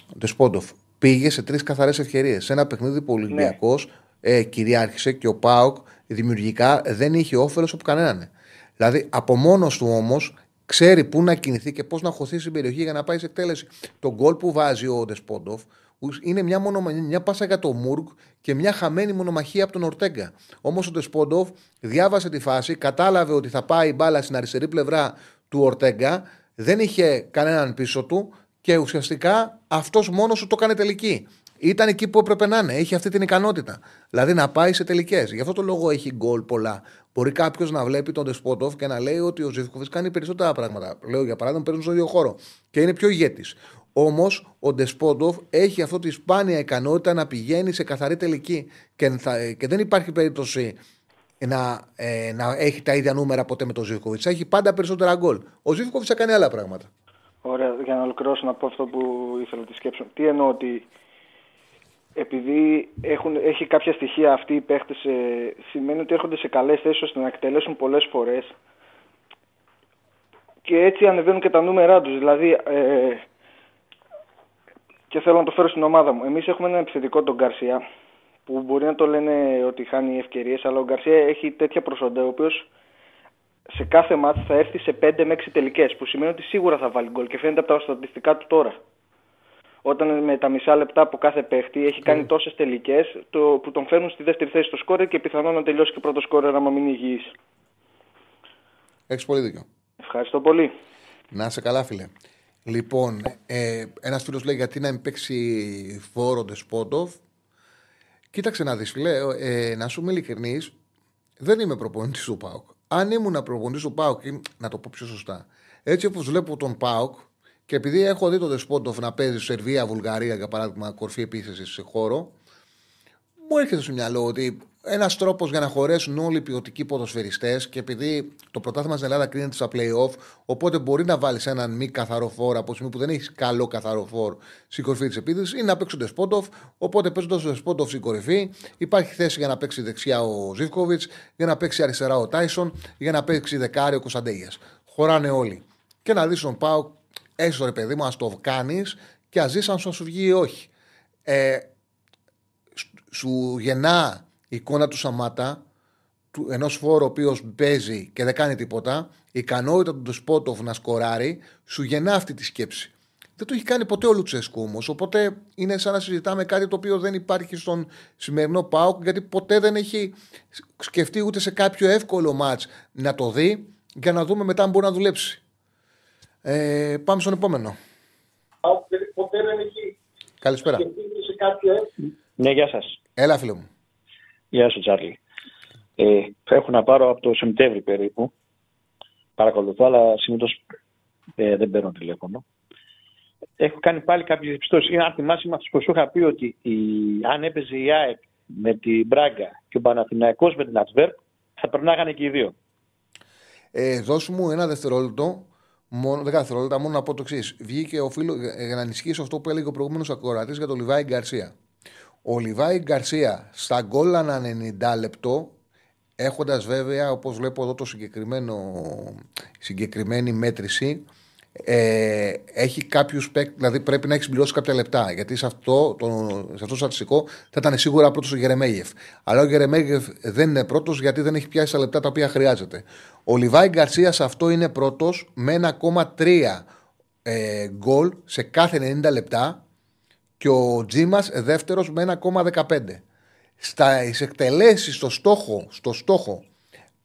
Ο Ντεσπόντοφ πήγε σε τρεις καθαρές ευκαιρίες. Σε ένα παιχνίδι που ο Ολυμπιακός ε, κυριάρχησε και ο Πάοκ δημιουργικά δεν είχε όφελος από κανέναν. Δηλαδή, από μόνος του όμως ξέρει πού να κινηθεί και πώς να χωθεί στην περιοχή για να πάει σε εκτέλεση. Το γκολ που βάζει ο Ντεσπόντοφ είναι μια, μονομα... μια πάσα για το Μουργκ και μια χαμένη μονομαχία από τον Ορτέγκα. Όμως ο Ντεσπόντοφ διάβασε τη φάση, κατάλαβε ότι θα πάει η μπάλα στην αριστερή πλευρά του Ορτέγκα, δεν είχε κανέναν πίσω του και ουσιαστικά αυτός μόνος του το έκανε τελική. Ήταν εκεί που έπρεπε να είναι. Έχει αυτή την ικανότητα. Δηλαδή να πάει σε τελικές. Γι' αυτό το λόγο έχει γκολ πολλά. Μπορεί κάποιος να βλέπει τον Ντεσπότοφ και να λέει ότι ο Ζήφκοβιτς κάνει περισσότερα πράγματα. Λέω για παράδειγμα, παίρνουν στον ίδιο χώρο και είναι πιο ηγέτης. Όμως ο Ντεσπότοφ έχει αυτή τη σπάνια ικανότητα να πηγαίνει σε καθαρή τελική και, θα, και δεν υπάρχει περίπτωση να, ε, να έχει τα ίδια νούμερα ποτέ με τον Ζήφκοβιτ. Έχει πάντα περισσότερα γκολ. Ο Ζήφκοβιτ θα κάνει άλλα πράγματα. Ωραία, για να ολοκληρώσω να πω αυτό που ήθελα τη σκέψω. Τι εννοώ ότι επειδή έχουν, έχει κάποια στοιχεία αυτοί οι παίχτες ε, σημαίνει ότι έρχονται σε καλές θέσεις ώστε να εκτελέσουν πολλές φορές και έτσι ανεβαίνουν και τα νούμερά τους. Δηλαδή, ε, και θέλω να το φέρω στην ομάδα μου. Εμείς έχουμε ένα επιθετικό τον Γκαρσία που μπορεί να το λένε ότι χάνει ευκαιρίες αλλά ο Γκαρσία έχει τέτοια προσόντα ο οποίος σε κάθε μάτι θα έρθει σε 5 με 6 τελικές. Που σημαίνει ότι σίγουρα θα βάλει γκολ και φαίνεται από τα στατιστικά του τώρα. Όταν με τα μισά λεπτά από κάθε παίχτη έχει κάνει τόσες τελικές που τον φέρνουν στη δεύτερη θέση στο σκόρερ και πιθανόν να τελειώσει και πρώτος σκόρερ άμα μην υγιής. Έχεις πολύ δίκιο. Ευχαριστώ πολύ. Να είσαι καλά, φίλε. Λοιπόν, ε, ένας φίλος λέει γιατί να μην παίξει φόρο Ντεσπότοφ; Κοίταξε να δεις, φίλε, ε, να σου είμαι ειλικρινής, δεν είμαι προπονητής του ΠΑΟΚ. Αν ήμουν προπονητής του ΠΑΟΚ, να το πω πιο σωστά, έτσι όπως βλέπω τον ΠΑΟΚ και επειδή έχω δει τον Δεσπότοφ να παίζει Σερβία, Βουλγαρία για παράδειγμα, κορφή επίθεσης σε χώρο, μου έρχεται στο μυαλό ότι ένας τρόπος για να χωρέσουν όλοι οι ποιοτικοί ποδοσφαιριστές και επειδή το πρωτάθλημα στην Ελλάδα κρίνεται στα playoff, οπότε μπορεί να βάλεις έναν μη καθαρό φόρο από τη στιγμή που δεν έχεις καλό καθαρό φόρο στην κορυφή της επίθεσης ή να παίξει ο Ντεσπότοφ. Οπότε παίζοντας ο Ντεσπότοφ στην κορυφή, υπάρχει θέση για να παίξει δεξιά ο Ζήφκοβιτς, για να παίξει αριστερά ο Τάισον, για να παίξει δεκάρι ο Κωνσταντέγια. Χωράνε όλοι. Και να δεις τον Πάουκ, έστω ρε παιδί μου, ας το κάνεις και ας ζήσει αν σου βγει ή όχι. Ε, σου γεννά η εικόνα του Σαμάτα, ενός φόρου ο οποίος παίζει και δεν κάνει τίποτα, η ικανότητα του Ντοσπότοφ να σκοράρει, σου γεννά αυτή τη σκέψη. Δεν το έχει κάνει ποτέ ο Λουτσέσκου όμως. Οπότε είναι σαν να συζητάμε κάτι το οποίο δεν υπάρχει στον σημερινό ΠΑΟΚ, γιατί ποτέ δεν έχει σκεφτεί ούτε σε κάποιο εύκολο μάτς να το δει για να δούμε μετά αν μπορεί να δουλέψει. Ε, πάμε στον επόμενο. Ποτέ δεν έχει Καλησπέρα. σκεφτεί σε κάποιο Ναι, γεια σας. Έλα, φίλο μου. Γεια σου, Τσάρλι. Ε, έχω να πάρω από το Σεπτέμβρη περίπου. Παρακολουθώ, αλλά συνήθως ε, δεν παίρνω τηλέφωνο. Έχω κάνει πάλι κάποιες διαπιστώσει. Αν θυμάσαι με αυτού που σου είχα πει ότι η, αν έπαιζε η ΑΕΚ με την Μπράγκα και ο Παναθηναϊκός με την Ατσβέρ, θα περνάγανε και οι δύο. Ε, δώσ' μου ένα δευτερόλεπτο, μόνο, δέκα δευτερόλεπτα, μόνο να πω το εξής. Βγήκε ο φίλος, για να ενισχύσω αυτό που έλεγε ο προηγούμενος ακροατής για τον Λιβάη Γκαρσία. Ο Λιβάη Γκαρσία στα γκολ ανά 90 λεπτό, έχοντας βέβαια, όπως βλέπω εδώ το συγκεκριμένο, συγκεκριμένη μέτρηση, ε, έχει κάποιους παίκτε, δηλαδή πρέπει να έχει συμπληρώσει κάποια λεπτά. Γιατί σε αυτό το, σε αυτό το στατιστικό θα ήταν σίγουρα πρώτος ο Γερεμέγεφ. Αλλά ο Γερεμέγεφ δεν είναι πρώτος γιατί δεν έχει πιάσει τα λεπτά τα οποία χρειάζεται. Ο Λιβάη Γκαρσία σε αυτό είναι πρώτος με 1,3 ε, γκολ σε κάθε 90 λεπτά και ο Τζίμα δεύτερος με 1,15. Στα εκτελέσεις στο στόχο, στο στόχο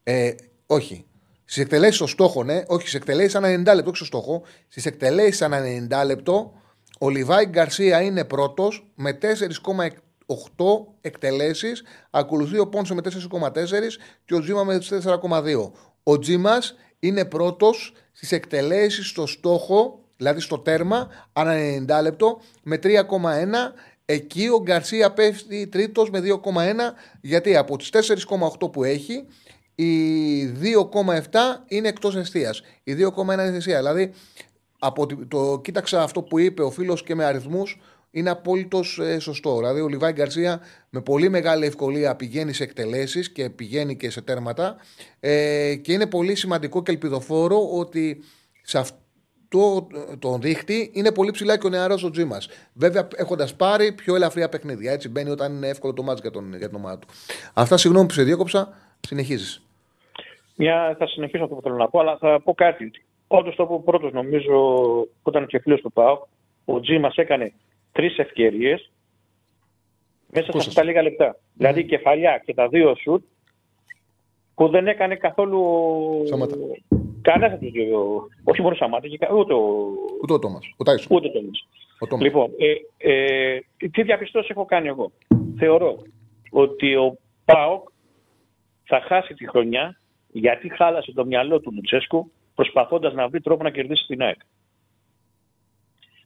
ε, όχι, Στις εκτελέσεις στο στόχο, ναι, όχι στις εκτελέσεις ανά 90 λεπτό, όχι στο στόχο. Στις εκτελέσεις ανά 90 λεπτό, ο Λιβάη Γκαρσία είναι πρώτος με 4,8 εκτελέσεις. Ακολουθεί ο Πόνσο με 4,4 και ο Τζίμα με 4,2. Ο Τζίμα είναι πρώτος στις εκτελέσεις στο στόχο, δηλαδή στο τέρμα, ανά 90 λεπτό, με 3,1. Εκεί ο Γκαρσία πέφτει τρίτος με 2,1 γιατί από τις 4,8 που έχει η 2,7 είναι εκτός αιστείας. Η 2,1 είναι αιστεία. Δηλαδή, από το, κοίταξα αυτό που είπε ο φίλος και με αριθμούς, είναι απόλυτος ε, σωστό. Δηλαδή, ο Λιβάη Γκαρσία με πολύ μεγάλη ευκολία πηγαίνει σε εκτελέσεις και πηγαίνει και σε τέρματα. Ε, και είναι πολύ σημαντικό και ελπιδοφόρο ότι σε αυτό το δίχτυ είναι πολύ ψηλά και ο νεαρός ο Τζίμας. Βέβαια, έχοντας πάρει πιο ελαφριά παιχνίδια. Έτσι μπαίνει όταν είναι εύκολο το μάτζ για, τον, για την ομάδα του. Αυτά, συγγνώμη που σε διέκοψα, συνεχίζεις. Μια, θα συνεχίσω αυτό που θέλω να πω, αλλά θα πω κάτι. Όντως το πω πρώτος, νομίζω, που ήταν και φίλος του ΠΑΟ, ο Τζι μα έκανε τρεις ευκαιρίες μέσα σε αυτά τα λίγα λεπτά. Mm. Δηλαδή κεφαλιά και τα δύο σουτ που δεν έκανε καθόλου. Σαμάτα. Κανένας από τους δύο. Όχι μόνο Σαμάτα, και ούτε ο. Ούτε ο Τόμας. Ο Τάισον. Ούτε ο Τόμας. Λοιπόν, ε, ε, τι διαπιστώσεις έχω κάνει εγώ. Θεωρώ ότι ο ΠΑΟΚ θα χάσει τη χρονιά γιατί χάλασε το μυαλό του Λουτσέσκου προσπαθώντας να βρει τρόπο να κερδίσει την ΑΕΚ.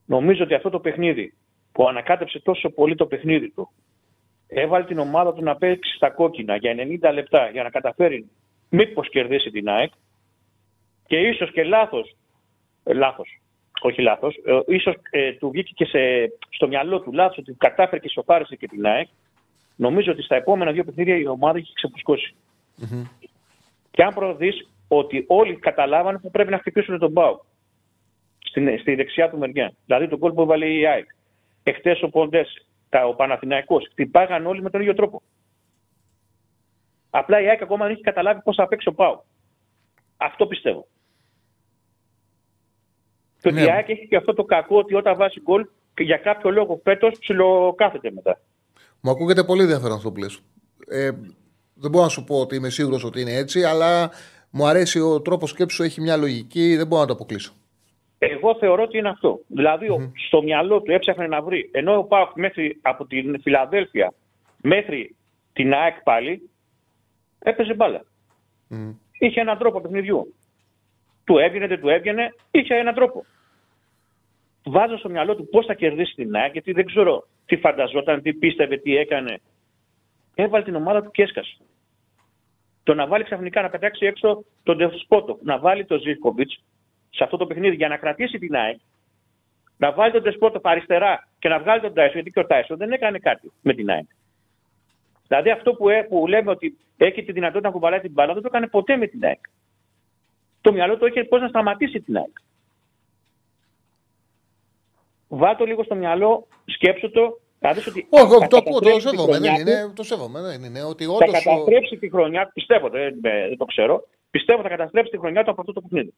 Νομίζω ότι αυτό το παιχνίδι που ανακάτεψε τόσο πολύ το παιχνίδι του, έβαλε την ομάδα του να παίξει στα κόκκινα για 90 λεπτά για να καταφέρει μήπως κερδίσει την ΑΕΚ και ίσως και λάθος, ε, λάθος, όχι λάθος, ε, ίσως ε, του βγήκε και σε, στο μυαλό του λάθος ότι κατάφερε και σοφάρισε και την ΑΕΚ, νομίζω ότι στα επόμενα δύο παιχνίδια η ομάδα έχει ξεπουσκώσει. Και αν προδεί ότι όλοι καταλάβανε που πρέπει να χτυπήσουν τον Μπάου στη δεξιά του μεριά. Δηλαδή τον κόλπο που έβαλε η ΑΕΚ. Εχθές ο Ποντές, ο Παναθηναϊκός, χτυπάγαν όλοι με τον ίδιο τρόπο. Απλά η ΑΕΚ ακόμα δεν έχει καταλάβει πώς θα παίξει ο Πάου. Αυτό πιστεύω. Και ότι ναι. η ΑΕΚ έχει και αυτό το κακό ότι όταν βάζει γκολ και για κάποιο λόγο φέτος ψιλοκάθεται μετά. Μου ακούγεται πολύ ενδιαφέρον αυτό που λες. Ε, δεν μπορώ να σου πω ότι είμαι σίγουρος ότι είναι έτσι, αλλά μου αρέσει ο τρόπος σκέψης σου, έχει μια λογική, δεν μπορώ να το αποκλείσω. Εγώ θεωρώ ότι είναι αυτό. Δηλαδή, mm-hmm. στο μυαλό του έψαχνε να βρει. Ενώ ο Πάουκ μέχρι από την Φιλαδέλφια μέχρι την ΑΕΚ πάλι έπαιζε μπάλα. Mm. Είχε έναν τρόπο παιχνιδιού. Του έβγαινε, δεν του έβγαινε, είχε έναν τρόπο. Βάζω στο μυαλό του πώς θα κερδίσει την ΑΕΚ, γιατί δεν ξέρω τι φανταζόταν, τι πίστευε, τι έκανε. Έβαλε την ομάδα του και έσκασε. Το να βάλει ξαφνικά να πετάξει έξω τον Ντεσπότο, να βάλει τον Ζήφκοβιτς σε αυτό το παιχνίδι για να κρατήσει την ΑΕΚ, να βάλει τον Ντεσπότο αριστερά και να βγάλει τον Τάισον, γιατί και ο Τάισον δεν έκανε κάτι με την ΑΕΚ. Δηλαδή αυτό που, ε, που λέμε ότι έχει τη δυνατότητα να κουβαλάει την μπάλα δεν το έκανε ποτέ με την ΑΕΚ. Το μυαλό του έχει πώς να σταματήσει την ΑΕΚ. Βάτω λίγο στο μυαλό, σκέψου το όχι, όχι, το ακούω, το σέβομαι. Δεν είναι, το σέβομαι. Δεν είναι, ότι όντως... Θα καταστρέψει τη χρονιά, πιστεύω, δεν, δεν το ξέρω, πιστεύω θα καταστρέψει τη χρονιά του από αυτό το παιχνίδι.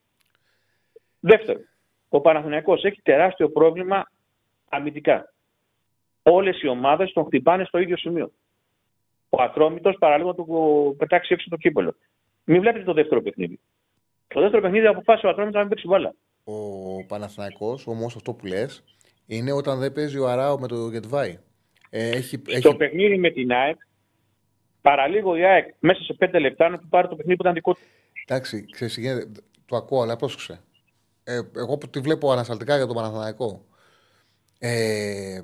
Δεύτερο, ο Παναθηναϊκός έχει τεράστιο πρόβλημα αμυντικά. Όλες οι ομάδες τον χτυπάνε στο ίδιο σημείο. Ο Ατρόμητος παραλίγο του πετάξει έξω το κύπελο. Μην βλέπετε το δεύτερο παιχνίδι. Το δεύτερο παιχνίδι αποφάσισε ο Ατρόμητος να μην παίξει μπάλα. Ο Παναθηναϊκός, όμω αυτό που λες, είναι όταν δεν παίζει ο Αράο με το Γετβάη. Ε, έχει, Στο έχει... παιχνίδι με την ΑΕΚ, παραλίγο η ΑΕΚ μέσα σε πέντε λεπτά να του πάρει το παιχνίδι που ήταν δικό του. Εντάξει, ξέρεις, το ακούω, αλλά πρόσεξε. Ε, εγώ που τη βλέπω ανασταλτικά για τον Παναθηναϊκό. Ε,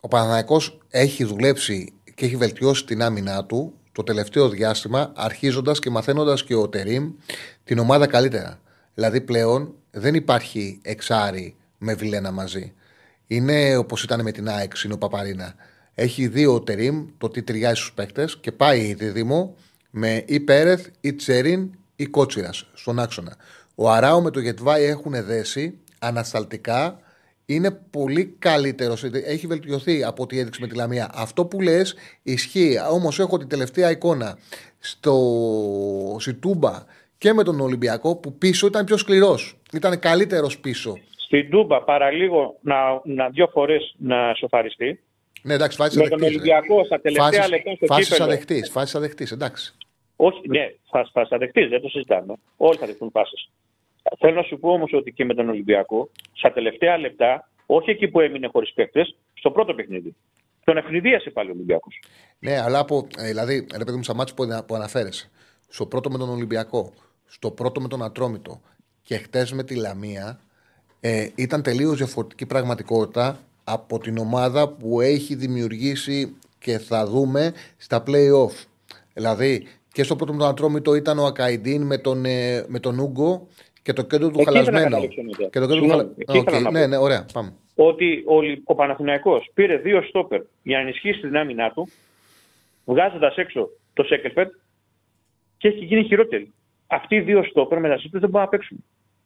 ο Παναθηναϊκός έχει δουλέψει και έχει βελτιώσει την άμυνά του το τελευταίο διάστημα, αρχίζοντας και μαθαίνοντας και ο Τερήμ την ομάδα καλύτερα. Δηλαδή πλέον δεν υπάρχει εξάρι με Βιλένα μαζί. Είναι όπως ήταν με την ΑΕΚ, είναι ο Παπαρίνα. Έχει δύο τερίμ, το τι ταιριάζει στους παίκτες και πάει η δίδυμο με ή Πέρεθ ή Τσερίν ή Κότσιρας στον άξονα. Ο Αράο με το Γετβάη έχουν δέσει, ανασταλτικά είναι πολύ καλύτερος. Έχει βελτιωθεί από ό,τι έδειξε με τη Λαμία. Αυτό που λες ισχύει. Όμως έχω την τελευταία εικόνα στο Σιτούμπα και με τον Ολυμπιακό που πίσω ήταν πιο σκληρός. Ήταν καλύτερος πίσω. Στην Τούμπα παραλίγο να, να δύο φορές να σοφαριστεί. Ναι, εντάξει, φάση Με τον αδεχτής, Ολυμπιακό στα τελευταία Φάσεις- λεπτά στο Φάσεις κύπελο. αδεχτής, φάσεις αδεχτής, εντάξει. Όχι, ναι, θα, θα θα δεχτείς, δεν το συζητάμε. Όλοι θα δεχτούν πάσες. Θέλω να σου πω όμως ότι και με τον Ολυμπιακό, στα τελευταία λεπτά, όχι εκεί που έμεινε χωρίς παίκτες, στο πρώτο παιχνίδι. Τον ευνηδίασε πάλι ο Ολυμπιακός. Ναι, αλλά από, ε, δηλαδή, ρε παιδί μου, στα μάτια που, που αναφέρεσαι, στο πρώτο με τον Ολυμπιακό, στο πρώτο με τον Ατρόμητο και χτες με τη Λαμία, ε, ήταν τελείως διαφορετική πραγματικότητα από την ομάδα που έχει δημιουργήσει και θα δούμε στα play-off. Δηλαδή, και στο πρώτο με τον Ατρόμητο ήταν ο Ακαϊντίν με τον, ε, με τον Ούγκο και το κέντρο του Εκεί ήθελα να χαλασμένο. καταλήξω, Νίκο. Και το κέντρο του Συγγνώμη, χαλασμένο. εκεί ήθελα να ναι, πω. ναι, ωραία, πάμε. Ότι ο, Ολυ- ο Παναθηναϊκός πήρε δύο στόπερ για να ενισχύσει την άμυνά του, βγάζοντας έξω το Σέκελφετ και έχει γίνει χειρότερη. Αυτοί οι δύο στόπερ μεταξύ τους δεν μπορούν να παίξουν.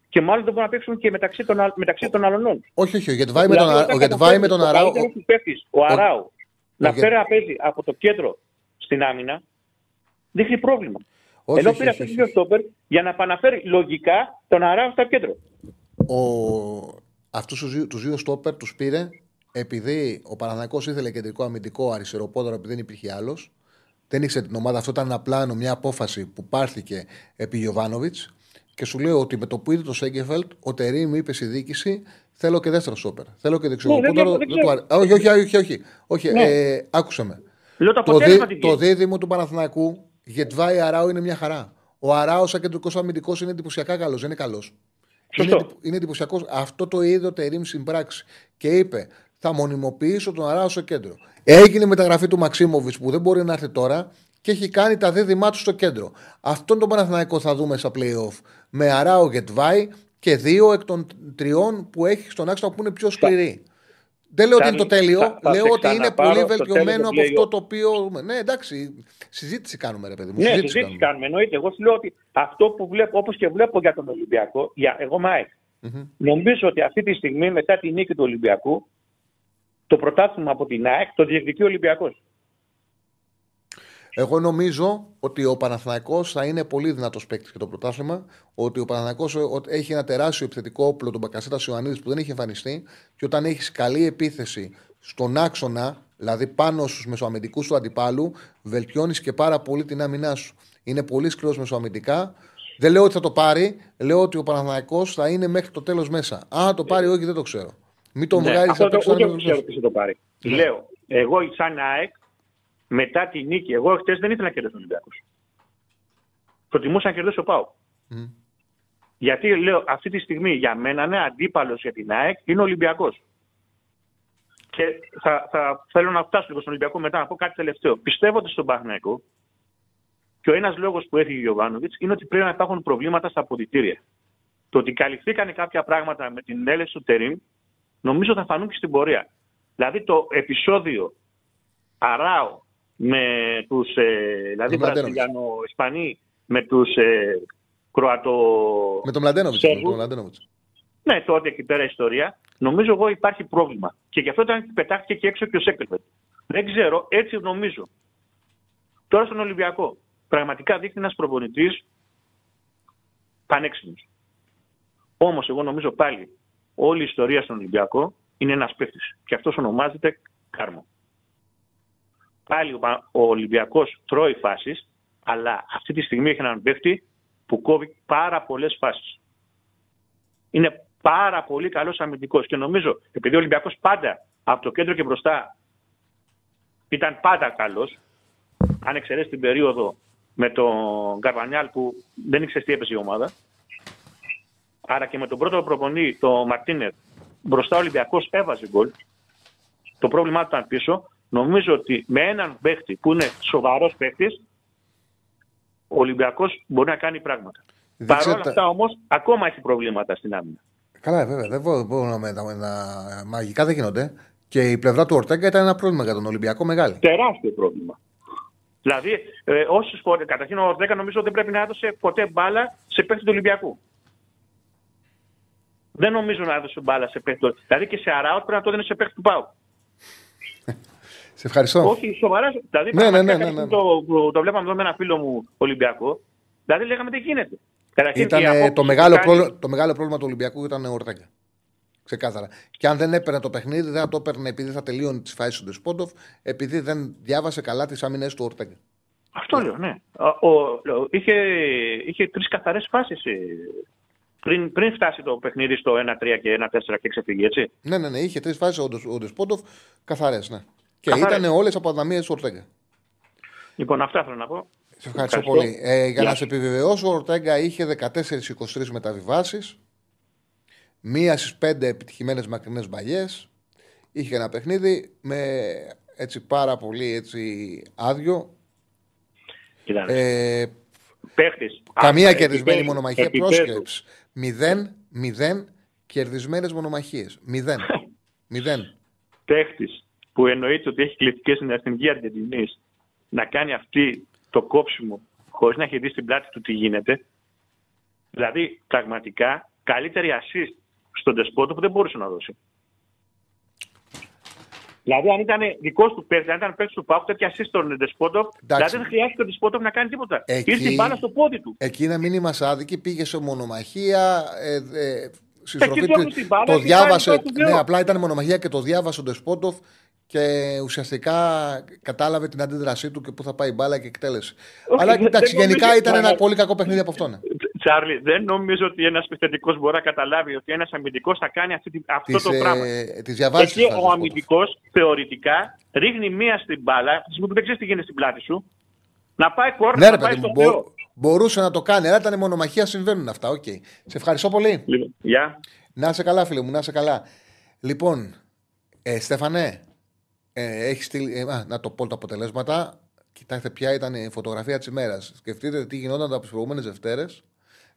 Και μάλλον δεν μπορούν να παίξουν και μεταξύ των, αλ- μεταξύ των αλωνών. Όχι, όχι, ο Γετβάη με τον, Δηλαδή, Α- όταν ο Γετβάη με τον καταφέρεις Αράου. ο καλύτερος του παίκτης, ο Αράου, να Γε- φέρει να παίζει από το κέντρο στην άμυνα, δείχνει πρόβλημα. Όχι, Ενώ όχι, πήρε όχι, αυτού όχι. του δύο στόπερ για να επαναφέρει λογικά τον Αράου στο κέντρο. ο... αυτούς τους δύο, τους δύο στόπερ τους πήρε επειδή ο Παναθηναϊκός ήθελε κεντρικό αμυντικό αριστεροπόδαρο επειδή δεν υπήρχε άλλος. Δεν ήξερε την ομάδα. Αυτό ήταν ένα πλάνο, μια απόφαση που πάρθηκε επί Γιωβάνοβιτς. Και σου λέω ότι με το που είδε το Σέγκεφελτ, ο Τερήμ είπε στη διοίκηση: Θέλω και δεύτερο στόπερ. Θέλω και δεξιοπόδαρο. Ναι, δεν δεν ξέρω. του άρεσε. Όχι, όχι, όχι. όχι, όχι. Ναι. Ε, άκουσε με. Λέω το Το, αποτέλεσμα τι δί, το βγαίνει. δίδυμο του Παναθηναϊκού, Γετβάη Αράου είναι μια χαρά. Ο Αράου, σαν κεντρικός αμυντικός, είναι εντυπωσιακά καλός. Δεν είναι καλός. Είναι, Σωστό. εντυπ- είναι εντυπωσιακός. Αυτό το είδε ο Τερήμ στην πράξη. Και είπε: Θα μονιμοποιήσω τον Αράου στο κέντρο. Έγινε η μεταγραφή του Μαξίμοβιτς που δεν μπορεί να έρθει τώρα και έχει κάνει τα δίδυμά του στο κέντρο. Αυτόν τον Παναθηναϊκό θα δούμε στα playoff. Με Αράου Γετβάη και δύο εκ των τριών που έχει στον άξονα που είναι πιο σκληροί. Δεν λέω ότι είναι το Τσάρλι, τέλειο. θα- θα λέω σε ότι είναι ξαναπάρω πολύ στο βελτιωμένο τέλος από του αυτό play-off. το οποίο. Ναι, εντάξει. Συζήτηση κάνουμε, ρε παιδί μου. Ναι, συζήτηση συζήτηση κάνουμε. Εννοείται. Εγώ σου λέω ότι αυτό που βλέπω, όπως και βλέπω για τον Ολυμπιακό, για, εγώ ΜΑΕΚ, Μμμ. νομίζω ότι αυτή τη στιγμή μετά τη νίκη του Ολυμπιακού, το πρωτάθλημα από την ΑΕΚ το διεκδικεί ο Ολυμπιακός. Εγώ νομίζω ότι ο Παναθηναϊκός θα είναι πολύ δυνατός παίκτης και το πρωτάθλημα. Ότι ο Παναθηναϊκός ε, ότι έχει ένα τεράστιο επιθετικό όπλο, τον Μπακασέτας Ιωαννίδης, που δεν έχει εμφανιστεί. Και όταν έχεις καλή επίθεση στον άξονα, δηλαδή πάνω στους μεσοαμυντικούς του αντιπάλου, βελτιώνεις και πάρα πολύ την άμυνά σου. Είναι πολύ σκληρός μεσοαμυντικά. Δεν λέω ότι θα το πάρει. Λέω ότι ο Παναθηναϊκός θα είναι μέχρι το τέλος μέσα. Αν το πάρει, όχι, δεν το ξέρω. Μην τον βγάλεις Ναι, αυτό απ' το, έξω, ούτε δεν εγώ το ξέρω ξέρω. τι θα το πάρει. Ναι. Λέω, εγώ σαν ΑΕΚ, μετά τη νίκη, εγώ χτες δεν ήθελα να κερδίσω τον Ολυμπιακό. Προτιμούσα να κερδίσω ο Πάο. Μμ. Γιατί λέω αυτή τη στιγμή για μένα είναι αντίπαλος για την ΑΕΚ είναι ο Ολυμπιακός. Και θα, θα θέλω να φτάσω λίγο στον Ολυμπιακό μετά να πω κάτι τελευταίο. Πιστεύω ότι στον Παναγενικό και ο ένας λόγος που έφυγε ο Γιωβάνοβιτς είναι ότι πρέπει να υπάρχουν προβλήματα στα αποδητήρια. Το ότι καλυφθήκαν κάποια πράγματα με την έλευση του Τερήμ, νομίζω θα φανούν και στην πορεία. Δηλαδή το επεισόδιο Αράο με τους ε, δηλαδή Τον Μλαντένοβιτς. Βραζιλιανο-Ισπανοί με τους ε, Κροατο. Με τον Μλαντένοβιτς. Σέρβους. Με τον Μλαντένοβιτς. Ναι, τότε εκεί πέρα ιστορία. Νομίζω εγώ υπάρχει πρόβλημα. Και γι' αυτό ήταν πετάχτηκε και έξω και ο Σέκελφετ. Δεν ξέρω, έτσι νομίζω. Τώρα στον Ολυμπιακό. Πραγματικά δείχνει ένας προπονητής πανέξυπνος. Όμως, εγώ νομίζω πάλι όλη η ιστορία στον Ολυμπιακό είναι ένας παίχτη. Και αυτός ονομάζεται κάρμο. Πάλι ο Πα- ο Ολυμπιακός τρώει φάσεις, αλλά αυτή τη στιγμή έχει έναν παίχτη που κόβει πάρα πολλές φάσεις. Είναι πάρα πολύ καλός αμυντικός. Και νομίζω, επειδή ο Ολυμπιακός πάντα από το κέντρο και μπροστά ήταν πάντα καλός, αν εξαιρέσεις την περίοδο με τον Γκαρβανιάλ που δεν ήξερες τι έπαιζε η ομάδα. Άρα και με τον πρώτο προπονή, τον Μαρτίνερ, μπροστά ο Ολυμπιακός έβαζε γκολ. Το πρόβλημά του ήταν πίσω. Νομίζω ότι με έναν παίχτη που είναι σοβαρός παίχτης, ο Ολυμπιακός μπορεί να κάνει πράγματα. Δείξε Παρ' όλα τα- αυτά όμως, ακόμα έχει προβλήματα στην άμυνα. Καλά, βέβαια. Δεν μπο- μπορούμε να, να, να- Μαγικά δεν γίνονται. Και η πλευρά του Ορτέγκα ήταν ένα πρόβλημα για τον Ολυμπιακό μεγάλη. Τεράστιο πρόβλημα. Δηλαδή, ε, όσες φορέ. Καταρχήν, ο 10 νομίζω δεν πρέπει να έδωσε ποτέ μπάλα σε παίχτη του Ολυμπιακού. Δεν νομίζω να έδωσε μπάλα σε παίχτη. Δηλαδή και σε αράουτ πρέπει να το δίνει σε παίχτη του Πάου. Σε ευχαριστώ. Όχι, σοβαρά. Δηλαδή, Ναι, ναι, πραγματικά ναι, ναι, κάτι ναι. Το, το, το βλέπαμε εδώ με ένα φίλο μου Ολυμπιακό. Δηλαδή λέγαμε τι γίνεται. Καταρχήν, Ήταν η ε, απόκτηση το, που μεγάλο κάνει- πρόβλημα, το μεγάλο πρόβλημα του Ολυμπιακού ήταν ο Ορτέγκα. Ξεκάθαρα. Και αν δεν έπαιρνε το παιχνίδι, δεν θα το έπαιρνε επειδή θα τελείωνε τις φάσεις του Ντεσπόντοφ, επειδή δεν διάβασε καλά τις άμυνες του Ορτέγκα. Αυτό λέω, ναι. Ο, ο, ο- είχε είχε τρεις καθαρές φάσεις πριν, πριν φτάσει το παιχνίδι στο 1-3 και 1-4 και ξεφύγει, έτσι. Ναι, ναι, ναι, είχε τρεις φάσεις ο, Ντες- ο Ντεσπόντοφ καθαρές. Ναι. Και Καθαρές. ήταν όλες από αδυναμίε του Ορτέγκα. Λοιπόν, αυτά θέλω να πω. Σε ευχαριστώ, Ευχαριστώ. πολύ. Ε, για Γεια να σου. σε επιβεβαιώσω, ο Ορτέγκα είχε 14-23 μεταβιβάσεις. Μία στις πέντε επιτυχημένες μακρινές μπαλιές. Είχε ένα παιχνίδι με έτσι πάρα πολύ έτσι άδειο. Κοιτάξτε. Ε, Παίχτης. καμία Α, κερδισμένη επίπεδου, μονομαχία. επίπεδου. Πρόσκεψη. Μηδέν, μηδέν κερδισμένες μονομαχίες. Μηδέν. [LAUGHS] μηδέν. παίχτης που εννοείται ότι έχει κλητικές στην εθνική Αργεντινής να κάνει αυτή το κόψιμο χωρίς να έχει δει στην πλάτη του τι γίνεται. Δηλαδή, πραγματικά, καλύτερη assist στον Τεσπότο που δεν μπορούσε να δώσει. Δηλαδή, αν ήταν δικός του παίκτης, αν ήταν παίκτης του Πάουκ, τέτοια assist στον Τεσπότο, δηλαδή δεν χρειάστηκε ο Τεσπότο να κάνει τίποτα. Εκεί- Ήρθε η μπάλα στο πόδι του. Εκεί να μην είμαστε άδικοι, πήγε σε μονομαχία. Ε, ε, στη Εκεί στροφή του του- έχουν την μπάλα το και διάβασε. κάνει το του Ναι, Θεού. απλά ήταν μονομαχία και το διάβασε ο Ντεσπότοφ και ουσιαστικά κατάλαβε την αντίδρασή του και πού θα πάει η μπάλα και εκτέλεσε. Όχι, Αλλά δεν- εντάξει, δεν γενικά νομίζω- ήταν ένα Μα- πολύ κακό παιχνίδι από αυτόν. Τσάρλι, δεν νομίζω ότι ένας επιθετικός μπορεί να καταλάβει ότι ένας αμυντικός θα κάνει αυτή, τη- αυτό Τις, το πράγμα. ε, τις διαβάσεις Εκεί της ο φάσης, αμυντικός θεωρητικά ρίχνει μία στην μπάλα, από τη στιγμή που δεν ξέρεις τι γίνεται στην πλάτη σου, να πάει κόρνο, Ναι, να ρε πάει παιδί μου, στο μπο- Θεό. μπορούσε να το κάνει, αλλά ήταν μονομαχία, συμβαίνουν αυτά. Οκ. Σε ευχαριστώ πολύ. Λοιπόν, Γεια. Να είσαι καλά, φίλε μου, να είσαι καλά. Λοιπόν, ε, Στέφανε, ε, έχεις στείλει. ε, α, να το πω τα αποτελέσματα. Κοιτάξτε, ποια ήταν η φωτογραφία της ημέρας. Σκεφτείτε τι γινόταν από τις προηγούμενες Δευτέρες.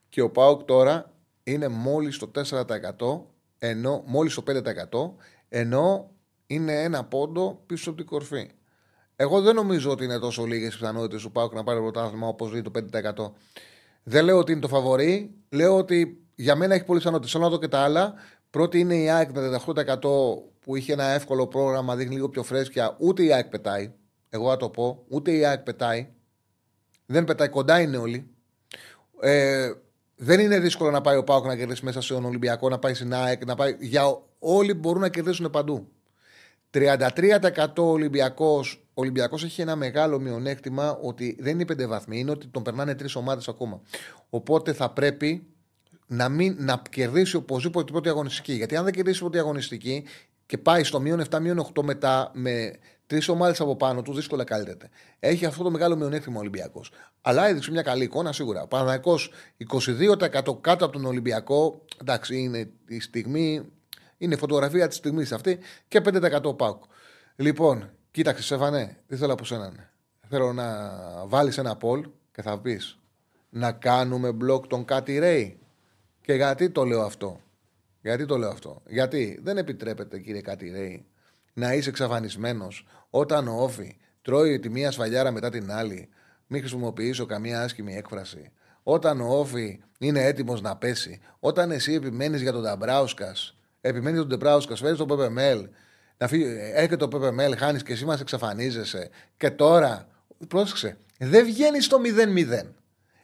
Και ο Πάουκ τώρα είναι μόλις στο 4%, ενώ μόλις στο 5%, ενώ είναι ένα πόντο πίσω από την κορφή. Εγώ δεν νομίζω ότι είναι τόσο λίγες οι πιθανότητες του Πάουκ να πάρει πρωτάθλημα όπως δει το 5%. Δεν λέω ότι είναι το φαβορή. Λέω ότι για μένα έχει πολλές πιθανότητες. Θέλω να δω και τα άλλα. Πρώτη είναι η ΑΕΚ με 38% που είχε ένα εύκολο πρόγραμμα, δείχνει λίγο πιο φρέσκια. Ούτε η ΑΕΚ πετάει. Εγώ θα το πω. Ούτε η ΑΕΚ πετάει. Δεν πετάει, κοντά είναι όλοι. Ε, δεν είναι δύσκολο να πάει ο Πάουκ να κερδίσει μέσα στον Ολυμπιακό, να πάει στην ΑΕΚ. Να πάει... Για όλοι μπορούν να κερδίσουν παντού. 33% Ολυμπιακός. Ο Ολυμπιακός έχει ένα μεγάλο μειονέκτημα ότι δεν είναι πέντε βαθμοί, είναι ότι τον περνάνε τρεις ομάδες ακόμα. Οπότε θα πρέπει να, μην, να κερδίσει οπωσδήποτε την πρώτη αγωνιστική. Γιατί αν δεν κερδίσει την πρώτη αγωνιστική και πάει στο μείον 7, μείον 8 μετά με τρεις ομάδες από πάνω τους, δύσκολα καλύπτεται. Έχει αυτό το μεγάλο μειονέκτημα ο Ολυμπιακός. Αλλά έδειξε μια καλή εικόνα σίγουρα. Ο Παναδικό 22% κάτω από τον Ολυμπιακό. Εντάξει, είναι η στιγμή, είναι η φωτογραφία της στιγμής αυτή και 5% Πάουκ. Λοιπόν, κοίταξε, Σεφανέ, τι θέλω από σένα. ναι. Θέλω να βάλεις ένα poll και θα πεις να κάνουμε μπλοκ τον Κάτι Ρέι. Και γιατί το λέω αυτό. Γιατί το λέω αυτό; Γιατί δεν επιτρέπεται, κύριε Κάτι Ρέι, να είσαι εξαφανισμένος όταν ο Όφη τρώει τη μία σφαλιάρα μετά την άλλη. Μην χρησιμοποιήσω καμία άσχημη έκφραση. Όταν ο Όφη είναι έτοιμος να πέσει. Όταν εσύ επιμένεις για τον Νταμπράουσκας, επιμένεις για τον Νταμπράουσκα, φέρεις τον ΠΠΜΕΛ, να φύγει, έρχεται το ΠΠΜΕΛ, χάνεις και εσύ μας εξαφανίζεσαι. Και τώρα, πρόσεξε, δεν βγαίνεις στο 0-0.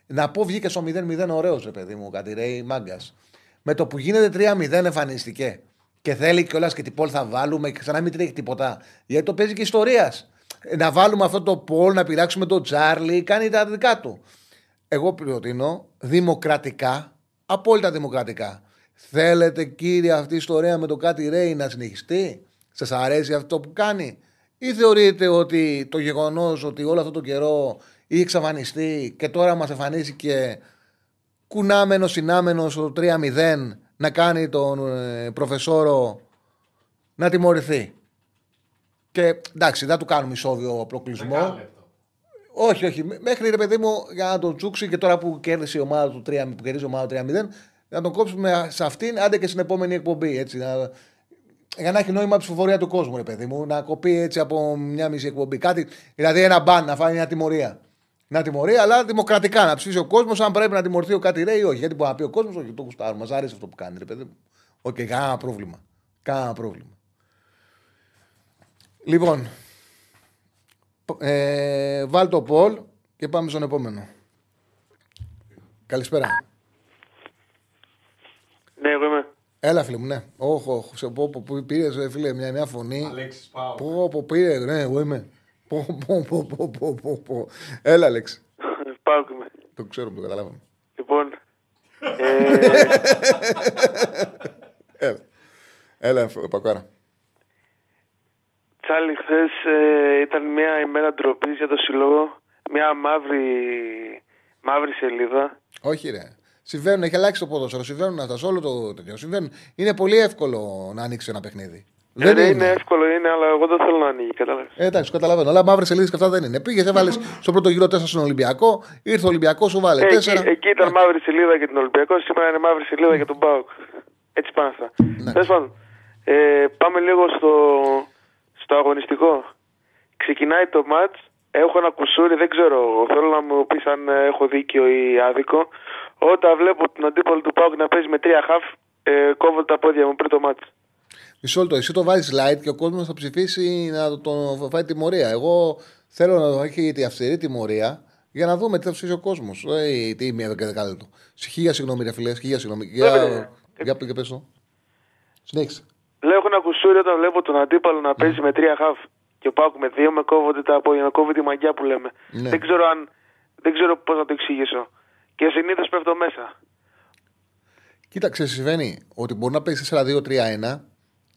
Να πω βγήκες στο 0-0 ωραίος, ρε παιδί μου, κάτι ρέει μάγκας. Με το που γίνεται 3-0 εμφανίστηκε. Και θέλει κιόλας και την πόλ θα βάλουμε και ξανά μην τρέχει τίποτα. Γιατί το παίζει και ιστορίας. Να βάλουμε αυτό το πόλ, να πειράξουμε τον Τσάρλι, κάνει τα δικά του. Εγώ προτείνω δημοκρατικά, απόλυτα δημοκρατικά. Θέλετε κύριε αυτή η ιστορία με το κάτι ρέι να συνεχιστεί, σας αρέσει αυτό που κάνει, ή θεωρείτε ότι το γεγονός ότι όλο αυτό το καιρό είχε εξαφανιστεί και τώρα μας εμφανίστηκε κουνάμενος συνάμενος στο 3-0 να κάνει τον ε, προφεσόρο να τιμωρηθεί. Και εντάξει, δεν του κάνουμε ισόβιο προκλεισμό. Δεκάλεπτο. Όχι, όχι. Μέ- Μέχρι ρε παιδί μου για να τον τσούξει και τώρα που κέρδισε η ομάδα του 3, που κερδίζει η ομάδα του 3-0, να τον κόψουμε σε αυτήν, άντε και στην επόμενη εκπομπή. Έτσι, να, για να έχει νόημα ψηφοφορία του κόσμου, ρε παιδί μου. Να κοπεί έτσι από μια μισή εκπομπή. Κάτι, δηλαδή ένα ban να φάει μια τιμωρία. Μια τιμωρία, αλλά δημοκρατικά να ψηφίσει ο κόσμος αν πρέπει να τιμωρηθεί ο κάτι ρέει ή όχι. Γιατί μπορεί να πει ο κόσμος, όχι, το γουστάρουμε. Μας άρεσε αυτό που κάνει, ρε παιδί μου. Οκ, κανένα πρόβλημα. Κανένα πρόβλημα. Λοιπόν, π- ε, βάλ το poll και πάμε στον επόμενο. Καλησπέρα. Ναι, εγώ είμαι. Έλα, φίλε μου, ναι. Όχι, όχι. Σε πω, πω, πω, πήρες, φίλε, μια νέα φωνή. Αλέξης Πάο. Πω, πω, πήρε, ναι, εγώ είμαι. Πω, πω, πω, πω, πω, πω, πω. Έλα, Αλέξη. Πάω και είμαι. Το ξέρω, το καταλάβαμε. Λοιπόν, ε, Έλα. Έλα, Πακάρα. Τσάλι, χθες ήταν μια ημέρα ντροπής για το συλλόγο. Μια μαύρη, μαύρη σελίδα. Όχι, ρε. Συμβαίνουν, έχει αλλάξει το ποδόσφαιρο. Συμβαίνουν αυτά σε όλο το τέτοιο. Συμβαίνουν. Είναι πολύ εύκολο να ανοίξει ένα παιχνίδι. Δεν ναι, είναι εύκολο, είναι, αλλά εγώ δεν θέλω να ανοίγει, κατάλαβες. Ε, εντάξει, καταλαβαίνω. Αλλά μαύρες σελίδες και αυτά δεν είναι. Πήγες, έβαλες στο πρώτο γύρο 4 στον Ολυμπιακό. Ήρθε ο Ολυμπιακός, σου βάλε 4. εκεί, εκεί ήταν μαύρη σελίδα για τον Ολυμπιακό, σήμερα είναι μαύρη σελίδα για τον Μπάουκ. Έτσι πάνε αυτά. Ναι. Τέλος πάντων, ε, πάμε λίγο στο, στο αγωνιστικό. Ξεκινάει το ματ. Έχω ένα κουσούρι, δεν ξέρω. Θέλω να μου πεις αν ε, έχω δίκιο ή άδικο. Όταν βλέπω τον αντίπαλο του Πάουκ να παίζει με τρία χαφ, ε, κόβω τα πόδια μου πριν το μάτς. Μισό λεπτό. Εσύ το βάζεις light και ο κόσμος θα ψηφίσει να το- τον φάει τιμωρία. Εγώ θέλω να το έχει τη αυστηρή τιμωρία για να δούμε τι θα ψηφίσει ο κόσμος. Ε, τι μία και δεκάλεπτο. Χίλια συγγνώμη, ρε φιλέ, χίλια συγγνώμη. Για, Βέβαια. για, για πες το. Συνέχισε. Λέω έχω ένα κουσούρι όταν βλέπω τον αντίπαλο να παίζει με τρία χαφ. Και ο Πάουκ με δύο με κόβονται τα πόδια, να κόβει τη μαγιά που λέμε. Ναι. Δεν ξέρω αν. Δεν ξέρω πώς να το εξηγήσω. Και συνήθως πέφτω μέσα. Κοίταξε, συμβαίνει ότι μπορεί να παίζει 4-2-3-1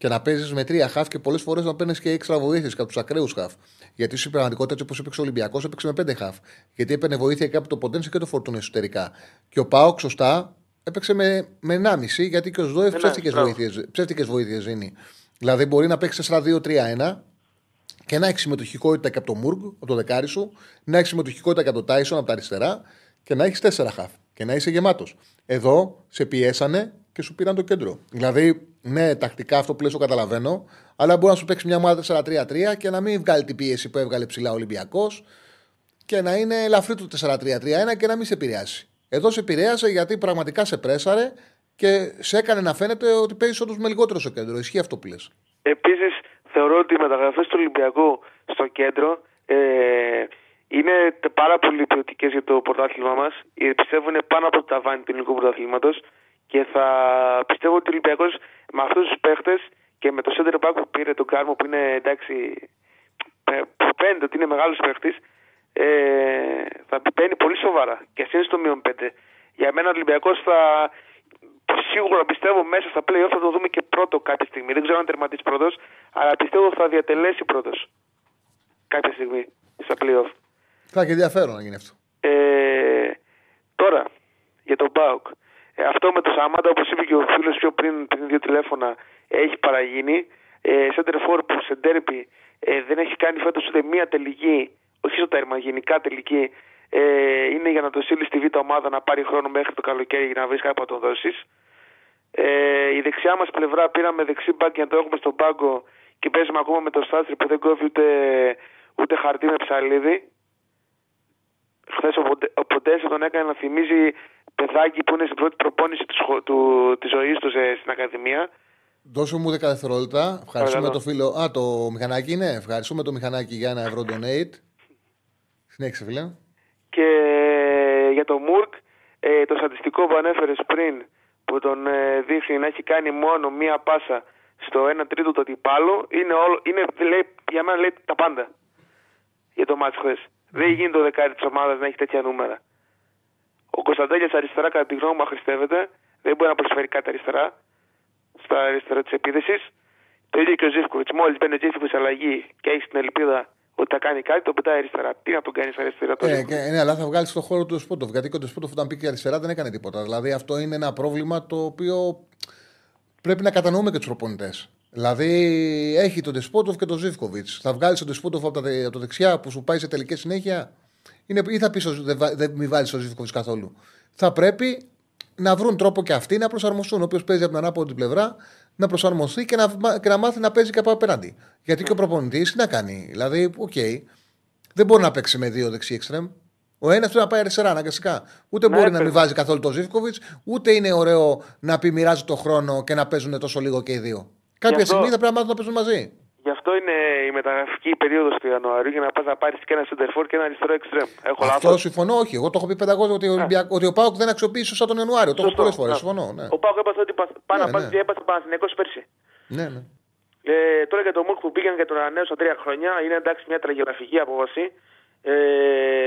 και να παίζεις με τρία χαφ και πολλές φορές να παίρνεις και έξτρα βοήθειες και από τους ακραίους χαφ. Γιατί στην πραγματικότητα, έτσι όπως έπαιξε ο Ολυμπιακός, έπαιξε με πέντε χαφ. Γιατί έπαιρνε βοήθεια και από το Ποντένσε και το Φορτούν εσωτερικά. Και ο Πάοκ, σωστά, έπαιξε με, με 1,5 γιατί και ο Σδόεφ ψεύτικες μπράβο. βοήθειες ψεύτικες βοήθειες δίνει. Δηλαδή μπορεί να παίξει 4-2-3-1 και να έχει συμμετοχικότητα και από το Μουργκ, από το δεκάρι σου, να έχει συμμετοχικότητα και από το Τάισον από τα αριστερά και να έχεις τέσσερα χαφ και να είσαι γεμάτος. Εδώ σε πιέσανε και σου πήραν το κέντρο. Δηλαδή, ναι, τακτικά αυτό που λες το καταλαβαίνω, αλλά μπορεί να σου παίξει μια ομάδα 4-3-3 και να μην βγάλει την πίεση που έβγαλε ψηλά ο Ολυμπιακός και να είναι ελαφρύ το 4-3-3-1 και να μην σε επηρεάσει. Εδώ σε επηρέασε γιατί πραγματικά σε πρέσαρε και σε έκανε να φαίνεται ότι παίζει όντως με λιγότερο στο κέντρο. Ισχύει αυτό που λες. Επίσης, θεωρώ ότι οι μεταγραφές του Ολυμπιακού στο κέντρο ε, είναι τε- πάρα πολύ ποιοτικές για το πρωτάθλημα μας. Πιστεύω είναι πάνω από το ταβάνι του ελληνικού πρωταθλήματος. Και θα πιστεύω ότι ο Ολυμπιακός με αυτούς τους παίχτες και με το center back που πήρε τον Κάρμο που είναι εντάξει. ε, που φαίνεται ότι είναι μεγάλος παίχτης, ε, θα παίρνει πολύ σοβαρά. Και ας είναι στο μείον 5. Για μένα ο Ολυμπιακός θα. Σίγουρα πιστεύω μέσα στα playoff θα το δούμε και πρώτο κάποια στιγμή. Δεν ξέρω αν τερματίσει πρώτος, αλλά πιστεύω θα διατελέσει πρώτος κάποια στιγμή στα playoff. Θα έχει ενδιαφέρον να γίνει αυτό. Ε, τώρα, για τον Μπάουκ. Ε, αυτό με το Σαμάντα, όπως είπε και ο φίλος πιο πριν, πριν δύο τηλέφωνα, έχει παραγίνει. Ε, Σέντερ φόρ που σε ντέρπι ε, δεν έχει κάνει φέτος ούτε μία τελική, όχι στο τέρμα, γενικά τελική. Ε, είναι για να το στείλει στη β' ομάδα να πάρει χρόνο μέχρι το καλοκαίρι για να βρεις κάπου να τον δώσει. Ε, η δεξιά μας πλευρά πήραμε δεξί μπακ για να το έχουμε στον πάγκο και παίζουμε ακόμα με το Στάστρι που δεν κόβει ούτε, ούτε χαρτί με ψαλίδι. Χθες ο, Ποντε- ο Ποντένσε τον έκανε να θυμίζει παιδάκι που είναι στην πρώτη προπόνηση του, σχο- του, της ζωής του σε- στην Ακαδημία. Δώσε μου 10 δευτερόλεπτα. Ευχαριστούμε Παρακαλώ. το φίλο. Α, το μηχανάκι είναι. Ευχαριστούμε το μηχανάκι για ένα ευρώ donate. Συνέχισε, φίλε. Και για τον Μουρκ, ε, το στατιστικό που ανέφερες πριν, που τον ε, δείχνει να έχει κάνει μόνο μία πάσα στο 1 τρίτο του αντιπάλου, είναι, όλο, είναι λέει, για μένα λέει τα πάντα για το μάτς χθες. Δεν γίνεται το δεκάρι της ομάδας να έχει τέτοια νούμερα. Ο Κωνσταντέλιας αριστερά, κατά τη γνώμη μου, αχρηστεύεται. Δεν μπορεί να προσφέρει κάτι αριστερά, στα αριστερά της επίδεσης. Το ίδιο και ο Ζήφκοβιτς. Μόλις μπαίνει ο Ζήφκοβιτς αλλαγή και έχει την ελπίδα ότι θα κάνει κάτι, τον πετάει αριστερά. Τι να τον κάνεις αριστερά το Ε, Ζήφκοβιτς. και, ναι, αλλά θα βγάλεις στο χώρο του Σπότοφ. Γιατί και ο Σπότοφ όταν πήγε αριστερά δεν έκανε τίποτα. Δηλαδή αυτό είναι ένα πρόβλημα το οποίο πρέπει να κατανοούμε και τους προπονητές. Δηλαδή έχει τον Ντεσπότοφ και τον Ζίβκοβιτς. Θα βγάλεις τον Ντεσπότοφ από, τα δε- από το δεξιά που σου πάει σε τελική συνέχεια; Είναι, ή θα πεις δεν, βα- δεν μη βάλεις τον Ζίβκοβιτς καθόλου. Θα πρέπει να βρουν τρόπο και αυτοί να προσαρμοστούν. Ο οποίος παίζει από την ανάποδη πλευρά να προσαρμοστεί και να, μα- και να μάθει να παίζει και από απέναντι. Γιατί και ο προπονητής τι να κάνει. Δηλαδή, οκ, δεν μπορεί να παίξει με δύο δεξί εξτρέμ. Ο ένας πρέπει να πάει αριστερά, αναγκαστικά. Ούτε Ναι, μπορεί να παιδί. μην βάζει καθόλου το Ζίβκοβιτς, ούτε είναι ωραίο να πει μοιράζει το χρόνο και να παίζουν τόσο λίγο και οι δύο. Κάποια αυτό- στιγμή θα πρέπει να μάθουν να παίζουν μαζί. Γι' αυτό είναι η μεταγραφική περίοδος του Ιανουαρίου για να πας να πάρεις και ένα center και ένα αριστερό εξτρέμ. Έχω Αυτό λάθος. συμφωνώ, όχι. Εγώ το έχω πει πενταγώ ότι, ο Ολυμπιακ- ότι ο Πάοκ δεν αξιοποιεί σωστά τον Ιανουάριο. Το έχω Σωστό. πολλές φορές. Ναι. Συμφωνώ. Ναι. Ο Πάοκ έπαθε ότι πα- πάνω Ναι, να πα ναι. και έπαθε Παναθηναϊκός πέρσι. ναι, ναι. Ε, τώρα για τον Μουρκ που πήγαν και τον ανανέωσαν τρία χρόνια είναι εντάξει μια τραγελαφική απόφαση. Ε,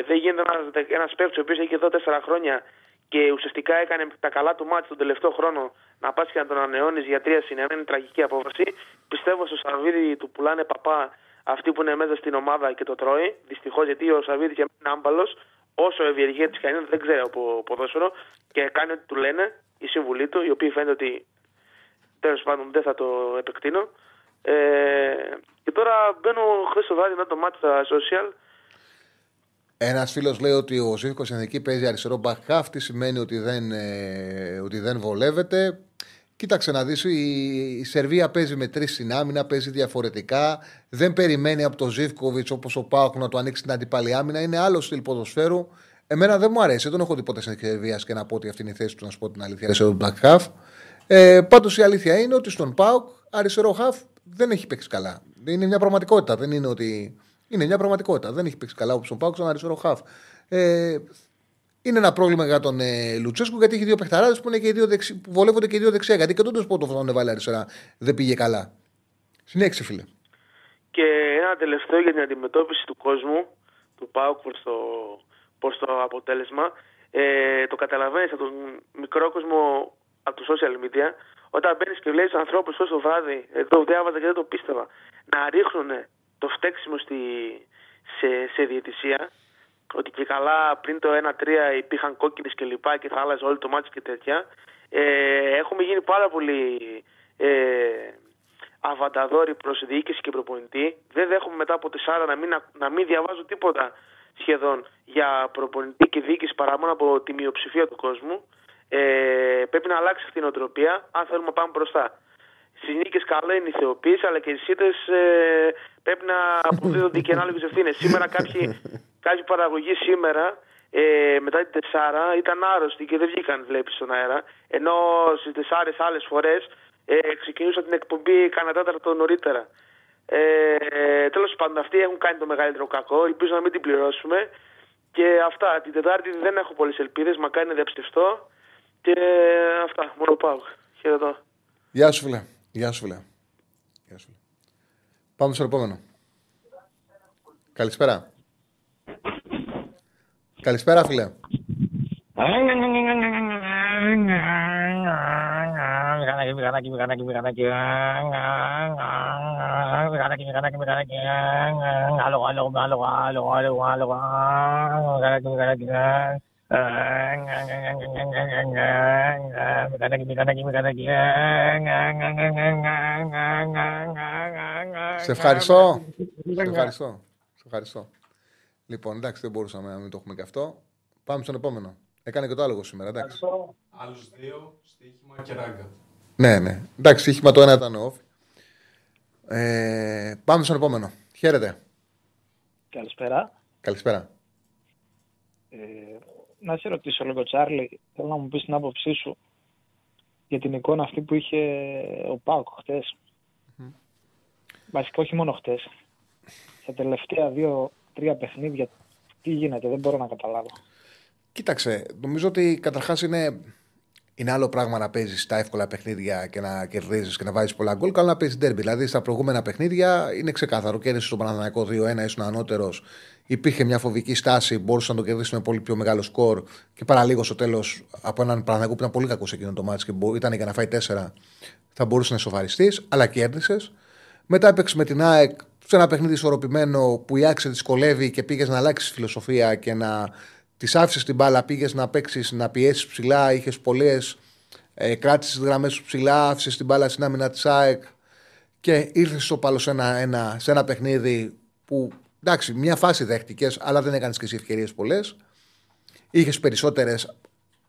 δεν γίνεται ένας ένας παίκτης ο οποίος έχει εδώ τέσσερα χρόνια και ουσιαστικά έκανε τα καλά του μάτια τον τελευταίο χρόνο να πας και να τον ανανεώνει για τρία συν ένα. Είναι τραγική απόφαση. Πιστεύω στο Σαββίδι του πουλάνε παπά αυτοί που είναι μέσα στην ομάδα και το τρώει. Δυστυχώς γιατί ο Σαββίδι για μένα είναι άμπαλος. Όσο ευεργέτη και αν είναι, δεν ξέρω από ποδόσφαιρο και κάνει ό,τι του λένε η σύμβουλή του, οι οποίοι φαίνεται ότι τέλος πάντων δεν θα το επεκτείνω. Ε, και τώρα μπαίνω χθες το βράδυ μετά το μάτι στα social. Ένας φίλος λέει ότι ο Ζήφκο στην εθνική παίζει αριστερό μπακχάφ. Τι σημαίνει ότι δεν, ε, ότι δεν βολεύεται. Κοίταξε να δεις, η, η Σερβία παίζει με τρεις στην άμυνα, παίζει διαφορετικά. Δεν περιμένει από τον Ζήφκοβιτς όπως ο Πάοκ να του ανοίξει την αντίπαλη άμυνα. Είναι άλλο στυλ ποδοσφαίρου. Εμένα δεν μου αρέσει. Δεν τον έχω δει ποτέ στην Σερβία και να πω ότι αυτή είναι η θέση του, να σου πω την αλήθεια. Αριστερό μπακχάφ. Ε, Πάντως η αλήθεια είναι ότι στον Πάοκ αριστερό χαφ δεν έχει παίξει καλά. Είναι μια πραγματικότητα. Δεν είναι ότι. Είναι μια πραγματικότητα. Δεν έχει παίξει καλά όπω τον Πάοκ στον αριστερό χαφ. Ε, είναι ένα πρόβλημα για τον ε, Λουτσέσκου γιατί έχει δύο παιχταράδες που, είναι και οι δύο δεξι... που βολεύονται και οι δύο δεξιά. Γιατί και τον Τεσπότοφ τον έβαλε αριστερά δεν πήγε καλά. Συνέχισε, φίλε. Και ένα τελευταίο για την αντιμετώπιση του κόσμου, του ΠΑΟΚ προς το, προς το αποτέλεσμα. Ε, το καταλαβαίνεις από τον μικρό κόσμο από το social media, όταν μπαίνεις και βλέπεις ανθρώπους όσο το βράδυ, ε, το διάβαζα και δεν το πίστευα, να ρίχνουν το φταίξιμο στη, σε, σε διαιτησία, ότι και καλά πριν το 1-3 υπήρχαν κόκκινες και λοιπά και θα άλλαζε όλο το μάτι και τέτοια. Ε, έχουμε γίνει πάρα πολύ ε, αβανταδόροι προς διοίκηση και προπονητή. Δεν δέχομαι μετά από τεσσάρα να μην, να μην διαβάζω τίποτα σχεδόν για προπονητή και διοίκηση παρά μόνο από τη μειοψηφία του κόσμου. Ε, πρέπει να αλλάξει αυτή η νοοτροπία αν θέλουμε να πάμε μπροστά. Στις νίκες καλά είναι η θεοποίηση, αλλά και οι σύντε ε, πρέπει να αποδίδονται και ανάλογες ευθύνες. Σήμερα κάποιοι, κάποιοι παραγωγοί σήμερα ε, μετά την Τεσσάρα ήταν άρρωστοι και δεν βγήκαν, βλέπεις στον αέρα. Ενώ στις Τεσσάρε άλλες φορές ε, ξεκινούσαν την εκπομπή κανένα τέταρτο νωρίτερα. Ε, Τέλος πάντων, αυτοί έχουν κάνει το μεγαλύτερο κακό. Ελπίζω να μην την πληρώσουμε. Και αυτά. Την Τετάρτη δεν έχω πολλές ελπίδες. Μακάρι να διαψευστώ. Και αυτά. Μόνο πάω. Χαιρετώ. Γεια σου, φίλε. Γεια σου, φίλε. Γεια σου, φίλε. Πάμε στο επόμενο. Καλησπέρα. Καλησπέρα, φίλε. Σε ευχαριστώ. Σε ευχαριστώ. Σε ευχαριστώ. Λοιπόν, εντάξει, δεν μπορούσαμε να μην το έχουμε και αυτό. Πάμε στον επόμενο. Έκανε και το άλογο σήμερα, εντάξει. Άλλους δύο, στοίχημα και ράγκα. Ναι, ναι. Εντάξει, στοίχημα το ένα ήταν off. Ε, πάμε στον επόμενο. Χαίρετε. Καλησπέρα. Καλησπέρα. Ε, να σε ρωτήσω λίγο, Τσάρλι, θέλω να μου πεις την άποψή σου για την εικόνα αυτή που είχε ο Πάοκ χτες. Βασικά όχι μόνο χτες. Στα τελευταία δύο-τρία παιχνίδια τι γίνεται, δεν μπορώ να καταλάβω. Κοίταξε, νομίζω ότι καταρχάς είναι, είναι άλλο πράγμα να παίζεις τα εύκολα παιχνίδια και να κερδίζεις και να βάζεις πολλά γκολ. Καλό να παίζεις τέρμπι. Δηλαδή στα προηγούμενα παιχνίδια είναι ξεκάθαρο. Κέρδισε τον Παναθηναϊκό 2-1, ήσουν ανώτερος. Υπήρχε μια φοβική στάση, μπορούσες να το κερδίσεις με πολύ πιο μεγάλο σκορ και παραλίγο στο τέλος από έναν Παναθηναϊκό που ήταν πολύ κακό σε εκείνο το μάτι και μπο- ήταν για να φάει 4, θα μπορούσες να ισοφαριστεί, αλλά κέρδισες. Μετά έπαιξε με την ΑΕΚ σε ένα παιχνίδι ισορροπημένο που η ΑΕΚ σε δυσκολεύει και πήγες να αλλάξεις φιλοσοφία και να τη άφησες την μπάλα, πήγες να παίξεις, να πιέσεις ψηλά, είχες πολλές. Ε, κράτησες τι γραμμές σου ψηλά, άφησες την μπάλα στην άμυνα της ΑΕΚ και ήρθες στο πάλο σε ένα, ένα, σε ένα παιχνίδι που εντάξει, μια φάση δέχτηκες, αλλά δεν έκανες και εσύ ευκαιρίες πολλές. Είχες περισσότερες,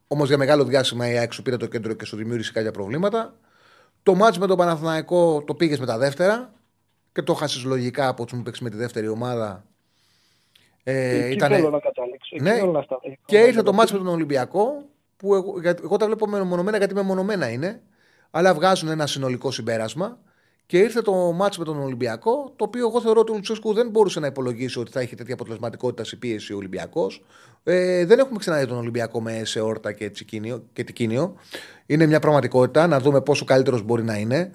όμως για μεγάλο διάστημα η ΑΕΚ σου πήρε το κέντρο και σου δημιούργησε κάποια προβλήματα. Το μάτς με τον Παναθηναϊκό το πήγες με τα δεύτερα και το χάσει λογικά από τους που παίξει με τη δεύτερη ομάδα. Ε, Εκεί ήτανε- θέλω να καταλήξω. Εκεί Ναι. θέλω να σταθώ. Και ήρθε το μάτσο με τον Ολυμπιακό, που εγώ, γιατί- εγώ τα βλέπω μεμονωμένα γιατί μεμονωμένα είναι, αλλά βγάζουν ένα συνολικό συμπέρασμα. Και ήρθε το μάτσο με τον Ολυμπιακό, το οποίο εγώ θεωρώ ότι ο Λουτσέσκου δεν μπορούσε να υπολογίσει ότι θα έχει τέτοια αποτελεσματικότητα σε πίεση ο Ολυμπιακός. Ε, δεν έχουμε ξαναδεί τον Ολυμπιακό με σε όρτα και, τσικίνιο, και τικίνιο. Είναι μια πραγματικότητα να δούμε πόσο καλύτερος μπορεί να είναι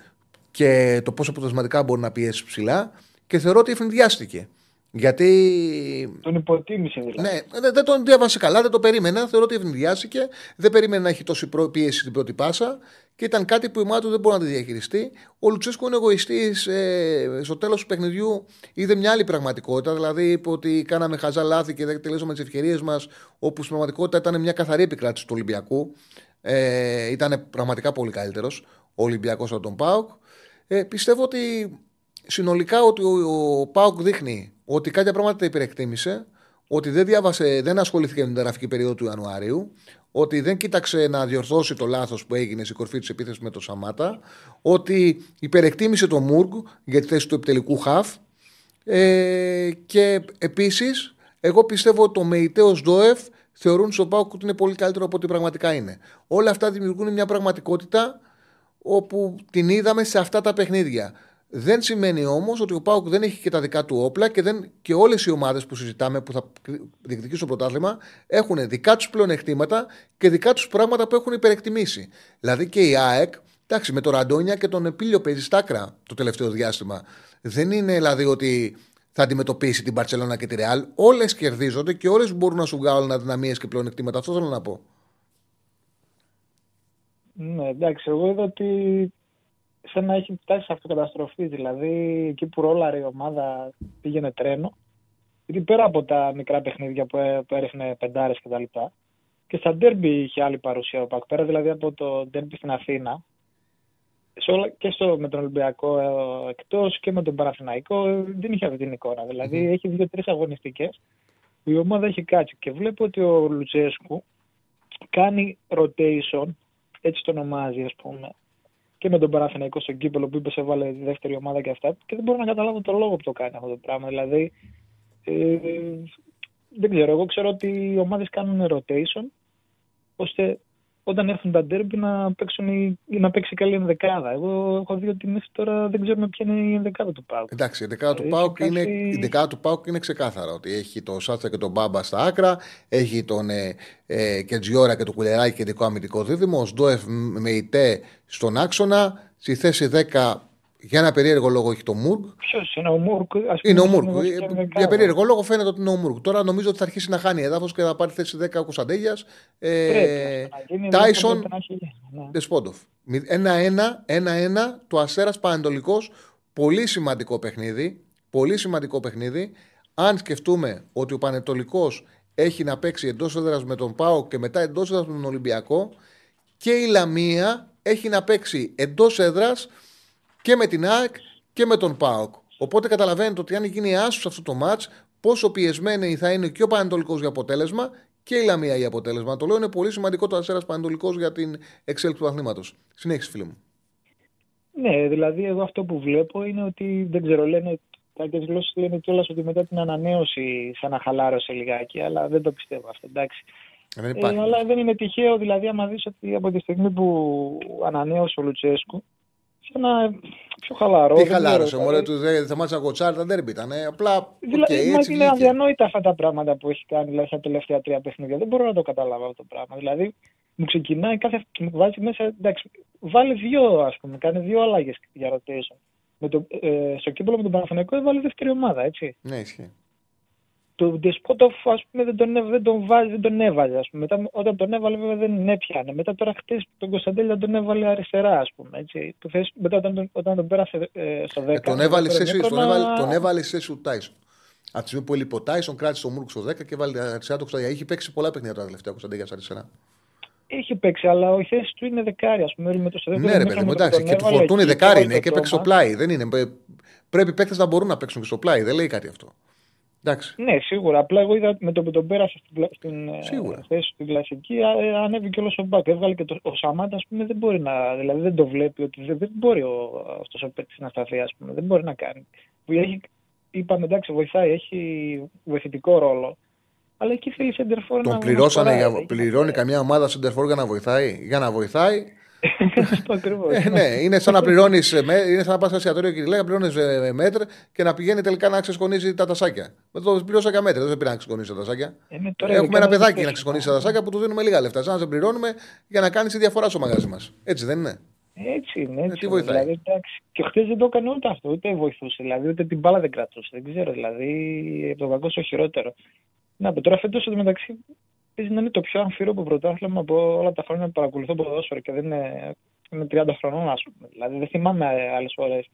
και το πόσο αποτελεσματικά μπορεί να πιέσει ψηλά. Και θεωρώ ότι ευνηδιάστηκε. Γιατί Τον υποτίμησε δηλαδή. ναι, δεν, δεν τον διάβασε καλά, δεν το περίμενα. Θεωρώ ότι ευνηδιάστηκε. Δεν περίμενε να έχει τόση προ- πίεση στην πρώτη πάσα και ήταν κάτι που η ομάδα του δεν μπορεί να τη διαχειριστεί. Ο Λουτσέσκο είναι εγωιστής. Ε, στο τέλος του παιχνιδιού είδε μια άλλη πραγματικότητα. Δηλαδή είπε ότι κάναμε χαζά λάθη και δεν τελείωσαμε τις ευκαιρίες μας. Όπου στην πραγματικότητα ήταν μια καθαρή επικράτηση του Ολυμπιακού. Ε, ήταν πραγματικά πολύ καλύτερος ο Ολυμπιακός από τον Πάουκ. Ε, πιστεύω ότι συνολικά ότι ο, ο Πάουκ δείχνει ότι κάποια πράγματα τα υπερεκτίμησε, ότι δεν διάβασε, δεν ασχολήθηκε με την τεραφική περίοδο του Ιανουαρίου, ότι δεν κοίταξε να διορθώσει το λάθος που έγινε στην κορφή της επίθεσης με το Σαμάτα, ότι υπερεκτίμησε το Μουργκ για τη θέση του επιτελικού χαφ. Ε, και επίσης, εγώ πιστεύω ότι το Μεϊτέος Ντόεφ θεωρούν στον Πάουκ ότι είναι πολύ καλύτερο από ό,τι πραγματικά είναι. Όλα αυτά δημιουργούν μια πραγματικότητα όπου την είδαμε σε αυτά τα παιχνίδια. Δεν σημαίνει όμως ότι ο Πάουκ δεν έχει και τα δικά του όπλα και, δεν, και όλες οι ομάδες που συζητάμε που θα διεκδικήσουν το πρωτάθλημα έχουν δικά τους πλεονεκτήματα και δικά τους πράγματα που έχουν υπερεκτιμήσει. Δηλαδή και η ΑΕΚ, εντάξει, με τον Ραντόνια και τον Επίλιο παίζει στάκρα το τελευταίο διάστημα. Δεν είναι δηλαδή ότι θα αντιμετωπίσει την Παρσελόνα και τη Ρεάλ. Όλες κερδίζονται και όλες μπορούν να σου βγάλουν αδυναμίες και πλεονεκτήματα. Αυτό θέλω να πω. Ναι, εντάξει, εγώ είδα ότι σαν να έχει φτάσει σε αυτοκαταστροφή. Δηλαδή, εκεί που ρόλαρε η ομάδα πήγαινε τρένο. Γιατί πέρα από τα μικρά παιχνίδια που, έ- που έριχνε πεντάρες και τα λοιπά, και στα ντέρμπι είχε άλλη παρουσία ο Πακ. Πέρα δηλαδή από το ντέρμπι στην Αθήνα, σε όλα, και στο, με τον Ολυμπιακό ε, εκτός και με τον Παναθηναϊκό ε, δεν είχε αυτή την εικόνα. Δηλαδή έχει δύο-τρεις αγωνιστικές που η ομάδα έχει κάτσει. Και βλέπω ότι ο Λουτσέσκου κάνει rotation, έτσι το ονομάζει ας πούμε, και με τον Παναθηναϊκό στον κύπελο που είπε σε βάλε τη δεύτερη ομάδα και αυτά και δεν μπορώ να καταλάβω τον λόγο που το κάνει αυτό το πράγμα. Δηλαδή, ε, δεν ξέρω, εγώ ξέρω ότι οι ομάδες κάνουν rotation ώστε όταν έρθουν τα ντέρμπι να, παίξουν η, ή να παίξει καλή ενδεκάδα. Εγώ έχω δει ότι μέχρι τώρα δεν ξέρουμε ποια είναι η ενδεκάδα του Πάουκ. Εντάξει, η δεκάδα του Έχει Πάουκ κάτι- είναι, η δεκάδα του Πάουκ είναι ξεκάθαρα. Ότι έχει τον Σάτσα και τον Μπάμπα στα άκρα, έχει τον ε, ε, Κεντζιόρα και τον Κουλεράκη κεντρικό αμυντικό δίδυμο, ο Σντόεφ με ητέ στον άξονα, στη θέση 10 για ένα περίεργο λόγο έχει το Μουργκ. Ποιος είναι ο Μούρκ, ας πούμε, Είναι ο στην Μουργκ. βασική Για ενδεκάδα. περίεργο λόγο φαίνεται ότι είναι ο Μουργκ. Τώρα νομίζω ότι θα αρχίσει να χάνει έδαφο και θα πάρει θέση 10 ο Κωνσταντέλια. Ε, Πρέπει να γίνει, Τάισον, πρέπει να έχει γίνει, ναι. Δεσπόντοφ. 1-1, 1-1 το Αστέρα Πανετολικός. Πολύ σημαντικό παιχνίδι. Πολύ σημαντικό παιχνίδι. Αν σκεφτούμε ότι ο Πανετολικός έχει να παίξει εντός έδρας με τον Πάο και μετά εντός έδρας με τον Ολυμπιακό και η Λαμία έχει να παίξει εντός έδρας και με την ΑΕΚ και με τον ΠΑΟΚ. Οπότε καταλαβαίνετε ότι αν γίνει άσος αυτό το μάτς, πόσο πιεσμένη θα είναι και ο Πανετολικός για αποτέλεσμα και η Λαμία για αποτέλεσμα. Το λέω είναι πολύ σημαντικό το Αστέρας Πανετολικός για την εξέλιξη του αθλήματος. Συνέχιση, φίλε μου. Ναι, δηλαδή εγώ αυτό που βλέπω είναι ότι δεν ξέρω, λένε κάποιες γλώσσες λένε κιόλας ότι μετά την ανανέωση σαν να χαλάρωσε λιγάκι, αλλά δεν το πιστεύω αυτό, εντάξει. Δεν Ε, υπάρχει. αλλά δεν είναι τυχαίο, δηλαδή, άμα δεις ότι από τη στιγμή που ανανέωσε ο Λουτσέσκου, σαν να πιο χαλαρό. Τι δεν χαλάρωσε, ξέρω, μωρέ, δηλαδή. του δεν θα μάτσα κοτσάρι, τα ντέρμπι ήταν. ε, Απλά, οκ, Δηλαδή, μας έτσι είναι βγήκε. αδιανόητα αυτά τα πράγματα που έχει κάνει δηλαδή, στα τελευταία τρία παιχνίδια. Δεν μπορώ να το καταλάβω αυτό το πράγμα. Δηλαδή, μου ξεκινάει κάθε. μου βάζει μέσα. Εντάξει, βάλει δύο, ας πούμε, κάνει δύο αλλαγές για rotation. Με το, ε, στο κύπελο με τον Παναθηναϊκό έβαλε δεύτερη ομάδα, έτσι. Ναι, ισχύει. Το Ντεσπότοφ, ας πούμε, δεν τον, έβ- δεν τον, βάζει, δεν τον έβαζε. Ας πούμε. Μετά, όταν τον έβαλε, βέβαια δεν έπιανε. Μετά, τώρα χτες τον Κωνσταντέλια τον έβαλε αριστερά, ας πούμε. Έτσι. Του θες- μετά, όταν, τον- όταν τον πέρασε ε, στο 10. Ε, τον έβαλε στο σε δεύτερο τον χρόνο, έβαλε, τον έβαλε σε σου Τάισον. Από τη στιγμή που έλειπε ο Τάισον, κράτησε τον Μούρκ στο 10 και βάλει αριστερά το Κωνσταντέλια. Είχε παίξει πολλά παιχνίδια τα τελευταία Κωνσταντέλια αριστερά. Έχει παίξει, αλλά η θέση του είναι δεκάρι, ας πούμε. Με το στο Ναι, δεύτερο ρε μήχρονο παιδί μου, που εντάξει. τον Και του έβαλε φορτούνι εκεί, δεκάρι το είναι και παίξει στο πτώμα. πλάι. Δεν είναι. Πε- Πρέπει οι παίκτες να μπορούν να παίξουν και στο πλάι. Δεν λέει κάτι αυτό. Εντάξει. Ναι, σίγουρα. Απλά εγώ είδα με το που τον πέρασε στην, πλα- στην ε, Σίγουρα. θέση στην κλασική, α- ε, ανέβηκε όλος ο μπακ. Έβγαλε και το, ο Σαμάτα, ας πούμε, δεν μπορεί να. Δηλαδή δεν το βλέπει ότι δεν, δεν μπορεί ο, αυτός ο παίκτης να σταθεί, ας πούμε. Δεν μπορεί να κάνει. Που Έχει, είπαμε εντάξει, βοηθάει, έχει βοηθητικό ρόλο. Αλλά εκεί θέλει σεντερφόρ να Τον πληρώσανε, να για, σκοράρει. πληρώνει καμιά ομάδα σεντερφόρ για να βοηθάει; Για να βοηθάει. Αυτό [LAUGHS] ακριβώς. Ε, ναι, είναι σαν να πληρώνεις. Είναι σαν να πας σε εστιατόριο και λέει να πληρώνει μέτρ και να πηγαίνει τελικά να ξεσκονίζει τα τασάκια. Με το πληρώσα για μέτρ, δεν σε πήρε να ξεσκονίσει τα τασάκια. Ε, ναι, τώρα Έχουμε ειδικά ένα με παιδάκι τις να ξεσκονίσει τα τασάκια που του δίνουμε λίγα λεφτά. Σαν να σε πληρώνουμε για να κάνεις τη διαφορά στο μαγαζί μας. Έτσι δεν είναι; Έτσι είναι. Έτσι Ε, τι είναι. βοηθάει; Δηλαδή, εντάξει, και χθε δεν το έκανε ούτε αυτό, ούτε βοηθούσε. Δηλαδή, ούτε την μπάλα δεν κρατούσε. Δεν ξέρω. Δηλαδή, από το κακό στο χειρότερο. Να πω τώρα φέτος εντωμεταξύ παίζει να είναι το πιο αμφίροπο πρωτάθλημα από όλα τα χρόνια που παρακολουθώ ποδόσφαιρο και δεν είναι, είμαι 30 χρονών, ας πούμε. Δηλαδή, δεν θυμάμαι άλλες φορές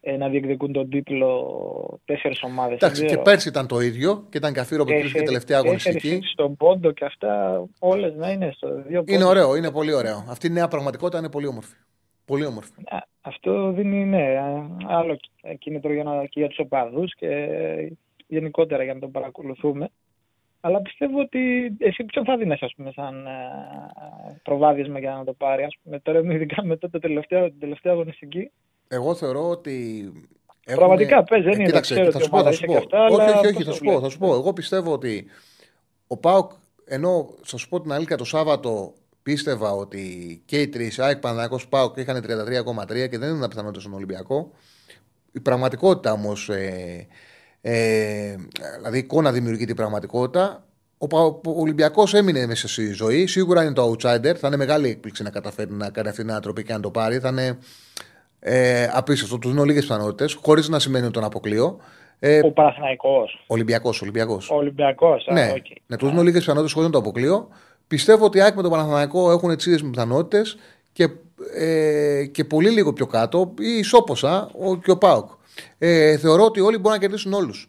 ε, να διεκδικούν τον τίτλο τέσσερις ομάδες. Εντάξει, και πέρσι ήταν το ίδιο και ήταν καφίρο που υπήρχε και τελευταία αγωνιστική. Στον πόντο και αυτά, όλες να είναι στο δύο Είναι πόντους. ωραίο, είναι πολύ ωραίο. Αυτή η νέα πραγματικότητα είναι πολύ όμορφη. Πολύ όμορφη. Α, Αυτό δίνει ναι, α, άλλο κίνητρο για, να, και για τους οπαδούς και γενικότερα για να τον παρακολουθούμε. Αλλά πιστεύω ότι εσύ ποιον θα δίνεις ας πούμε σαν ε, προβάδισμα για να το πάρει. Ας πούμε, τώρα ειδικά μετά το τελευταίο, την τελευταία αγωνιστική. Εγώ θεωρώ ότι. Πραγματικά, πες, δεν είναι, Κοίταξε, ξέρω θα τι σου πω, θα ομάδα σου είσαι πω. και αυτά, όχι, αλλά όχι, όχι, πώς θα το σου πω, βλέπεις. θα σου πω. Εγώ πιστεύω ότι ο Πάοκ, ενώ θα σου πω την αλήθεια, το Σάββατο πίστευα ότι και οι τρεις, ΑΕΚ, Παναγιακό, Πάοκ είχαν 33,3 και δεν είναι πιθανότητα στον Ολυμπιακό. Η πραγματικότητα όμως. Ε, ε, δηλαδή η εικόνα δημιουργεί την πραγματικότητα. Ο, Πα- ο Ολυμπιακός έμεινε μέσα στη ζωή. Σίγουρα είναι το outsider. Θα είναι μεγάλη έκπληξη να καταφέρει να κάνει αυτή την ανατροπή και να το πάρει. Θα είναι ε, απίστευτο. Του δίνω λίγες πιθανότητες, χωρίς να σημαίνει ότι τον αποκλείω. Ε, Ο Παναθηναϊκός, Ολυμπιακός, Ολυμπιακός. ο Ολυμπιακός. α, Ναι, οκ. ναι, τους δίνω λίγες πιθανότητες χωρίς να το αποκλείω. Πιστεύω ότι η ΑΕΚ με τον Παναθηναϊκό έχουν τις ίδιες πιθανότητες και, ε, και πολύ λίγο πιο κάτω ή ισόποσα ο, και ο ΠΑΟΚ. Ε, θεωρώ ότι όλοι μπορούν να κερδίσουν όλους.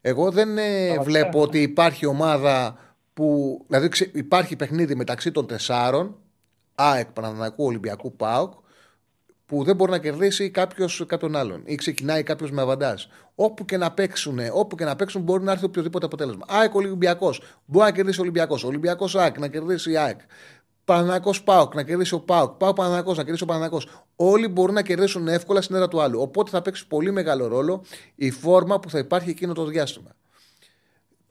Εγώ δεν ε, βλέπω ότι υπάρχει ομάδα που. Δηλαδή ξε- υπάρχει παιχνίδι μεταξύ των τεσσάρων, ΑΕΚ, Παναθηναϊκού, Ολυμπιακού, ΠΑΟΚ, που δεν μπορεί να κερδίσει κάποιος, κάποιον άλλον ή ξεκινάει κάποιος με αβαντάζ. Όπου και να παίξουν, όπου και να παίξουν μπορεί να έρθει οποιοδήποτε αποτέλεσμα. ΑΕΚ Ολυμπιακός. Μπορεί να κερδίσει ο Ολυμπιακός. Ολυμπιακός ΑΕΚ να κερδίσει η ΑΕΚ. Παναναναϊκό Πάοκ να κερδίσει ο Πάοκ. Πάοκ Παναναναϊκό να κερδίσει ο Παναναναϊκό. Όλοι μπορούν να κερδίσουν εύκολα στην έδρα του άλλου. Οπότε θα παίξει πολύ μεγάλο ρόλο η φόρμα που θα υπάρχει εκείνο το διάστημα.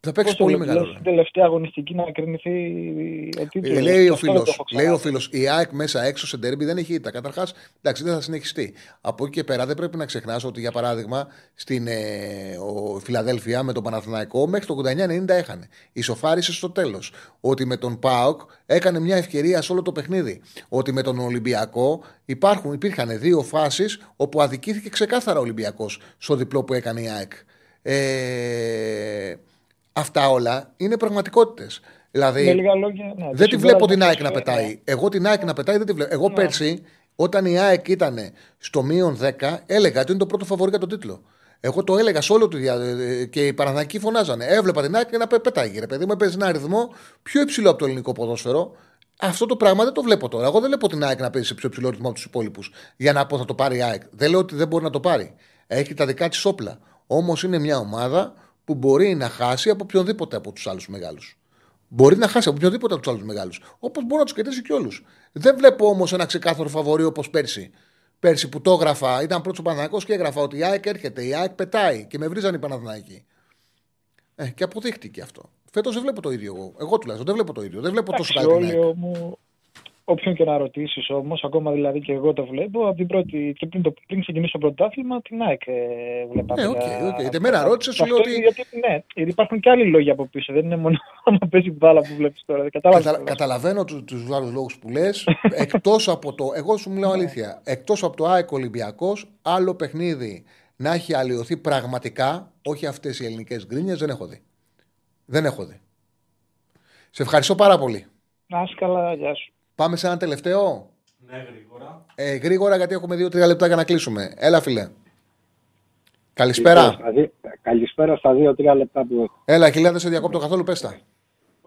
Θα παίξει Πώς το πολύ βλέπεις, μεγάλο λες, ρόλο. στην τελευταία αγωνιστική να κρίνηθεί ο τίτλος. Ε, λέει ο Αυτό δεν φίλος, το έχω λέει ο ξαναδεί. φίλος, η ΑΕΚ μέσα έξω σε ντερμπι δεν έχει ήττα. Καταρχάς, εντάξει, δεν θα συνεχιστεί. Από εκεί και πέρα δεν πρέπει να ξεχνάς ότι για παράδειγμα στην ε, ο, Φιλαδέλφια με τον Παναθηναϊκό μέχρι το 89-90 έχανε. Ισοφάρισες στο τέλος. Ότι με τον ΠΑΟΚ έκανε μια ευκαιρία σε όλο το παιχνίδι. Ότι με τον Ολυμπιακό υπάρχουν, υπήρχαν δύο φάσεις όπου αδικήθηκε ξεκάθαρα ο Ολυμπιακός στο διπλό που έκανε η ΑΕΚ. Ε, αυτά όλα είναι πραγματικότητες. Δηλαδή, Με λίγα λόγια, ναι, το δεν τη βλέπω την συμπέρασμα ΑΕΚ σου να είναι- πετάει. Εγώ την ΑΕΚ να πετάει δεν τη βλέπω. Εγώ πέρσι, όταν η ΑΕΚ ήταν στο μείον 10, έλεγα ότι είναι το πρώτο φαβορή για τον τίτλο. Εγώ το έλεγα σε όλο το δια... και οι Παναθηναϊκοί φωνάζανε. Έβλεπα την ΑΕΚ να πε- πετάει. Ρε παιδί μου, έπαιζε ένα αριθμό πιο υψηλό από το ελληνικό ποδόσφαιρο. Αυτό το πράγμα δεν το βλέπω τώρα. Εγώ δεν βλέπω την ΑΕΚ να παίζει σε πιο υψηλό ρυθμό από τους υπόλοιπους για να πω θα το πάρει η ΑΕΚ. Δεν λέω ότι δεν μπορεί να το πάρει. Έχει τα δικά της όπλα. Όμως είναι μια ομάδα που μπορεί να χάσει από οποιονδήποτε από τους άλλους μεγάλους. Μπορεί να χάσει από οποιοδήποτε από τους άλλους μεγάλους. Όπως μπορεί να τους κερδίσει και όλους. Δεν βλέπω όμως ένα ξεκάθαρο φαβορή όπως πέρσι. Πέρσι που το έγραφα, ήταν πρώτος ο Παναθηναϊκός και έγραφα ότι η ΑΕΚ έρχεται, η ΑΕΚ πετάει και με βρίζανε οι Παναθηναϊκοί. Ε, και αποδείχτηκε αυτό. Φέτος δεν βλέπω το ίδιο εγώ. Εγώ τουλάχιστον δεν βλέπω το ίδιο. Δεν βλέπω τόσο Εντάξει, καλή την όλοι ΑΕΚ. μου, όποιον και να ρωτήσεις όμως, ακόμα δηλαδή και εγώ το βλέπω, από την πρώτη, και πριν, το, πριν ξεκινήσει το πρωτάθλημα, την ΑΕΚ ε, βλέπαμε. Ναι, οκ, για- οκ. Γιατί εμένα ρώτησες, σου λέω Αυτό ότι- Γιατί, ναι, γιατί υπάρχουν και άλλοι λόγοι από πίσω. Δεν είναι μόνο [LAUGHS] άμα παίζει μπάλα που βλέπεις τώρα. Κατάλαβες. Κατα, καταλαβαίνω του τους άλλους λόγους που λες. [LAUGHS] Εκτός από το. Εγώ σου μιλάω αλήθεια. Εκτός από το ΑΕΚ Ολυμπιακός, άλλο παιχνίδι να έχει αλλοιωθεί πραγματικά, όχι αυτές οι ελληνικές γκρίνιες, δεν έχω δει. Δεν έχω δει. Σε ευχαριστώ πάρα πολύ. Να είσαι καλά, γεια σου. Πάμε σε ένα τελευταίο; Ναι, γρήγορα. Ε, γρήγορα, γιατί έχουμε δύο-τρία λεπτά για να κλείσουμε. Έλα, φιλέ. Καλησπέρα. Λοιπόν, στα δι- Καλησπέρα στα δύο-τρία λεπτά που έχω. Έλα, χιλιά, δεν σε διακόπτω καθόλου, πες τα.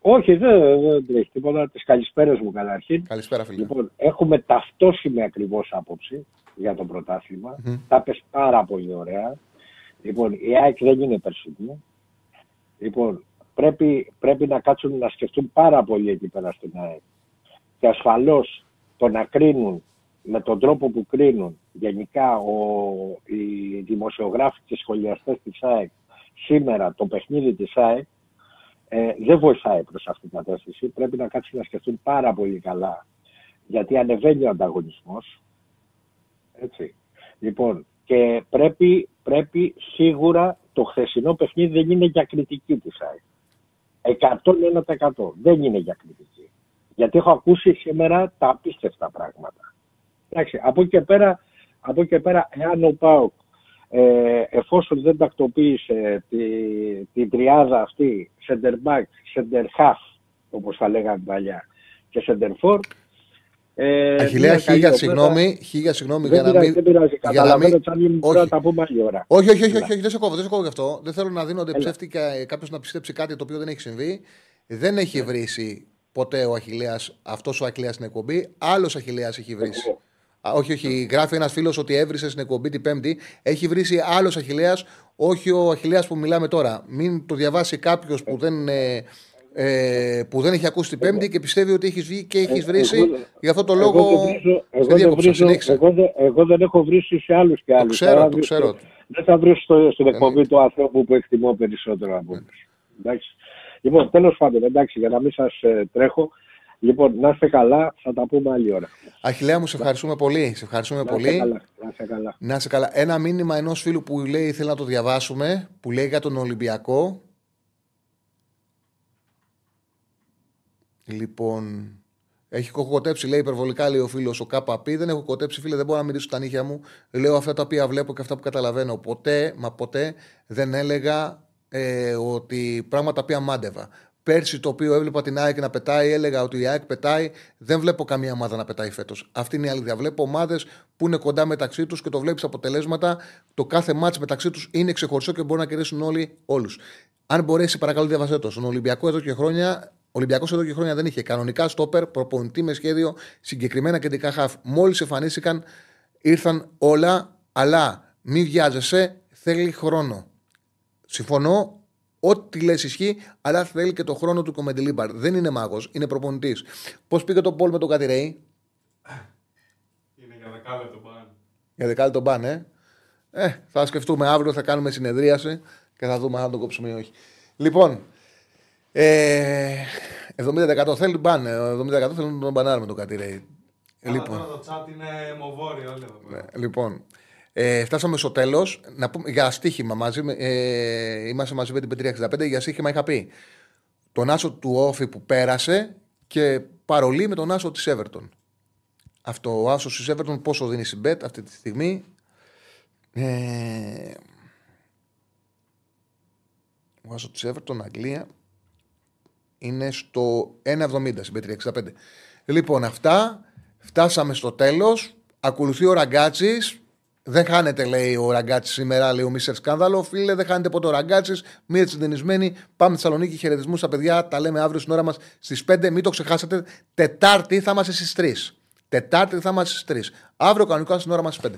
Όχι, δεν, δεν τρέχει τίποτα. Τις καλησπέρες μου καταρχήν. Καλησπέρα, φίλε. Λοιπόν, έχουμε ταυτόσιμη ακριβώς άποψη για το πρωτάθλημα. Μμμ. Τα πες πάρα πολύ ωραία. Λοιπόν, η ΑΕΚ δεν είναι περσινή. Λοιπόν, πρέπει, πρέπει να κάτσουν να σκεφτούν πάρα πολύ εκεί πέρα στην ΑΕΚ. Και ασφαλώς το να κρίνουν με τον τρόπο που κρίνουν γενικά ο, οι δημοσιογράφοι και οι σχολιαστές της ΑΕΚ σήμερα το παιχνίδι της ΑΕΚ ε, δεν βοηθάει προς αυτήν την κατεύθυνση. Πρέπει να κάτσουν να σκεφτούν πάρα πολύ καλά γιατί ανεβαίνει ο ανταγωνισμός. Έτσι. Λοιπόν, και πρέπει, πρέπει σίγουρα το χθεσινό παιχνίδι δεν είναι για κριτική της ΑΕΚ. 101% δεν είναι για κριτική. Γιατί έχω ακούσει σήμερα τα απίστευτα πράγματα. Εντάξει, από εκεί και πέρα, από εκεί και πέρα εάν ο ΠΑΟΚ ε, εφόσον δεν τακτοποίησε τη, την τριάδα αυτή center back, center half όπως θα λέγανε παλιά και center for ε, Αχιλέα, χίλια συγγνώμη, χίλια συγγνώμη για να μην. Δεν πειράζει, καταλαβαίνω ότι όχι. τα πούμε άλλη ώρα. Όχι, όχι, όχι, όχι, δεν σε κόβω, δεν σε κόβω γι' αυτό. Δεν θέλω να δίνονται ψεύτικα κάποιος να πιστέψει κάτι το οποίο δεν έχει συμβεί. Δεν έχει βρήσει ποτέ ο Αχιλέας, αυτός ο Αχιλέας στην εκπομπή. Άλλος Αχιλέας έχει βρήσει. Όχι, όχι. Γράφει ένας φίλος ότι έβρισε στην εκπομπή την Πέμπτη. Έχει βρει άλλος Αχηλέα, όχι ο Αχηλέα που μιλάμε τώρα. Μην το διαβάσει κάποιος που δεν. Ε, ε, που δεν έχει ακούσει την Πέμπτη και πιστεύει ότι έχεις βγει και έχεις βρήσει. Γι' αυτό το λόγο. Εγώ δεν έχω βρει σε άλλους και άλλους. Το ξέρω, το ξέρω. Δεν θα βρει στην εκπομπή του ανθρώπου που εκτιμώ περισσότερο από όλους. Λοιπόν, τέλος πάντων, εντάξει, για να μην σας ε, τρέχω, Λοιπόν, να είστε καλά, θα τα πούμε άλλη ώρα. Αχιλέα μου, σε ευχαριστούμε πολύ. Σε ευχαριστούμε να πολύ. Καλά, να είστε καλά. Να είστε καλά. Ένα μήνυμα ενός φίλου που λέει, θέλει να το διαβάσουμε, που λέει για τον Ολυμπιακό. Λοιπόν, έχει κοκοτέψει, λέει υπερβολικά, λέει ο φίλος ο ΚΑΠΑΠ. Δεν έχω κοκοτέψει, φίλε, δεν μπορώ να μιλήσω τα νύχια μου. Λέω αυτά τα οποία βλέπω και αυτά που καταλαβαίνω. Ποτέ, μα ποτέ δεν έλεγα ε, ότι πράγματα τα οποία μάντευα. Πέρσι το οποίο έβλεπα την ΑΕΚ να πετάει, έλεγα ότι η ΑΕΚ πετάει. Δεν βλέπω καμία ομάδα να πετάει φέτος. Αυτή είναι η αλήθεια. Βλέπω ομάδες που είναι κοντά μεταξύ τους και το βλέπεις αποτελέσματα. Το κάθε μάτς μεταξύ τους είναι ξεχωριστό και μπορούν να κερδίσουν όλοι όλους. Αν μπορέσει, παρακαλώ, διαβασέ το. Στον Ολυμπιακό εδώ και χρόνια Ολυμπιακός εδώ και χρόνια δεν είχε κανονικά στόπερ, προπονητή με σχέδιο, συγκεκριμένα κεντρικά χαφ. Μόλις εμφανίστηκαν, ήρθαν όλα, αλλά μην βιάζεσαι, θέλει χρόνο. Συμφωνώ, Ό,τι λες ισχύει, αλλά θέλει και το χρόνο του Κομεντιλίμπαρ. Δεν είναι μάγος, είναι προπονητής. Πώς πήγε το Πολ με τον Κατηρέη. Είναι για δεκάλεπτο μπαν. Για δεκάλεπτο μπαν, ε. ε. Θα σκεφτούμε αύριο, θα κάνουμε συνεδρίαση και θα δούμε αν τον κόψουμε ή όχι. Λοιπόν, ε, 70% θέλει μπαν. 70% ε, θέλουν να τον μπανάρουμε με τον Κατηρέη. Λοιπόν. το chat είναι μοβόρι όλοι εδώ. Ναι, λοιπόν, ε, φτάσαμε στο τέλος. Για στοίχημα μαζί. Ε, είμαστε μαζί με την Πετρία 65. Για στοίχημα είχα πει τον άσο του Όφη που πέρασε και παρολί με τον άσο της Everton. Αυτό ο άσος της Everton πόσο δίνει στην Bet αυτή τη στιγμή. Ε, ο άσος της Everton Αγγλία είναι στο 1,70 στην Πετρία 65. Λοιπόν, αυτά. Φτάσαμε στο τέλος. Ακολουθεί ο Ραγκάτσης δεν χάνεται, λέει ο Ραγκάτσης σήμερα, λέει ο Μίσερ Σκάνδαλο. Φίλε, δεν χάνεται ποτέ ο Ραγκάτσης. Μία συντενισμένη. Πάμε στη Θεσσαλονίκη. Χαιρετισμούς στα παιδιά. Τα λέμε αύριο στην ώρα μας στις 5. Μην το ξεχάσετε. Τετάρτη θα είμαστε στις 3. Τετάρτη θα είμαστε στις 3. Αύριο κανονικά στην ώρα μας στις 5.